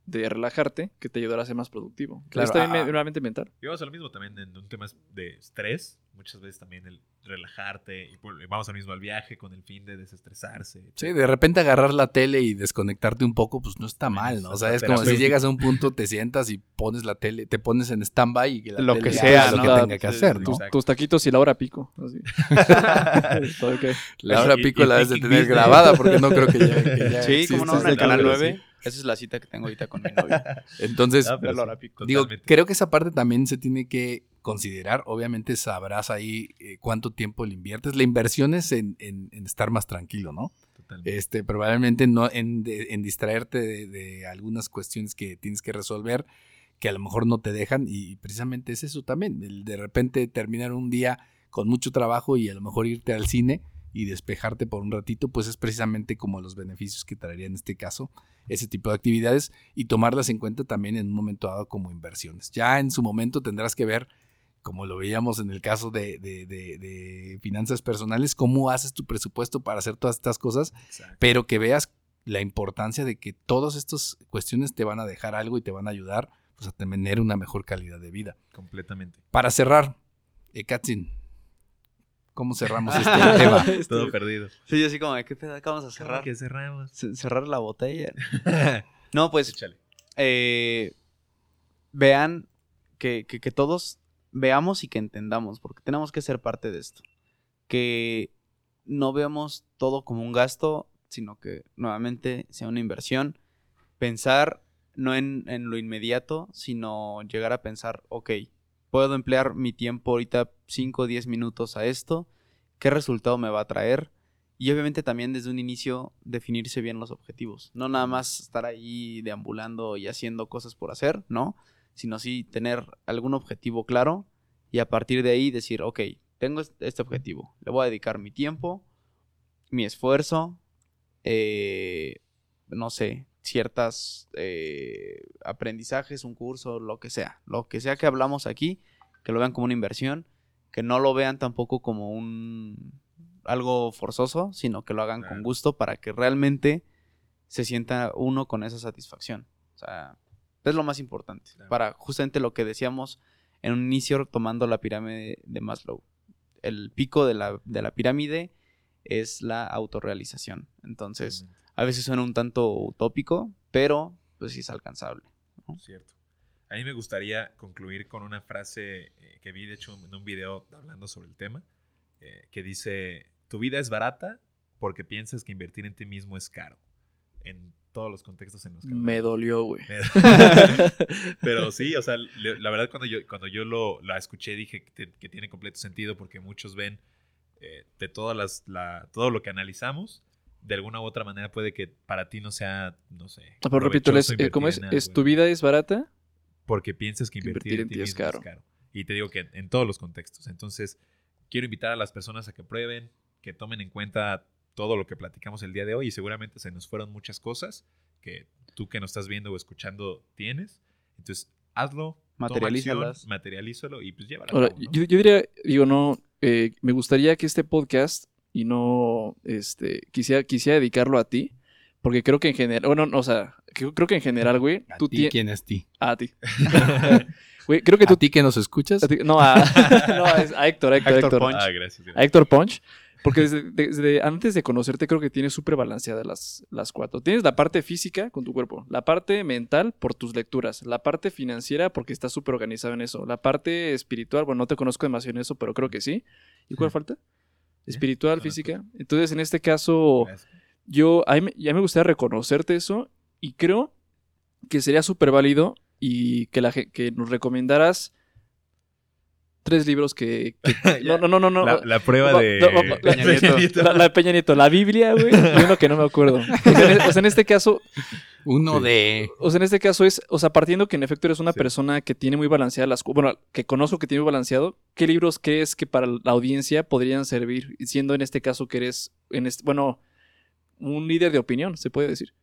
de relajarte, que te ayudará a ser más productivo. Claro, es también ah. realmente mental. Y vamos a lo mismo también en un tema de estrés. Muchas veces también el relajarte. Y vamos al mismo al viaje con el fin de desestresarse. Sí, de repente agarrar la tele y desconectarte un poco, pues no está mal, ¿no? O sea, es como si llegas a un punto, te sientas y pones la tele, te pones en stand-by y la Lo tele que sea, lo ¿no? que La- tenga que hacer, ¿no? exacto. Tus taquitos y la hora pico. así. La hora pico y la debes de tener grabada porque no creo que ya, que ya Sí, como no, en el canal tele, 9. sí. Esa es la cita que tengo ahorita con mi novia. Entonces, pero pico. digo, totalmente. creo que esa parte también se tiene que considerar. Obviamente sabrás ahí eh, cuánto tiempo le inviertes. La inversión es en, en- en estar más tranquilo, ¿no? Totalmente. Este, probablemente no en, de- en distraerte de, de algunas cuestiones que tienes que resolver que a lo mejor no te dejan y precisamente es eso también, el de repente terminar un día con mucho trabajo y a lo mejor irte al cine y despejarte por un ratito, pues es precisamente como los beneficios que traería en este caso ese tipo de actividades y tomarlas en cuenta también en un momento dado como inversiones. Ya en su momento tendrás que ver, como lo veíamos en el caso de, de- de- de finanzas personales, cómo haces tu presupuesto para hacer todas estas cosas Exacto. pero que veas la importancia de que todas estas cuestiones te van a dejar algo y te van a ayudar pues, a tener una mejor calidad de vida. Completamente. Para cerrar, eh, Katzin, ¿cómo cerramos este tema? Todo perdido. Sí, yo así como, ¿qué pedo? ¿Qué vamos a cerrar? Que cerramos. C- Cerrar la botella. No, pues Échale. eh, vean que, que- que todos veamos y que entendamos, porque tenemos que ser parte de esto. Que no veamos todo como un gasto, sino que nuevamente sea una inversión. Pensar no en, en lo inmediato, sino llegar a pensar, ok, puedo emplear mi tiempo ahorita 5 o 10 minutos a esto, ¿qué resultado me va a traer? Y obviamente también desde un inicio definirse bien los objetivos. No nada más estar ahí deambulando y haciendo cosas por hacer, ¿no? Sino sí tener algún objetivo claro y a partir de ahí decir, ok, tengo est- este objetivo, le voy a dedicar mi tiempo, mi esfuerzo, eh, no sé, ciertas eh, aprendizajes, un curso, lo que sea. Lo que sea que hablamos aquí, que lo vean como una inversión, que no lo vean tampoco como un algo forzoso, sino que lo hagan con gusto para que realmente se sienta uno con esa satisfacción. O sea, es lo más importante. Claro. Para justamente lo que decíamos en un inicio tomando la pirámide de Maslow. El pico de la, de la pirámide es la autorrealización. Entonces, a veces suena un tanto utópico, pero pues sí es alcanzable. Cierto. A mí me gustaría concluir con una frase eh, que vi, de hecho, en un video hablando sobre el tema, eh, que dice, tu vida es barata porque piensas que invertir en ti mismo es caro. En todos los contextos en los que... Me dolió, güey. Pero sí, o sea, la verdad cuando yo, cuando yo lo, la escuché dije que, que tiene completo sentido porque muchos ven eh, de todas las, la, todo lo que analizamos, de alguna u otra manera puede que para ti no sea, no sé. Pero repito, es, eh, ¿cómo es? ¿Es tu vida es barata? Porque piensas que invertir, en ti es caro. es caro. Y te digo que en, todos los contextos. Entonces, quiero invitar a las personas a que prueben, que tomen en cuenta todo lo que platicamos el día de hoy y seguramente se nos fueron muchas cosas que tú que nos estás viendo o escuchando tienes. Entonces, hazlo. Materialízalas. Materialízalo y pues llévalo. Ahora, cabo, ¿no? yo, yo diría, digo, no, eh, me gustaría que este podcast, y no, este, quisiera, quisiera dedicarlo a ti, porque creo que en general, bueno, no, o sea, creo que en general, güey, ¿A tú ti tienes... quién es ti? A ti. Güey, creo que tú... ¿A ti que nos escuchas? a ti- No, a, no, es a Héctor, a Héctor, Héctor Héctor. Ponch. Ah, gracias. gracias. A Héctor Punch. Porque desde, desde antes de conocerte creo que tienes súper balanceadas las, las cuatro. Tienes la parte física con tu cuerpo, la parte mental por tus lecturas, la parte financiera porque estás súper organizado en eso, la parte espiritual, bueno, no te conozco demasiado en eso, pero creo que sí. ¿Y cuál Sí. falta? Espiritual, física. Entonces, en este caso, Gracias. Yo, a mí me- ya me gustaría reconocerte eso y creo que sería súper válido y que, la, que nos recomendaras tres libros que... que- no, no, no, no. no. La, la prueba No, de no, no, la- Peña Nieto. La, la de Peña Nieto, la Biblia, güey, y uno que no me acuerdo. O sea, en, o sea, en este caso, Uno Sí. de... o sea, en este caso es, o sea, partiendo que en efecto eres una Sí. persona que tiene muy balanceadas las, bueno, que conozco que tiene muy balanceado, ¿qué libros crees que para la audiencia podrían servir? Siendo en este caso que eres, en este, bueno, un líder de opinión, se puede decir.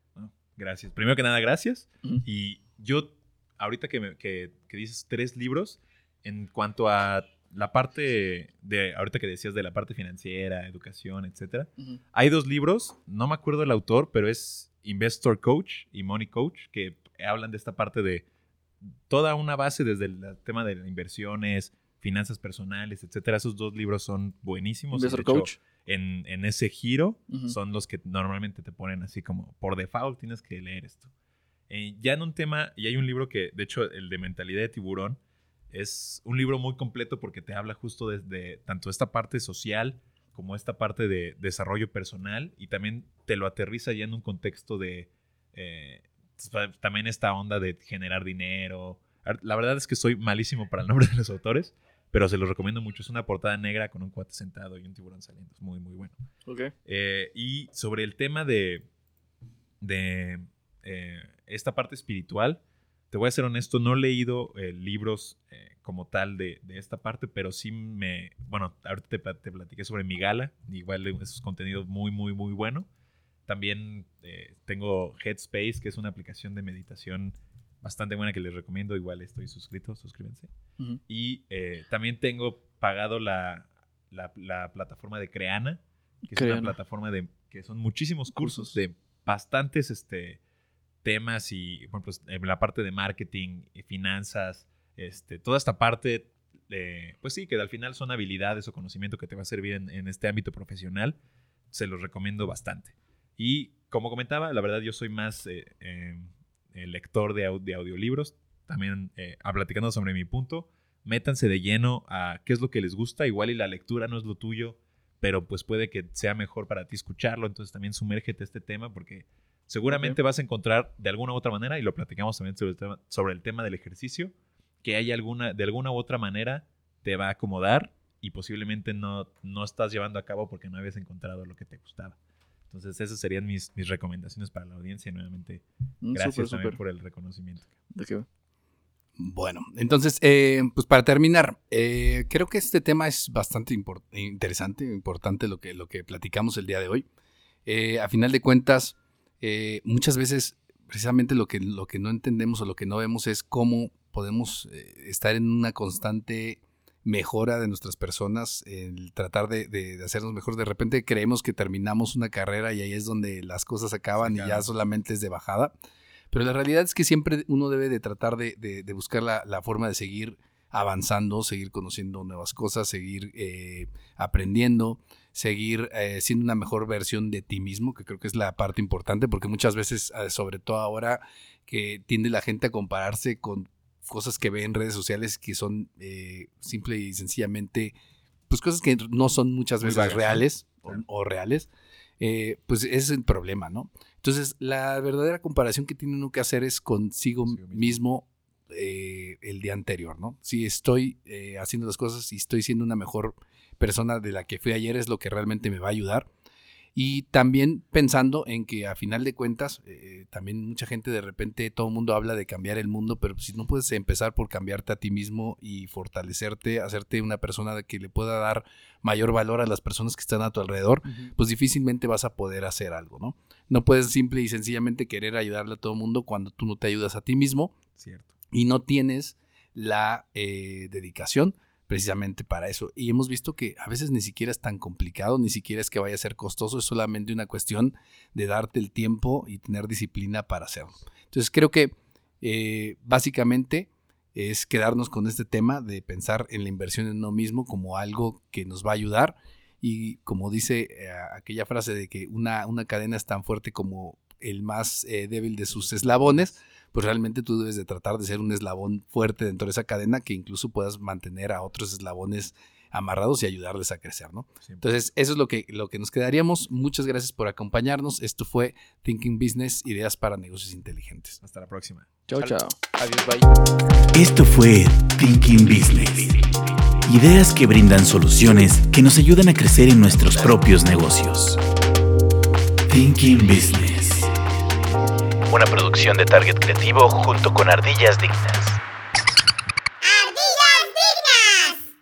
Gracias. Primero que nada, gracias. Y yo, ahorita que, me- que- que dices tres libros, en cuanto a la parte de, ahorita que decías de la parte financiera, educación, etcétera, hay dos libros, no me acuerdo el autor, pero es Investor Coach y Money Coach, que hablan de esta parte de toda una base desde el tema de inversiones, finanzas personales, etcétera. Esos dos libros son buenísimos. Investor hecho, Coach. En, en ese giro son los que normalmente te ponen así como por default tienes que leer esto. Eh, ya en un tema, y hay un libro que, de hecho, el de Mentalidad de Tiburón, es un libro muy completo porque te habla justo desde tanto esta parte social como esta parte de desarrollo personal y también te lo aterriza ya en un contexto de eh, también esta onda de generar dinero. La verdad es que soy malísimo para el nombre de los autores, pero se los recomiendo mucho. Es una portada negra con un cuate sentado y un tiburón saliendo. Es muy, muy bueno. Ok. Eh, y sobre el tema de, de eh, esta parte espiritual, te voy a ser honesto, no he leído eh, libros eh, como tal de, de esta parte, pero sí me... Bueno, ahorita te, te platiqué sobre mi gala, igual esos contenidos muy, muy, muy bueno. También eh, tengo Headspace, que es una aplicación de meditación bastante buena que les recomiendo, igual estoy suscrito, suscríbanse. Y eh, también tengo pagado la, la- la plataforma de Creana, que es una plataforma de que son muchísimos cursos de bastantes este, temas y, bueno, pues en la parte de marketing y finanzas, este, toda esta parte, de, pues sí, que al final son habilidades o conocimiento que te va a servir en, en este ámbito profesional, se los recomiendo bastante. Y como comentaba, la verdad yo soy más eh, eh, eh, lector de, au- de audiolibros, también eh, a- platicando sobre mi punto, métanse de lleno a qué es lo que les gusta, igual y la lectura no es lo tuyo, pero pues puede que sea mejor para ti escucharlo, entonces también sumérgete a este tema porque seguramente vas a encontrar de alguna u otra manera, y lo platicamos también sobre el tema, sobre el tema del ejercicio, que hay alguna, de alguna u otra manera te va a acomodar y posiblemente no, no estás llevando a cabo porque no habías encontrado lo que te gustaba. Entonces esas serían mis, mis recomendaciones para la audiencia. y Nuevamente, Mm, gracias súper, también por el reconocimiento. ¿De qué? Bueno, entonces, eh, pues para terminar, eh, creo que este tema es bastante impor- interesante, importante lo que, lo que platicamos el día de hoy. Eh, a final de cuentas, muchas veces precisamente lo que, lo que no entendemos o lo que no vemos es cómo podemos estar en una constante mejora de nuestras personas, el tratar de, de- de hacernos mejor. De repente creemos que terminamos una carrera y ahí es donde las cosas acaban y ya solamente es de bajada. Pero la realidad es que siempre uno debe de tratar de, de- de buscar la, la forma de seguir avanzando, seguir conociendo nuevas cosas, seguir eh, aprendiendo, seguir eh, siendo una mejor versión de ti mismo, que creo que es la parte importante, porque muchas veces, eh, sobre todo ahora, que tiende la gente a compararse con cosas que ve en redes sociales que son eh, simple y sencillamente, pues cosas que no son muchas veces reales o- o, reales, eh, pues ese es el problema, ¿no? Entonces, la verdadera comparación que tiene uno que hacer es consigo Consigo mismo. eh, el día anterior, ¿no? Si estoy eh, haciendo las cosas y estoy siendo una mejor persona de la que fui ayer, es lo que realmente me va a ayudar. Y también pensando en que a final de cuentas, eh, también mucha gente de repente, todo el mundo habla de cambiar el mundo, pero si no puedes empezar por cambiarte a ti mismo y fortalecerte, hacerte una persona que le pueda dar mayor valor a las personas que están a tu alrededor, pues difícilmente vas a poder hacer algo, ¿no? No puedes simple y sencillamente querer ayudarle a todo el mundo cuando tú no te ayudas a ti mismo Cierto. y no tienes la eh, dedicación precisamente para eso. Y hemos visto que a veces ni siquiera es tan complicado, ni siquiera es que vaya a ser costoso, es solamente una cuestión de darte el tiempo y tener disciplina para hacerlo. Entonces creo que eh, básicamente es quedarnos con este tema de pensar en la inversión en uno mismo como algo que nos va a ayudar y como dice eh, aquella frase de que una, una cadena es tan fuerte como el más eh, débil de sus eslabones, pues realmente tú debes de tratar de ser un eslabón fuerte dentro de esa cadena que incluso puedas mantener a otros eslabones amarrados y ayudarles a crecer, ¿no? Entonces, eso es lo que, lo que nos quedaríamos. Muchas gracias por acompañarnos. Esto fue Thinking Business, ideas para negocios inteligentes. Hasta la próxima. Chao, chao. Adiós, bye. Esto fue Thinking Business. Ideas que brindan soluciones que nos ayudan a crecer en nuestros propios negocios. Thinking Business. Una producción de Target Creativo junto con Ardillas Dignas.